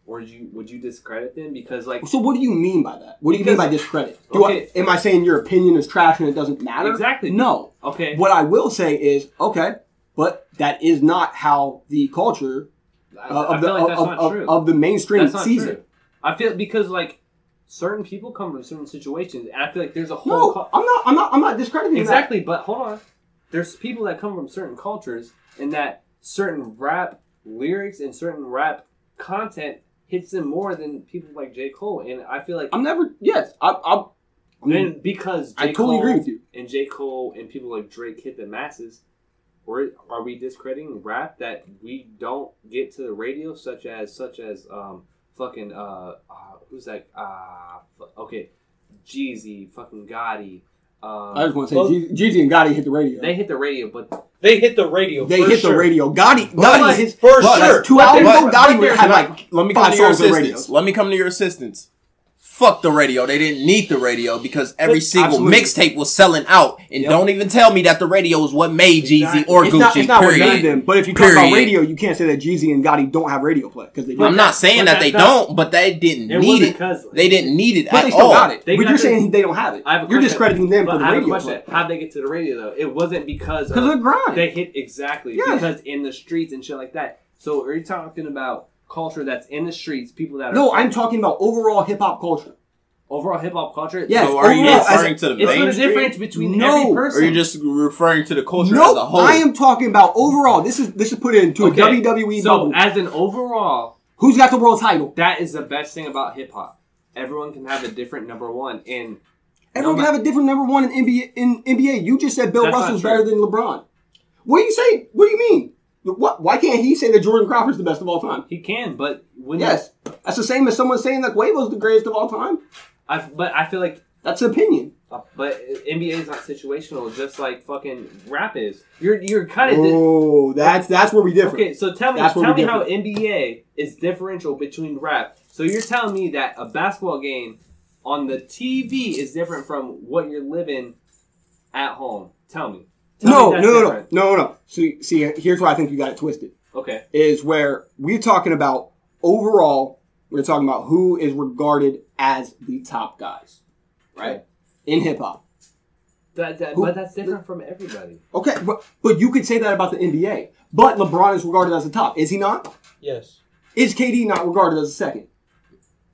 Would you would you discredit them because like So what do you mean by that? What do you mean by discredit? Do Okay. I, am I saying your opinion is trash and it doesn't matter? Exactly. No. okay What I will say is okay, but that is not how the culture uh, of the like of, of, of the mainstream That's not season. I feel because like certain people come from certain situations, and I feel like there's a whole No, cul- I'm not. I'm not. I'm not discrediting that. exactly. But hold on, there's people that come from certain cultures, and that certain rap lyrics and certain rap content hits them more than people like J Cole, and I feel like I'm never. Yes, I. I then because J. I totally Cole agree with you. and J Cole and people like Drake hit the masses. Or are we discrediting rap that we don't get to the radio, such as such as um fucking uh, uh who's that uh okay Jeezy fucking Gotti um I just want to say, Well- Jeezy Jeezy and Gotti hit the radio. they hit the radio, but they hit the radio. They for hit sure. the radio. Gotti, Gotti, like, his for but, sure. two But albums ago, Gotti but had like Let me come to your songs on the assistance. Let me come to your assistance. Fuck the radio. They didn't need the radio because every But- single mixtape was selling out. And Yep. don't even tell me that the radio is what made Jeezy Exactly. or It's Gucci. not, it's not period. made them. But if you talk about radio, you can't say that Jeezy and Gotti don't have radio play because they do. I'm not saying But that they not- don't, but they didn't it need it. because They didn't need it But at they still all. got it. They but you're the- saying they don't have it. Have You're discrediting them for the I have a radio question: play. How'd they get to the radio though? It wasn't because Because of the of grind. they hit exactly Yeah. because in the streets and shit like that. So are you talking about culture that's in the streets, people that are no, I'm talking about overall hip hop culture. overall hip hop culture? Yes, So are you overall, as referring to the It's what the mainstream? difference between No. every Or person. you're just referring to the culture No, as a whole? I am talking about overall. This is this is put into Okay, a WWE So bubble. as an overall, Who's got the world title? that is the best thing about hip hop. Everyone can have a different number one, and Everyone No, can have a different number one in NBA. In NBA, you just said Bill That's not Russell's true. better than LeBron. What do you say? What do you mean? What? Why can't he say that Jordan Crawford's the best of all time? he can. But when Yes, that's the same as someone saying that Quavo's the greatest of all time. I, but I feel like That's an opinion. Uh, But NBA is not situational, just like fucking rap is. You're you're kind of Oh, that's that's where we differ. okay. So tell me, tell me how NBA is differential between rap. So you're telling me that a basketball game on the TV is different from what you're living at home. Tell me. Tell No, no, no, no, no, no. See, see, here's where I think you got it twisted. Okay. Is where we're talking about overall. We're talking about who is regarded as the top guys, right? In hip hop. That, that, Who- but that's different from everybody. Okay, but but you could say that about the NBA. But LeBron is regarded as the top, is he not? Yes. Is KD not regarded as a second?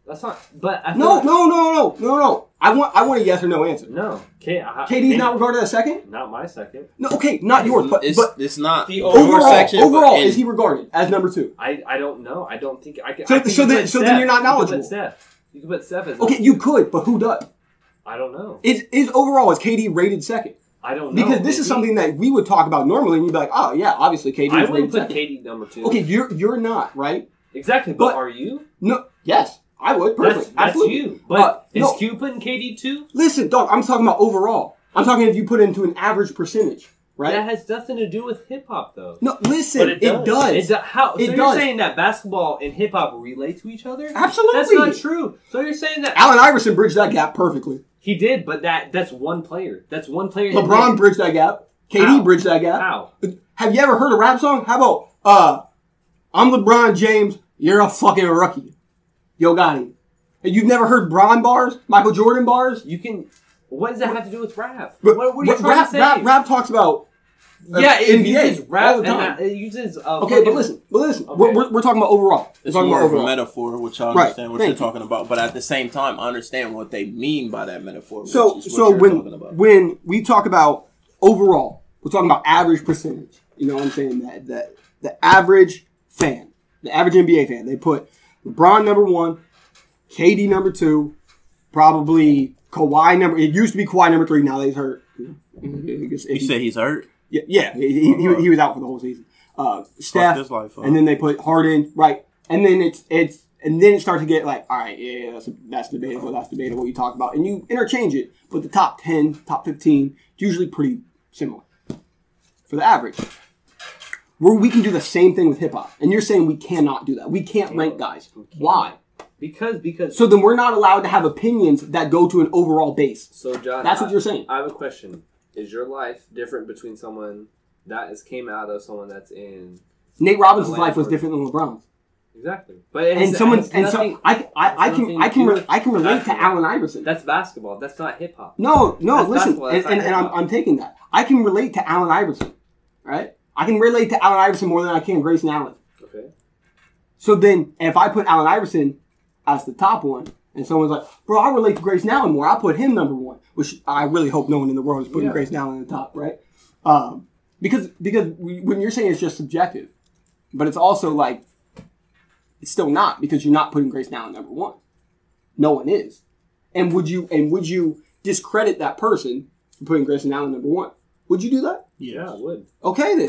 That's not. But I feel No, like- no, no, no, no, no. I want I want a yes or no answer. no. K, I, KD's not regarded as second. Not my second. No, okay, not yours, but it's, but it's not The your overall, section, overall, is he regarded as number two? I, I don't know. I don't think I can. So- I think so then, so then you're not You can knowledgeable. put Steph. You can put Steph as Okay, you could, but who does? I don't know. Is is overall is KD rated second? I don't know Because this is Maybe. something that we would talk about normally, and you'd be like, oh yeah, obviously KD I is wouldn't rated put second. KD number two. Okay, you're you're not right. exactly. But, but- are you? No, yes, I would personally, That's, that's you. But Uh, is no. Q putting KD two? Listen, dog, I'm talking about overall. I'm talking if you put it into an average percentage, right? That has nothing to do with hip hop, though. no, listen, But it it does. does. It do- how? It so does. you're saying that basketball and hip hop relate to each other? Absolutely. That's not true. So you're saying that Allen Iverson bridged that gap perfectly. he did, but that that's one player. That's one player. LeBron bridged that gap. KD How? bridged that gap. How? Have you ever heard a rap song? How about uh I'm LeBron James, you're a fucking rookie. Yo Gotti. You've never heard Bron bars? Michael Jordan bars? You can. What does that have to do with rap? But- what, what are you but trying rap, to say? Rap, rap talks about uh, yeah, it NBA uses rap all the time. that, it uses. Uh, Okay, but listen, but listen. Okay. We're, we're, we're talking about overall. We're It's talking more about of a metaphor, which I Right, understand what thank you're you. talking about. But at the same time, I understand what they mean by that metaphor. Which So is what so you're when talking about. when we talk about overall, we're talking about average percentage. You know what I'm saying? That that the average fan, the average NBA fan, they put LeBron number one, KD number two, probably Kawhi number. It used to be Kawhi number three. Now he's hurt. you say he's hurt. yeah, yeah, he, he, he, he was out for the whole season. Uh, Steph, this life up. and then they put Harden right, and then it's it's and then it starts to get like, all right, yeah, that's that's debatable, that's debatable. What you talk about, and you interchange it, but the top ten, top fifteen, it's usually pretty similar for the average. Where we can do the same thing with hip hop, and you're saying we cannot do that. We can't rank guys. Why? because because So then we're not allowed to have opinions that go to an overall base. So John, That's what I- you're saying. I have a question. Is your life different between someone that is came out of someone that's in Nate Robinson's Atlanta life was or- different than LeBron's. exactly? But and someone and nothing- so I I, I can I can re- I can relate to. Allen Iverson. that's basketball. That's not hip hop. No, no, That's listen, and, and, and I'm. I'm taking that. I can relate to Allen Iverson, right? I can relate to Allen Iverson more than I can Grayson Allen. Okay. So then, if I put Allen Iverson as the top one, and someone's like, "Bro, I relate to Grayson Allen more," I put him number one, which I really hope no one in the world is putting Yeah. Grayson Allen at the top, right? Um, because because we, when you're saying it's just subjective, but it's also like it's still not because you're not putting Grayson Allen number one. No one is, and would you and would you discredit that person for putting Grayson Allen number one? Would you do that? Yeah, I would. Okay then.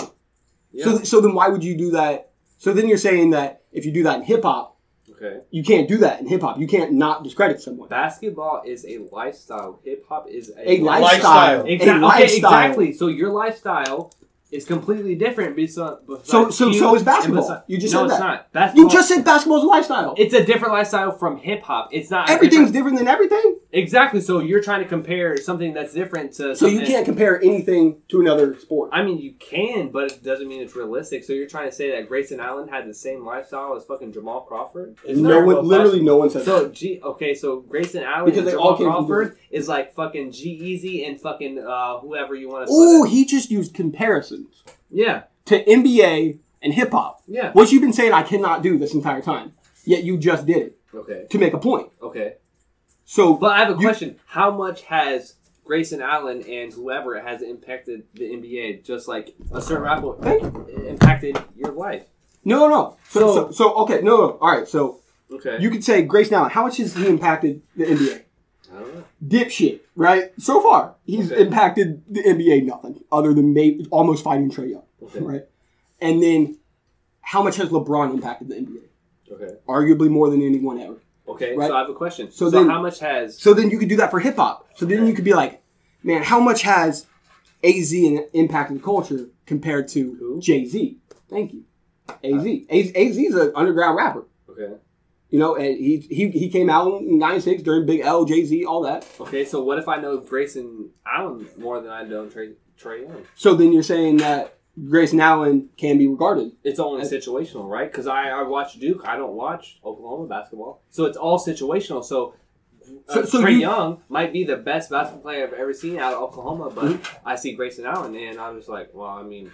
Yeah. So so then why would you do that? So then you're saying that if you do that in hip hop, okay. you can't do that in hip hop. You can't not discredit someone. Basketball is a lifestyle. Hip hop is a, A lifestyle. Lifestyle. Exactly. A Okay, lifestyle. exactly. So your lifestyle is completely different. Besides, So- so- so is basketball. You just no, said it's that. not. Basketball. You just said basketball's a lifestyle. It's a different lifestyle from hip hop. It's not Everything's different- different than everything. exactly. So you're trying to compare something that's different to. So you can't compare anything to another sport. I mean, you can, but it doesn't mean it's realistic. So you're trying to say that Grayson Allen had the same lifestyle as fucking Jamal Crawford? It's no one, literally, no one said So that. G okay, so Grayson Allen Because and Jamal all came from Crawford is like fucking G-Eazy and fucking uh, whoever you want to. Say. Oh, he just used yeah, to NBA and hip hop, yeah. which you've been saying I cannot do this entire time. Yet you just did it Okay, to make a point. okay. So, But I have a You- question: How much has Grayson Allen and whoever has impacted the NBA, just like a certain rapper impacted your life? no, no. So, so, So- so, okay, no, no. All right. So Okay, you could say Grayson Allen. How much has he impacted the NBA? I don't know. dipshit, right? So far, he's Okay. impacted the NBA nothing other than maybe almost fighting Trae Young, Okay, right? And then, how much has LeBron impacted the NBA? okay, Arguably more than anyone ever. okay. Right. So I have a question. So So, then- how much has So then you could do that for hip hop. So then Okay. you could be like, man, how much has AZ impacted the culture compared to Jay Z? Thank you. AZ. AZ, AZ is an underground rapper. Okay. You know, and he he, he came out in '96 during Big L, Jay Z, all that. Okay. So what if I know Grayson Allen more than I know Trae Trae Young? So then you're saying that Grayson Allen can be regarded. It's only I- situational, right? Because I, I watch Duke. I don't watch Oklahoma basketball, so it's all situational. So. Uh, So- so Trae you- Young might be the best basketball player I've ever seen out of Oklahoma, but Mm-hmm. I see Grayson Allen, and I'm just like, well, I mean,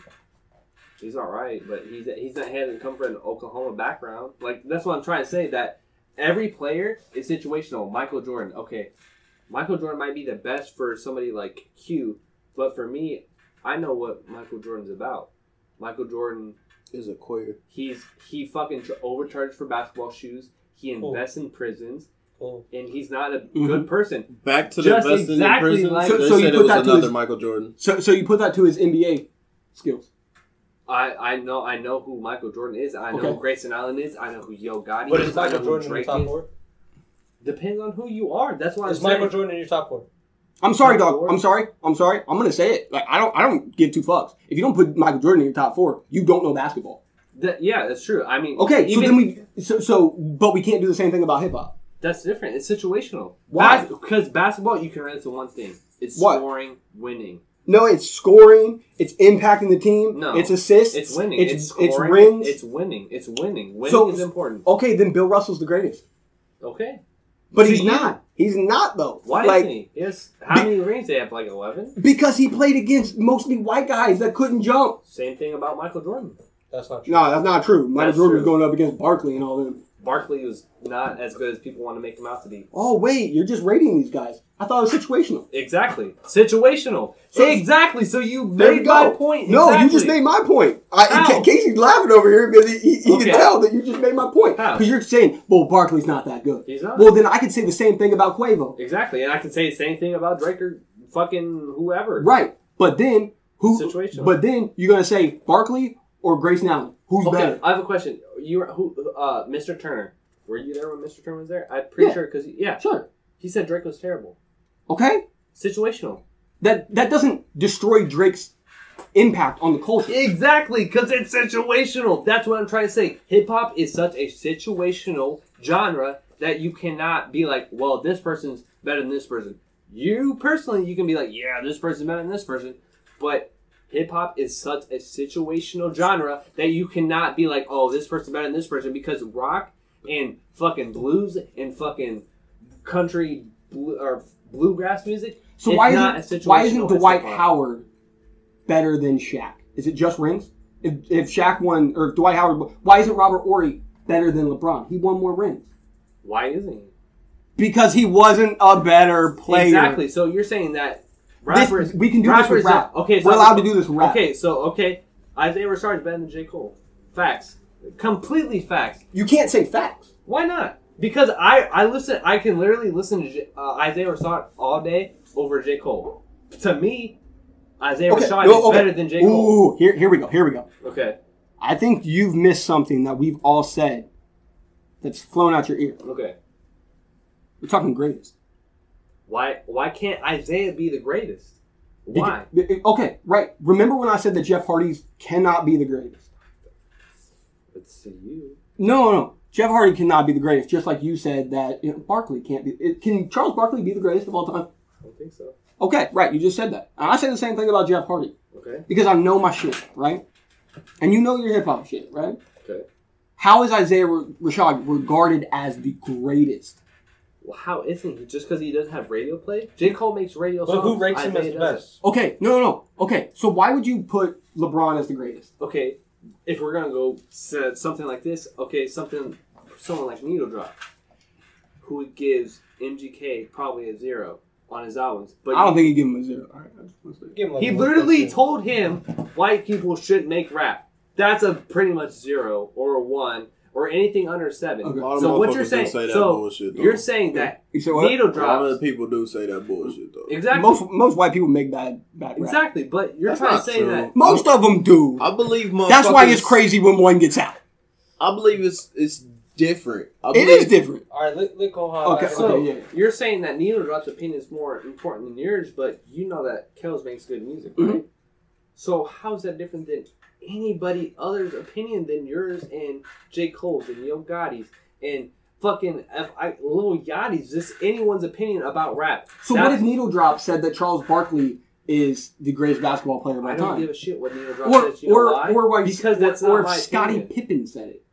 he's all right, but he's he's not he hasn't come from an Oklahoma background. Like that's what I'm trying to say. That every player is situational. Michael Jordan, okay, Michael Jordan might be the best for somebody like Q, but for me, I know what Michael Jordan's about. Michael Jordan Is a queer. He's he fucking tr- overcharged for basketball shoes. He Cool. invests in prisons, Cool. and he's not a Mhm. good person. Back to the Just investing exactly in prison. like- So- they so you said put it was that to another his- Michael Jordan. So so you put that to his NBA skills. I, I know I know who Michael Jordan is. I know Okay. who Grayson Allen is. I know who Yo Gotti is. But is. is I Michael who Jordan in your top is. four? Depends on who you are. That's why I'm Is saying. Michael Jordan in your top four? I'm sorry, Top dog. four? I'm sorry. I'm sorry. I'm gonna say it. Like I don't I don't give two fucks. If you don't put Michael Jordan in your top four, you don't know basketball. That- yeah, that's true. I mean, Okay, so even, then we so so but we can't do the same thing about hip hop. that's different. It's situational. Why? Because basketball, you can relate to one thing. It's What? scoring, winning. No, it's scoring. It's impacting the team. No. it's assists. It's winning. It's It's, it's, rings. It's winning. It's winning. Winning So- is important. okay, then Bill Russell's the greatest, Okay. but To he's you. not. He's not though. Why like, isn't he? Yes. How many rings they have? Like eleven. Because he played against mostly white guys that couldn't jump. Same thing about Michael Jordan. That's not true. No, that's not true. Michael That's Jordan was going up against Barkley and all them. Barkley was not as good as people want to make him out to be. Oh wait, you're just rating these guys. I thought it was situational. Exactly. Situational. So- exactly. So you There you made my go. point. No, you just made my point. I? Casey's laughing over here because he, he, he Okay. can tell that you just made my point. Because you're saying, well, Barkley's not that good. He's not. Well, then I could say the same thing about Quavo. exactly. And I can say the same thing about Drake or fucking whoever. Right. But then who? Situational. But then you're gonna say Barkley or Grayson Allen. Who's Okay, better? I have a question. You were who? Uh, Mr. Turner. Were you there when Mr. Turner was there? I'm pretty Yeah. sure because yeah, Sure. he said Drake was terrible. Okay. Situational. That that doesn't destroy Drake's impact on the culture. Exactly, because it's situational. That's what I'm trying to say. Hip hop is such a situational genre that you cannot be like, well, this person's better than this person. You personally, you can be like, yeah, this person's better than this person, but hip hop is such a situational genre that you cannot be like, oh, this person's better than this person because rock and fucking blues and fucking country or bluegrass music. So it's why isn't why isn't Dwight. Howard better than Shaq? Is it just rings? If if Shaq won or if Dwight Howard, why isn't Robert Horry better than LeBron? He won more rings Why isn't he? because he wasn't a better player. Exactly. So you're saying that This- we can do this with rap. okay, so We're allowed to do this with rap. Okay, so okay, Isaiah Rashad is better than J Cole. Facts, completely facts. You can't say facts. Why not? Because I I listen. I can literally listen to J, uh, Isaiah Rashad all day over J Cole. To me, Isaiah Okay, Rashad no, is okay. better than J Cole. Ooh, here here we go. Here we go. Okay, I think you've missed something that we've all said that's flown out your ear. okay. We're talking greatest. Why why can't Isaiah be the greatest? Why? Okay, right. Remember when I said that Jeff Hardy's cannot be the greatest? It's to you. No, no. Jeff Hardy cannot be the greatest, just like you said that you know, Barkley can't be. It, can Charles Barkley be the greatest of all time? I don't think so. Okay, right. You just said that. And I say the same thing about Jeff Hardy Okay. because I know my shit, right? And you know your hip hop shit, right? Okay. How is Isaiah R- Rashad regarded as the greatest? Well, how isn't he? Just because he doesn't have radio play? J Cole makes radio But who ranks him as the best? Okay, no, no, no. Okay, so why would you put LeBron as the greatest? okay, if we're gonna go s- something like this, okay, something, someone like Needle Drop, who gives MGK probably a zero on his albums, but I don't think he give him a zero. All right, let's do it. Give him like he a literally 1.2. told him white people shouldn't make rap. That's a pretty much zero or a one or anything under seven. Okay. A lot of So what you're saying? say that so bullshit, you're saying that You said what? Needle A lot of the people do say that bullshit though. exactly, Most most white people make bad bad rap. exactly, but you're That's trying to say true. that Most of them do. I believe motherfuckers. That's why it's crazy when one gets out. I believe it's it's different. I It believe, is different. All right, let, let go hard. Okay, So, okay, yeah. You're saying that Needle Drop's opinion is more important than yours, but you know that Kells makes good music, right? Mhm. So how is that different than anybody other's opinion than yours and J. Cole's and Yo Gotti's and fucking F- I, Lil Yachty's? Just anyone's opinion about rap. So That- what if Needle Drop said that Charles Barkley is the greatest basketball player of all time? I don't time? give a shit what Needle Drop Or says. You know or why? or why because that's or not if Scottie opinion. Pippen said it.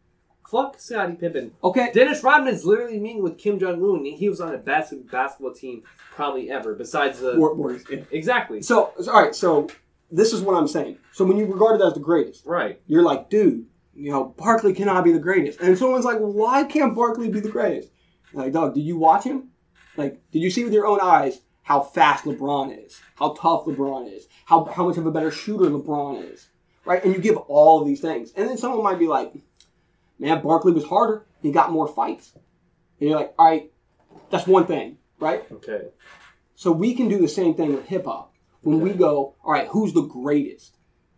Fuck Scottie Pippen. Okay. Dennis Rodman is literally meeting with Kim Jong Un, and he was on a bas- basketball team probably ever. Besides the or, yeah. exactly So all right. So this is what I'm saying. So when you regard it as the greatest, right. you're like, dude, you know, Barkley cannot be the greatest. And someone's like, why can't Barkley be the greatest? Like, dog, did you watch him? Like, did you see with your own eyes how fast LeBron is, how tough LeBron is, how how much of a better shooter LeBron is, right? And you give all of these things, and then someone might be like, man, Barkley was harder. He got more fights. And you're like, all right, that's one thing, right? Okay. So we can do the same thing with hip hop. When we go, all right, who's the greatest?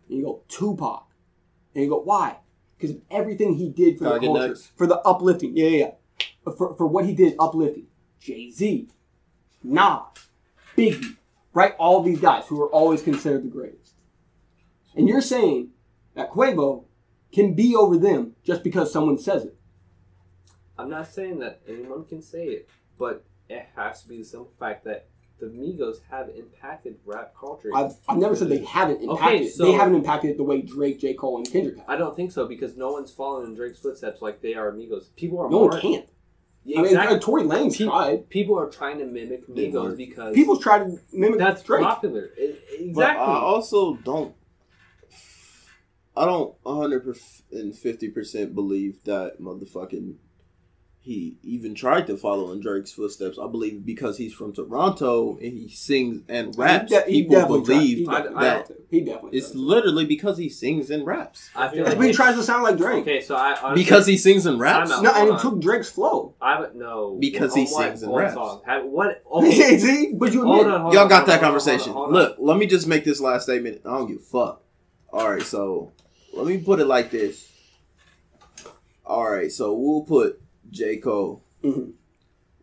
And you go, Tupac. And you go, why? Because of everything he did for Gotta the culture, next. for the uplifting. Yeah, yeah, yeah. For, for what he did uplifting. Jay Z, Nas, Biggie, right? All these guys who are always considered the greatest. And you're saying that Quavo can be over them just because someone says it. I'm not saying that anyone can say it, but it has to be the simple fact that the Migos have impacted rap culture. I've, I've never said they haven't Okay, impacted it. They haven't impacted it the way Drake, J. Cole, and Kendrick have. I don't think so because no one's following in Drake's footsteps like they are Migos. People are No more one can't. Yeah, I mean, exactly. Tory Lanez Pe- tried. People are trying to mimic Migos because People try to mimic that's Drake. popular. I- But exactly. I also don't. I don't 150% believe that motherfucking. He even tried to follow in Drake's footsteps. I believe because he's from Toronto and he sings and raps, He de- he people definitely tried. believe He I- definitely that tried to. He definitely. it's tried to. literally because he sings and raps. I feel Yeah, like But he tries to sound like Drake. Okay, so I honestly, Because he sings and raps. Out. No, and Hold he took Drake's flow. I would no Because on he what? sings and raps. Song. Have, what? Oh. Okay. See, but you hold on, hold y'all on, got hold that on, hold on, conversation. hold on. Look, let me just make this last statement. I don't give a fuck. All right, so let me put it like this. All right, so we'll put J. Cole. Mhm.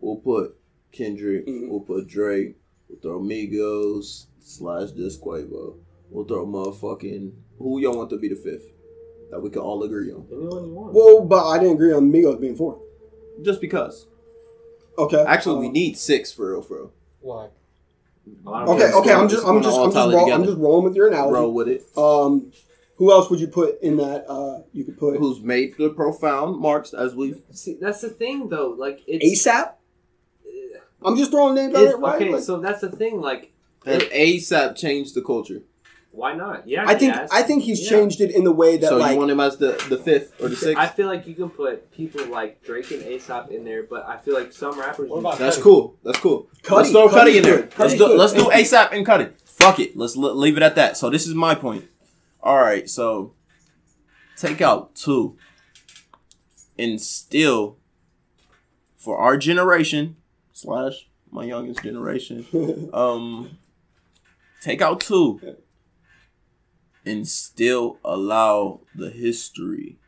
We'll put Kendrick. Mhm. We'll put Drake. We'll throw Migos slash just Quavo. We'll throw motherfucking. Who y'all want to be the fifth? That we can all agree on. Anyone you want. Well, but I didn't agree on Migos being fourth. Just because. Okay. Actually, Uh, we need six for real, for real. Why? Okay, okay. I'm just, I'm just, I'm just, roll, I'm just rolling with your analogy. Roll with it. Um, who else would you put in that? Uh, you could put Who's made the profound marks as we've See, that's the thing though. Like it's ASAP. I'm just throwing names out there, right? okay, Like, so that's the thing. Like, And ASAP changed the culture. why not? Yeah, I think has. I think he's Yeah. changed it in the way that so like you want him as the, the fifth or the sixth? I feel like you can put people like Drake and ASAP in there, but I feel like some rappers. What about That's Cudi? cool. That's cool. Cudi- let's throw Cudi Cudi's in there. good. Let's do let's do ASAP and Cudi. Fuck it. Let's l- leave it at that. So this is my point. All right. So take out two, and still for our generation slash my youngest generation, um, take out two, and still allow the history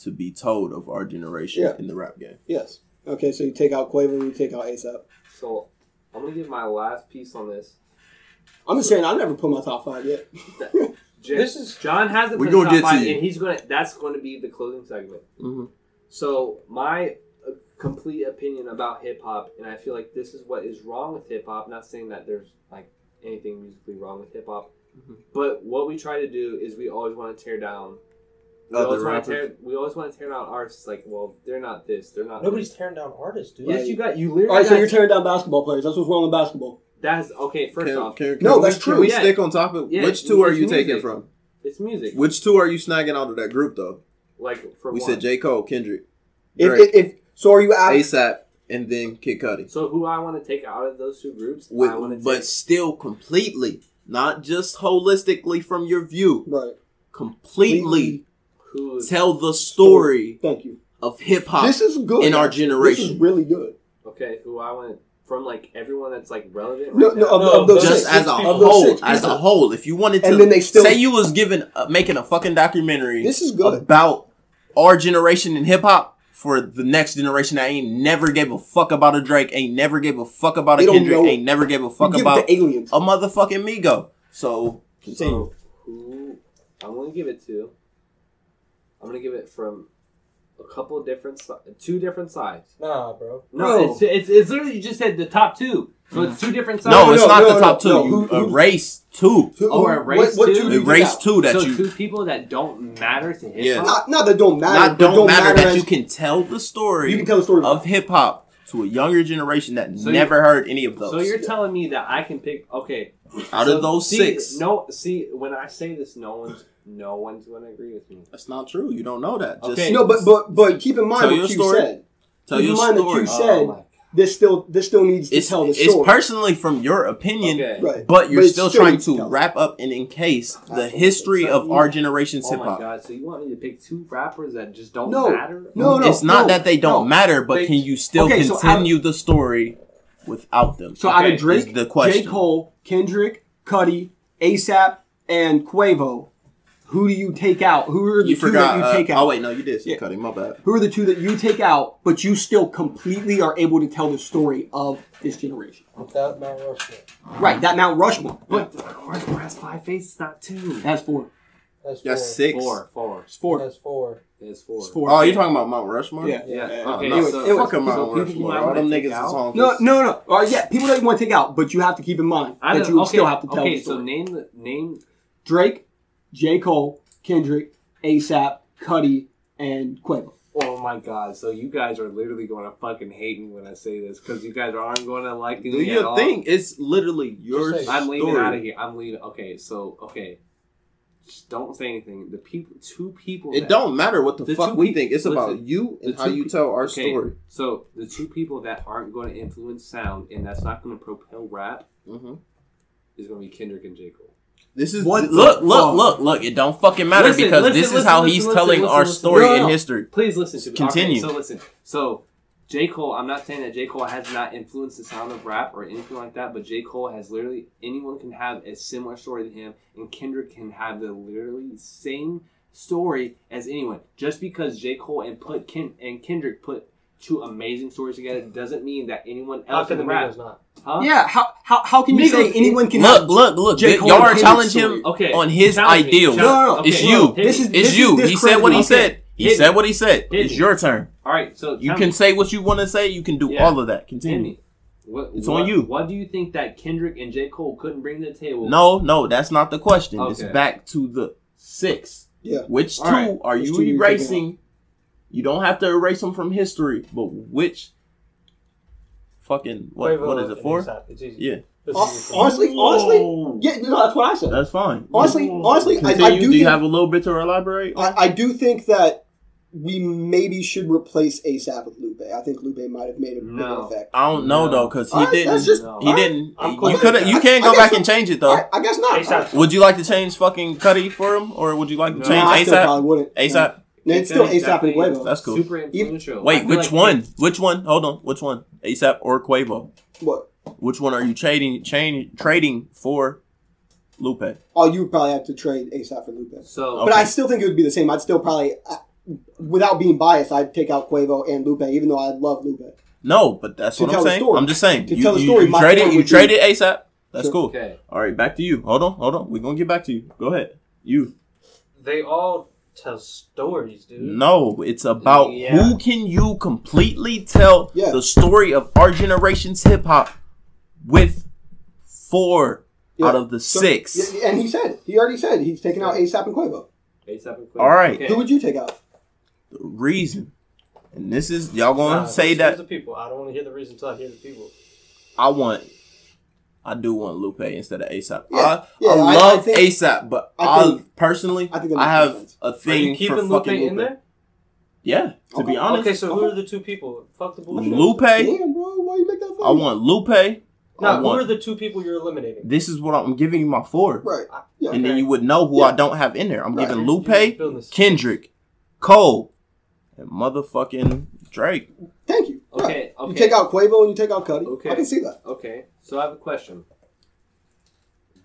to be told of our generation Yeah. in the rap game. yes. Okay, so you take out Quavo, you take out ASAP. So I'm gonna give my last piece on this. I'm just saying, I never put my top five yet. J- This is- John hasn't We put gonna top get to five, you. and he's gonna. That's going to be the closing segment. Mm-hmm. So my uh, complete opinion about hip hop, and I feel like this is what is wrong with hip hop. Not saying that there's like anything musically wrong with hip hop, Mhm. but what we try to do is we always want to tear down. We Other always, want to tear, we always want to tear down artists. Like, well, they're not this. They're not. Nobody's this. tearing down artists, dude. Yes, you got. You literally. All right, so you're tearing down basketball players. That's what's wrong with basketball. That's okay. First Can, off, can, can No, we- that's can true. we Yeah. stick on top of Yeah, which two are it's you taking from? it's music. Which two are you snagging out of that group though? Like for We one. said J. Cole, Kendrick, If, if, if so, are you out? ASAP, and then Kid Cudi. So who I want to take out of those two groups? With, I want to but take. still completely, not just holistically from your view, Right. completely Who's tell the story Thank you. of hip hop This is good. in our generation, This is generation. really good. okay? Who I want from like everyone that's like relevant. No, right no, now. of, No, of those Just six. as a whole, six as a whole, if you wanted to, And then they still- say you was given uh, making a fucking documentary This is good. about our generation in hip hop for the next generation that ain't never gave a fuck about a Drake, ain't never gave a fuck about a They don't Kendrick, know. ain't never gave a fuck give about to aliens. a motherfucking Migo. So continue. So, who I'm gonna give it to? I'm gonna give it from a couple of different, si- two different sides. Nah, bro. No, No. It's, it's it's literally you just said the top two, so it's two different sides. no, no, it's no, not no, the top two. no. You Who- who- erase two. Who- Oh, who- erase what, what two? two did you Erase take out? two that so you two people that don't matter to hip hop. Yeah. Not, not that don't matter. not but don't, matter, that as- you can tell the story You can tell the story of hip hop to a younger generation that So never heard any of those. So you're telling me that I can pick? Okay, Out so of those see, six, No, see, when I say this, no one's no one's gonna agree with me. that's not true. You don't know that. Just Okay. No, but but but keep in mind Tell what your Q story. said. tell keep your in mind that story. you said- Oh This still this still needs to it's tell the it's personally from your opinion, Okay. right. but you're But still, still trying to to wrap up and encase the history So of you- our generation's Oh hip my hop. god! So you want me to pick two rappers that just don't No. matter? No, no, it's not no, that they don't no. matter, but They- can you still Okay, so out- continue the story without them? So out Okay, of Drake, is the question. J. Cole, Kendrick, Cudi, ASAP, and Quavo, who do you take out? Who are the you two forgot. that you uh, take out? oh wait, no, you did. say Yeah. Cudi, my bad. Who are the two that you take out, but you still completely are able to tell the story of this generation? Without Mount Rushmore. Right, that Mount Rushmore. But Mount Rushmore has five faces, not two. That's four. That's four. Six. Four, four. It's four. That's four. It's four. It's four. Oh, you talking about Mount Rushmore? Yeah. Yeah. Oh, Okay. no, so, it was- fuck 'em so Mount Rushmore. All them niggas is out- No, no, no. Uh, yeah, people that you want to take out, but you have to keep in mind I that you okay, still have to tell the Okay, so name the name. Drake, J. Cole, Kendrick, ASAP, Cudi, and Quavo. Oh my god! So you guys are literally going to fucking hate me when I say this because you guys aren't going to like Do me at you all. think it's literally your Just say- I'm leaving out of here. I'm leaving. Okay, so okay, just don't say anything. The people, two people. It that- don't matter what the, The fuck two we peop- think. It's listen, about you and the how two you pe- tell our Okay, story. So the two people that aren't going to influence sound and that's not going to propel rap hmm is going to be Kendrick and J Cole. This is What look, the look, fuck? look, look. It don't fucking matter Listen, because listen, this is listen, how listen, he's listen, telling listen, our listen. story No, in no. history. Please listen to me. Continue. Okay, so listen. So J Cole, I'm not saying that J Cole has not influenced the sound of rap or anything like that, but J Cole has literally anyone can have a similar story to him, and Kendrick can have the literally same story as anyone. Just because J Cole and put Ken and Kendrick put two amazing stories together doesn't mean that anyone else can the can rap. Migos not? Huh? Yeah, how, how, how can you say anyone can Look, look, look. J. Cole Y'all are challenging him Okay. on his challenge me, ideals. No, no, no. okay, It's you. hit This is- It's this you. this He said what he credibility. said. He Hit said me. what he said. Hit It's me. your turn. all right. So You can me. say what you want to say. You can do Yeah. all of that. Continue. What, It's what- on you. What do you think that Kendrick and J Cole couldn't bring to the table? No, no, that's not the question. It's back to the six. Yeah. Which two All right. are Which you two you erasing? You don't have to erase them from history, but which fucking what? Quavo what is it and for? It's easy. Yeah, It's Hon- easy for me. honestly, honestly, yeah, no, that's what I said. that's fine. Honestly, honestly, I, I do do you think have a little bit to elaborate? I, I do think that we maybe should replace ASAP with Lupe. I think Lupe might have made a bigger effect. I don't know No. though, cause he All right, didn't. that's just- he all right. didn't. I'm You could. with You can't go guess back and change it though. I, I guess not. ASAP. Would you like to change fucking Cudi for him, or would you like to No. change No, I still ASAP? probably wouldn't. ASAP. No, it's still ASAP and Quavo. That's cool. Super influential. Wait, which like one? Which one? Hold on. Which one? ASAP or Quavo? What? Which one are you trading? Chain trading for Lupe? Oh, you would probably have to trade ASAP for Lupe. So, Okay. But I still think it would be the same. I'd still probably, uh, without being biased, I'd take out Quavo and Lupe, even though I love Lupe. No, but that's To what tell I'm saying. story. I'm just saying. To you, tell the story, you my traded. You would be- traded ASAP. That's Sure. cool. okay. All right, back to you. Hold on, hold on. We're gonna get back to you. Go ahead. You. They all tell stories, dude. No, it's about Yeah. who can you completely tell Yeah. the story of our generation's hip hop with four Yeah. out of the So- six. And he said, he already said he's taking out ASAP and Quavo. ASAP and Quavo. All right. Okay. Who would you take out? The reason, and this is y'all gonna Nah, say that the people. I don't want to hear the reason until I hear the people. I want. I do want Lupe instead of ASAP. Yeah. I, Yeah, I I- I love ASAP, but I I, think- personally, I I, think that makes have sense. a Are thing you keeping for Lupe fucking in there? Yeah, to Okay. be honest, Okay, so who are the two people? Fuck the bullshit. Lupe. Damn, bro, why you make that funny? I want Lupe. No, I who are the two people you're eliminating? this is what I'm giving you my four, Right. Yeah. and then you would know who Yeah. I don't have in there. I'm Right. giving Lupe, you're feeling this. Kendrick, Cole, and motherfucking Drake. Thank you. Okay, Right. okay. You take out Quavo and you take out Cudi. Okay. I can see that. Okay, so I have a question.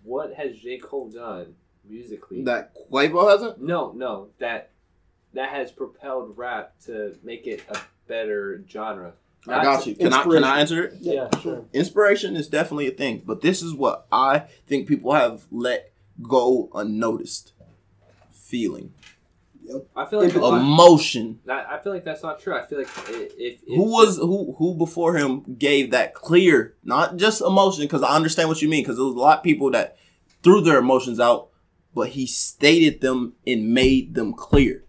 What has J Cole done musically? That Quavo hasn't. no, no, that that has propelled rap to make it a better genre. I got you. Can I can I answer it? Yeah, sure. Inspiration is definitely a thing, but this is what I think people have let go unnoticed. Feeling, I feel like emotion. that, I feel like that's not true. I feel like if, if Who was who who before him gave that clear, not just emotion, because I understand what you mean, because there was a lot of people that threw their emotions out, but he stated them and made them clear,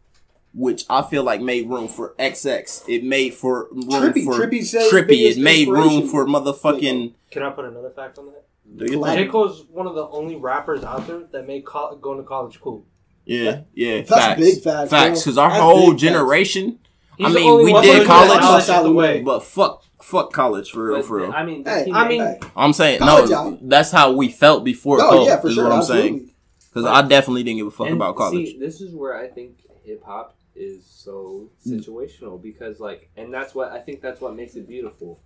which I feel like made room for XX. It made for room Trippie. for Trippie said Trippie. It made room for motherfucking. Can I put another fact on that? Do you Collab- J. think? Cole's one of the only rappers out there that made col- going to college cool. Yeah, yeah. That's facts. big facts, Facts, because our That's whole big facts. generation. He's I mean, we did that college. knowledge out the way. But fuck, fuck college for real, but, for real. I mean, Hey, I mean, hey. I'm saying College no. out. That's how we felt before. Oh Coke, yeah, for is sure. what I'm absolutely. saying. Because I definitely didn't give a fuck and about college. See, this is where I think hip hop is so Hmm. situational because, like, and that's what I think that's what makes it beautiful.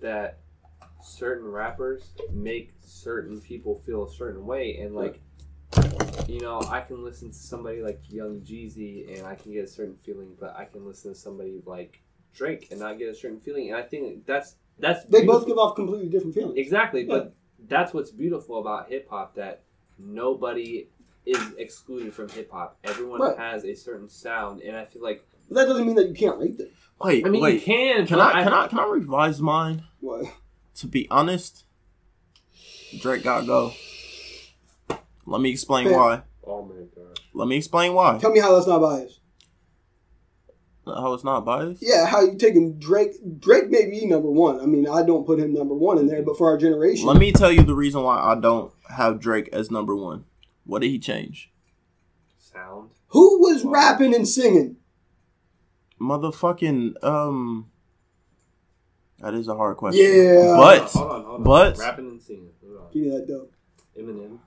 That certain rappers make certain people feel a certain way, and like, you know, I can listen to somebody like Young Jeezy and I can get a certain feeling, but I can listen to somebody like Drake and not get a certain feeling. And I think that's that's They beautiful. both give off completely different feelings. Exactly, Yeah. but that's what's beautiful about hip hop that nobody is excluded from hip hop. Everyone Right. has a certain sound, and I feel like But that doesn't mean that you can't rate them. Wait, I mean wait. you can. Can but I can I can I revise mine? What? To be honest, Drake gotta go. Let me explain Fair. why. Oh my gosh. Let me explain why. Tell me how that's not biased. How it's not biased. Yeah, how you taking Drake? Drake may be number one. I mean, I don't put him number one in there, but for our generation, Let me tell you the reason why I don't have Drake as number one. What did he change? Sound. who was rapping and singing? Motherfucking um. That is a hard question. Yeah. But Hold on, hold on. but- rapping and singing. Hold on. Give me that dope, Eminem.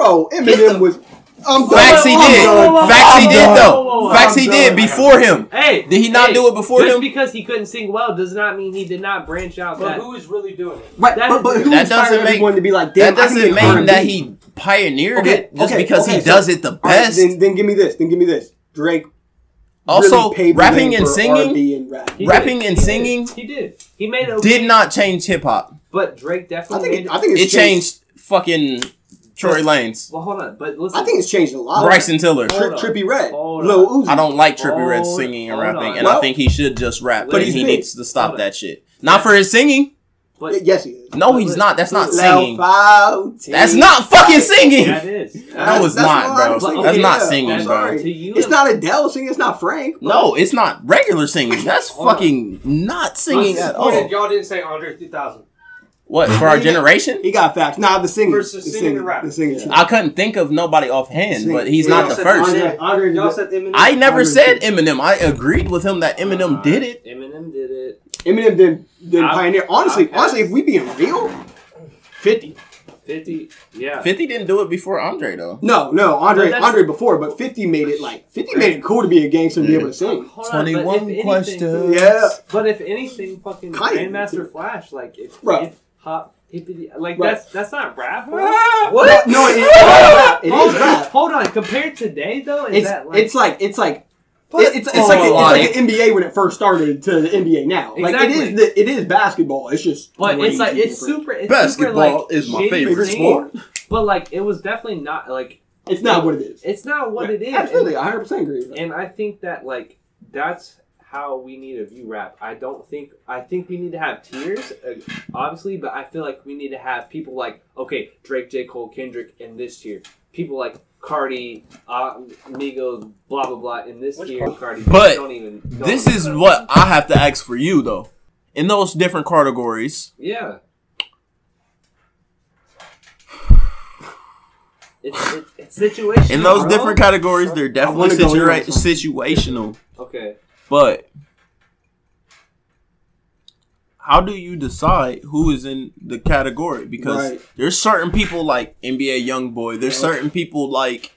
Bro. Eminem was. I'm done. Facts he I'm did. Facts he did though. Facts he did before him. Hey, Did he not hey, do it before just him? because he couldn't sing well does not mean he did not branch out. But that. who is really doing it? Right, That- but, but who that doesn't make- everyone to be like, damn, That doesn't mean that he pioneered Okay, it just okay, because okay, he so- does it the All right, best. then, then give me this. Then give me this. Drake. also, really rapping and singing R&B rap. He rapping did. and He did. singing He did. He made it. did not change hip hop. But Drake I definitely think it, I think It changed fucking Tory Lanez, Well, hold on. But listen. I think it's changed a lot. Bryson Tiller. Tri- Trippie Redd, Lil. Uzi. I don't like Trippie Redd singing and rapping, on. and I think he should just rap. But But he big. needs to stop Hold on. that shit. Not for his singing. But yes, he is. No, he's not. That's not singing. That's That's not fucking singing. that is. No, it's That's not, bro. I'm saying. That's not Yeah, singing, I'm bro. you, It's not Adele singing. It's not Frank. but- No, it's not regular singing. That's fucking not singing at all. Y'all didn't say Andre 3000. What for our generation? He got facts. Nah, the singer, Versus the singing and rapping. The singing. I couldn't think of nobody offhand, but he's Yeah, not the first. Andre, Andre- y'all said Eminem. I never Andre said. Eminem. I agreed with him that Eminem uh, did it. Eminem did it. Eminem did did Out- pioneer. Honestly, Outkast. honestly, if we being real, fifty. Fifty. Yeah. Fifty didn't do it before Andre though. No, no, Andre, that's- Andre before, but fifty made it like fifty made it cool to be a gangster and be able to sing. Hold on, but if 21 anything- questions. Yeah, But if anything, fucking Kind. Grandmaster Flash, like if, Right. if hop hippity, like Right. that's that's not rap. What? No, it, it is rap. It hold is on, rap. hold on. Compared to today, though, is It's that like, it's like it's like. It- it's it's Oh, like it's like- like an NBA when it first started to the NBA now. Like it Exactly. the, it is basketball. It's just But it's like it's different. super. It's Basketball super, like, is my favorite singing, sport. But like, it was definitely not like It's not what it is. it's not what it is. Absolutely, I 100 percent agree. With that. And I think that like that's how we need to view rap. I don't think I think we need to have tiers, uh, obviously, but I feel like we need to have people like okay, Drake, J. Cole, Kendrick in this tier. People like Cardi, uh, Migos, blah blah blah in this Which tier. Cardi? Cardi, But don't even. Don't This is what I have to ask for you though. In those different categories, yeah. It's, it's, it's situational. in those bro. different categories, they're definitely wanna go in situa- situational. Okay. But how do you decide who is in the category? Because Right. there's certain people like NBA YoungBoy. There's Yeah. certain people like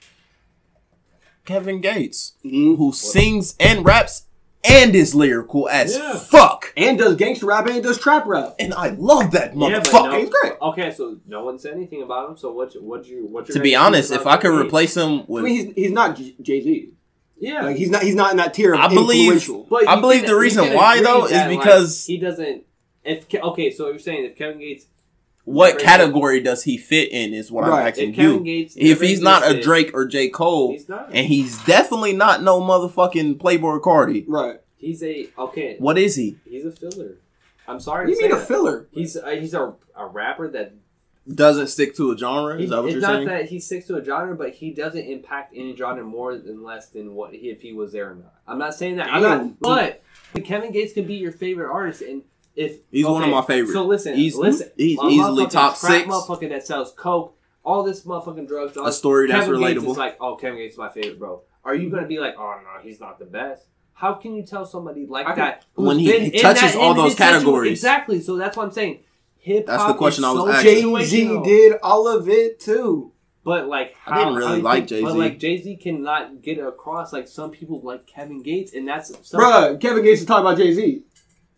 Kevin Gates Mhm. who sings and raps and is lyrical as Yeah. fuck. And does gangster rap and does trap rap. And I love that Yeah, motherfucker. no- He's great. Okay, so no one said anything about him. So what? What you? What? You To be honest, if I could replace him I with mean, he's he's not Jay Z. Yeah. Like he's not he's not in that tier of I believe- But I believe the reason why, though, is that, like, because- he doesn't. If okay, so you're saying if Kevin Gates, What Never category does he fit in? Is what Right. I'm asking if Kevin you. Gates, If he's not a Drake or J Cole, he's not. and he's definitely not no motherfucking Playboi Carti, Right. He's a okay. what is he? He's a filler. I'm sorry. You to mean say a that. filler? He's a, he's a, a rapper that Doesn't stick to a genre. he, Is that what it's you're not saying? that he sticks to a genre, but he doesn't impact any genre more than less than what he, if he was there or not. I'm not saying that. I'm not. But Kevin Gates could be your favorite artist, and if He's one of my favorites. So listen, He's- listen. he's easily top six. Motherfucker that sells coke, all this motherfucking drugs. all- A story that's Kevin Gates relatable. is like, oh, Kevin Gates is my favorite, bro. Are you gonna be like, oh no, he's not the best? How can you tell somebody like I can- that When he- he touches all those categories. Exactly. So that's what I'm saying. Hip hop. That's the question is I was so asking. Jay Z did all of it too. But like, how, I didn't really how like Jay-Z. But like, Jay Z cannot get across like some people like Kevin Gates, and that's some, Bruh, Kevin Gates is talking about Jay Z.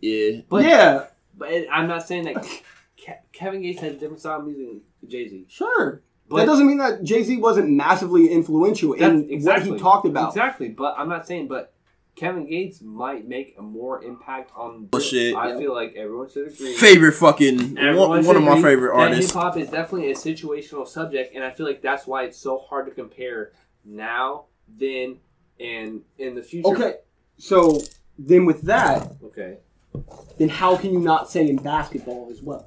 yeah. But Yeah, but I'm not saying that Ke- Kevin Gates has a different style of music than Jay Z. sure. But that doesn't mean that Jay Z wasn't massively influential in what he talked about. Exactly, but I'm not saying. But Kevin Gates might make a more impact on. Bullshit. Oh, I Yeah. feel like everyone should agree. Favorite fucking Everyone one, one of my favorite artists. Hip hop is definitely a situational subject, and I feel like that's why it's so hard to compare now, then, and in the future. Okay, so then with that, Okay. then how can you not say in basketball as well?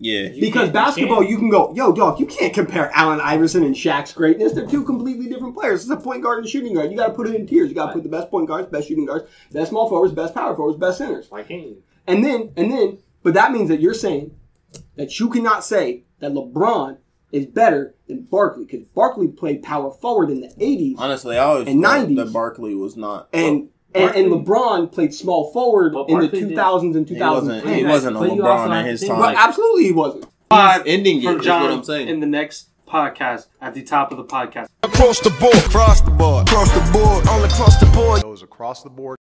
Yeah. You Because basketball, you can go, yo, dog, you can't compare Allen Iverson and Shaq's greatness. They're two completely different players. It's a point guard and a shooting guard. You got to put it in tiers. You got to put the best point guards, best shooting guards, best small forwards, best power forwards, best centers. Why can't you? And then, and then, but that means that you're saying that you cannot say that LeBron is better than Barkley because Barkley played power forward in the 80s Honestly, I always And thought 90s. that Barkley was not. and, and, and LeBron played small forward But in the 2000s and he wasn't. He wasn't a But you also LeBron have in his time. Well, absolutely he wasn't. Five ending it. from Is John what I'm saying. in the next podcast at the top of the podcast. Across the board, across the board, across the board, all across the board. Goes across the board.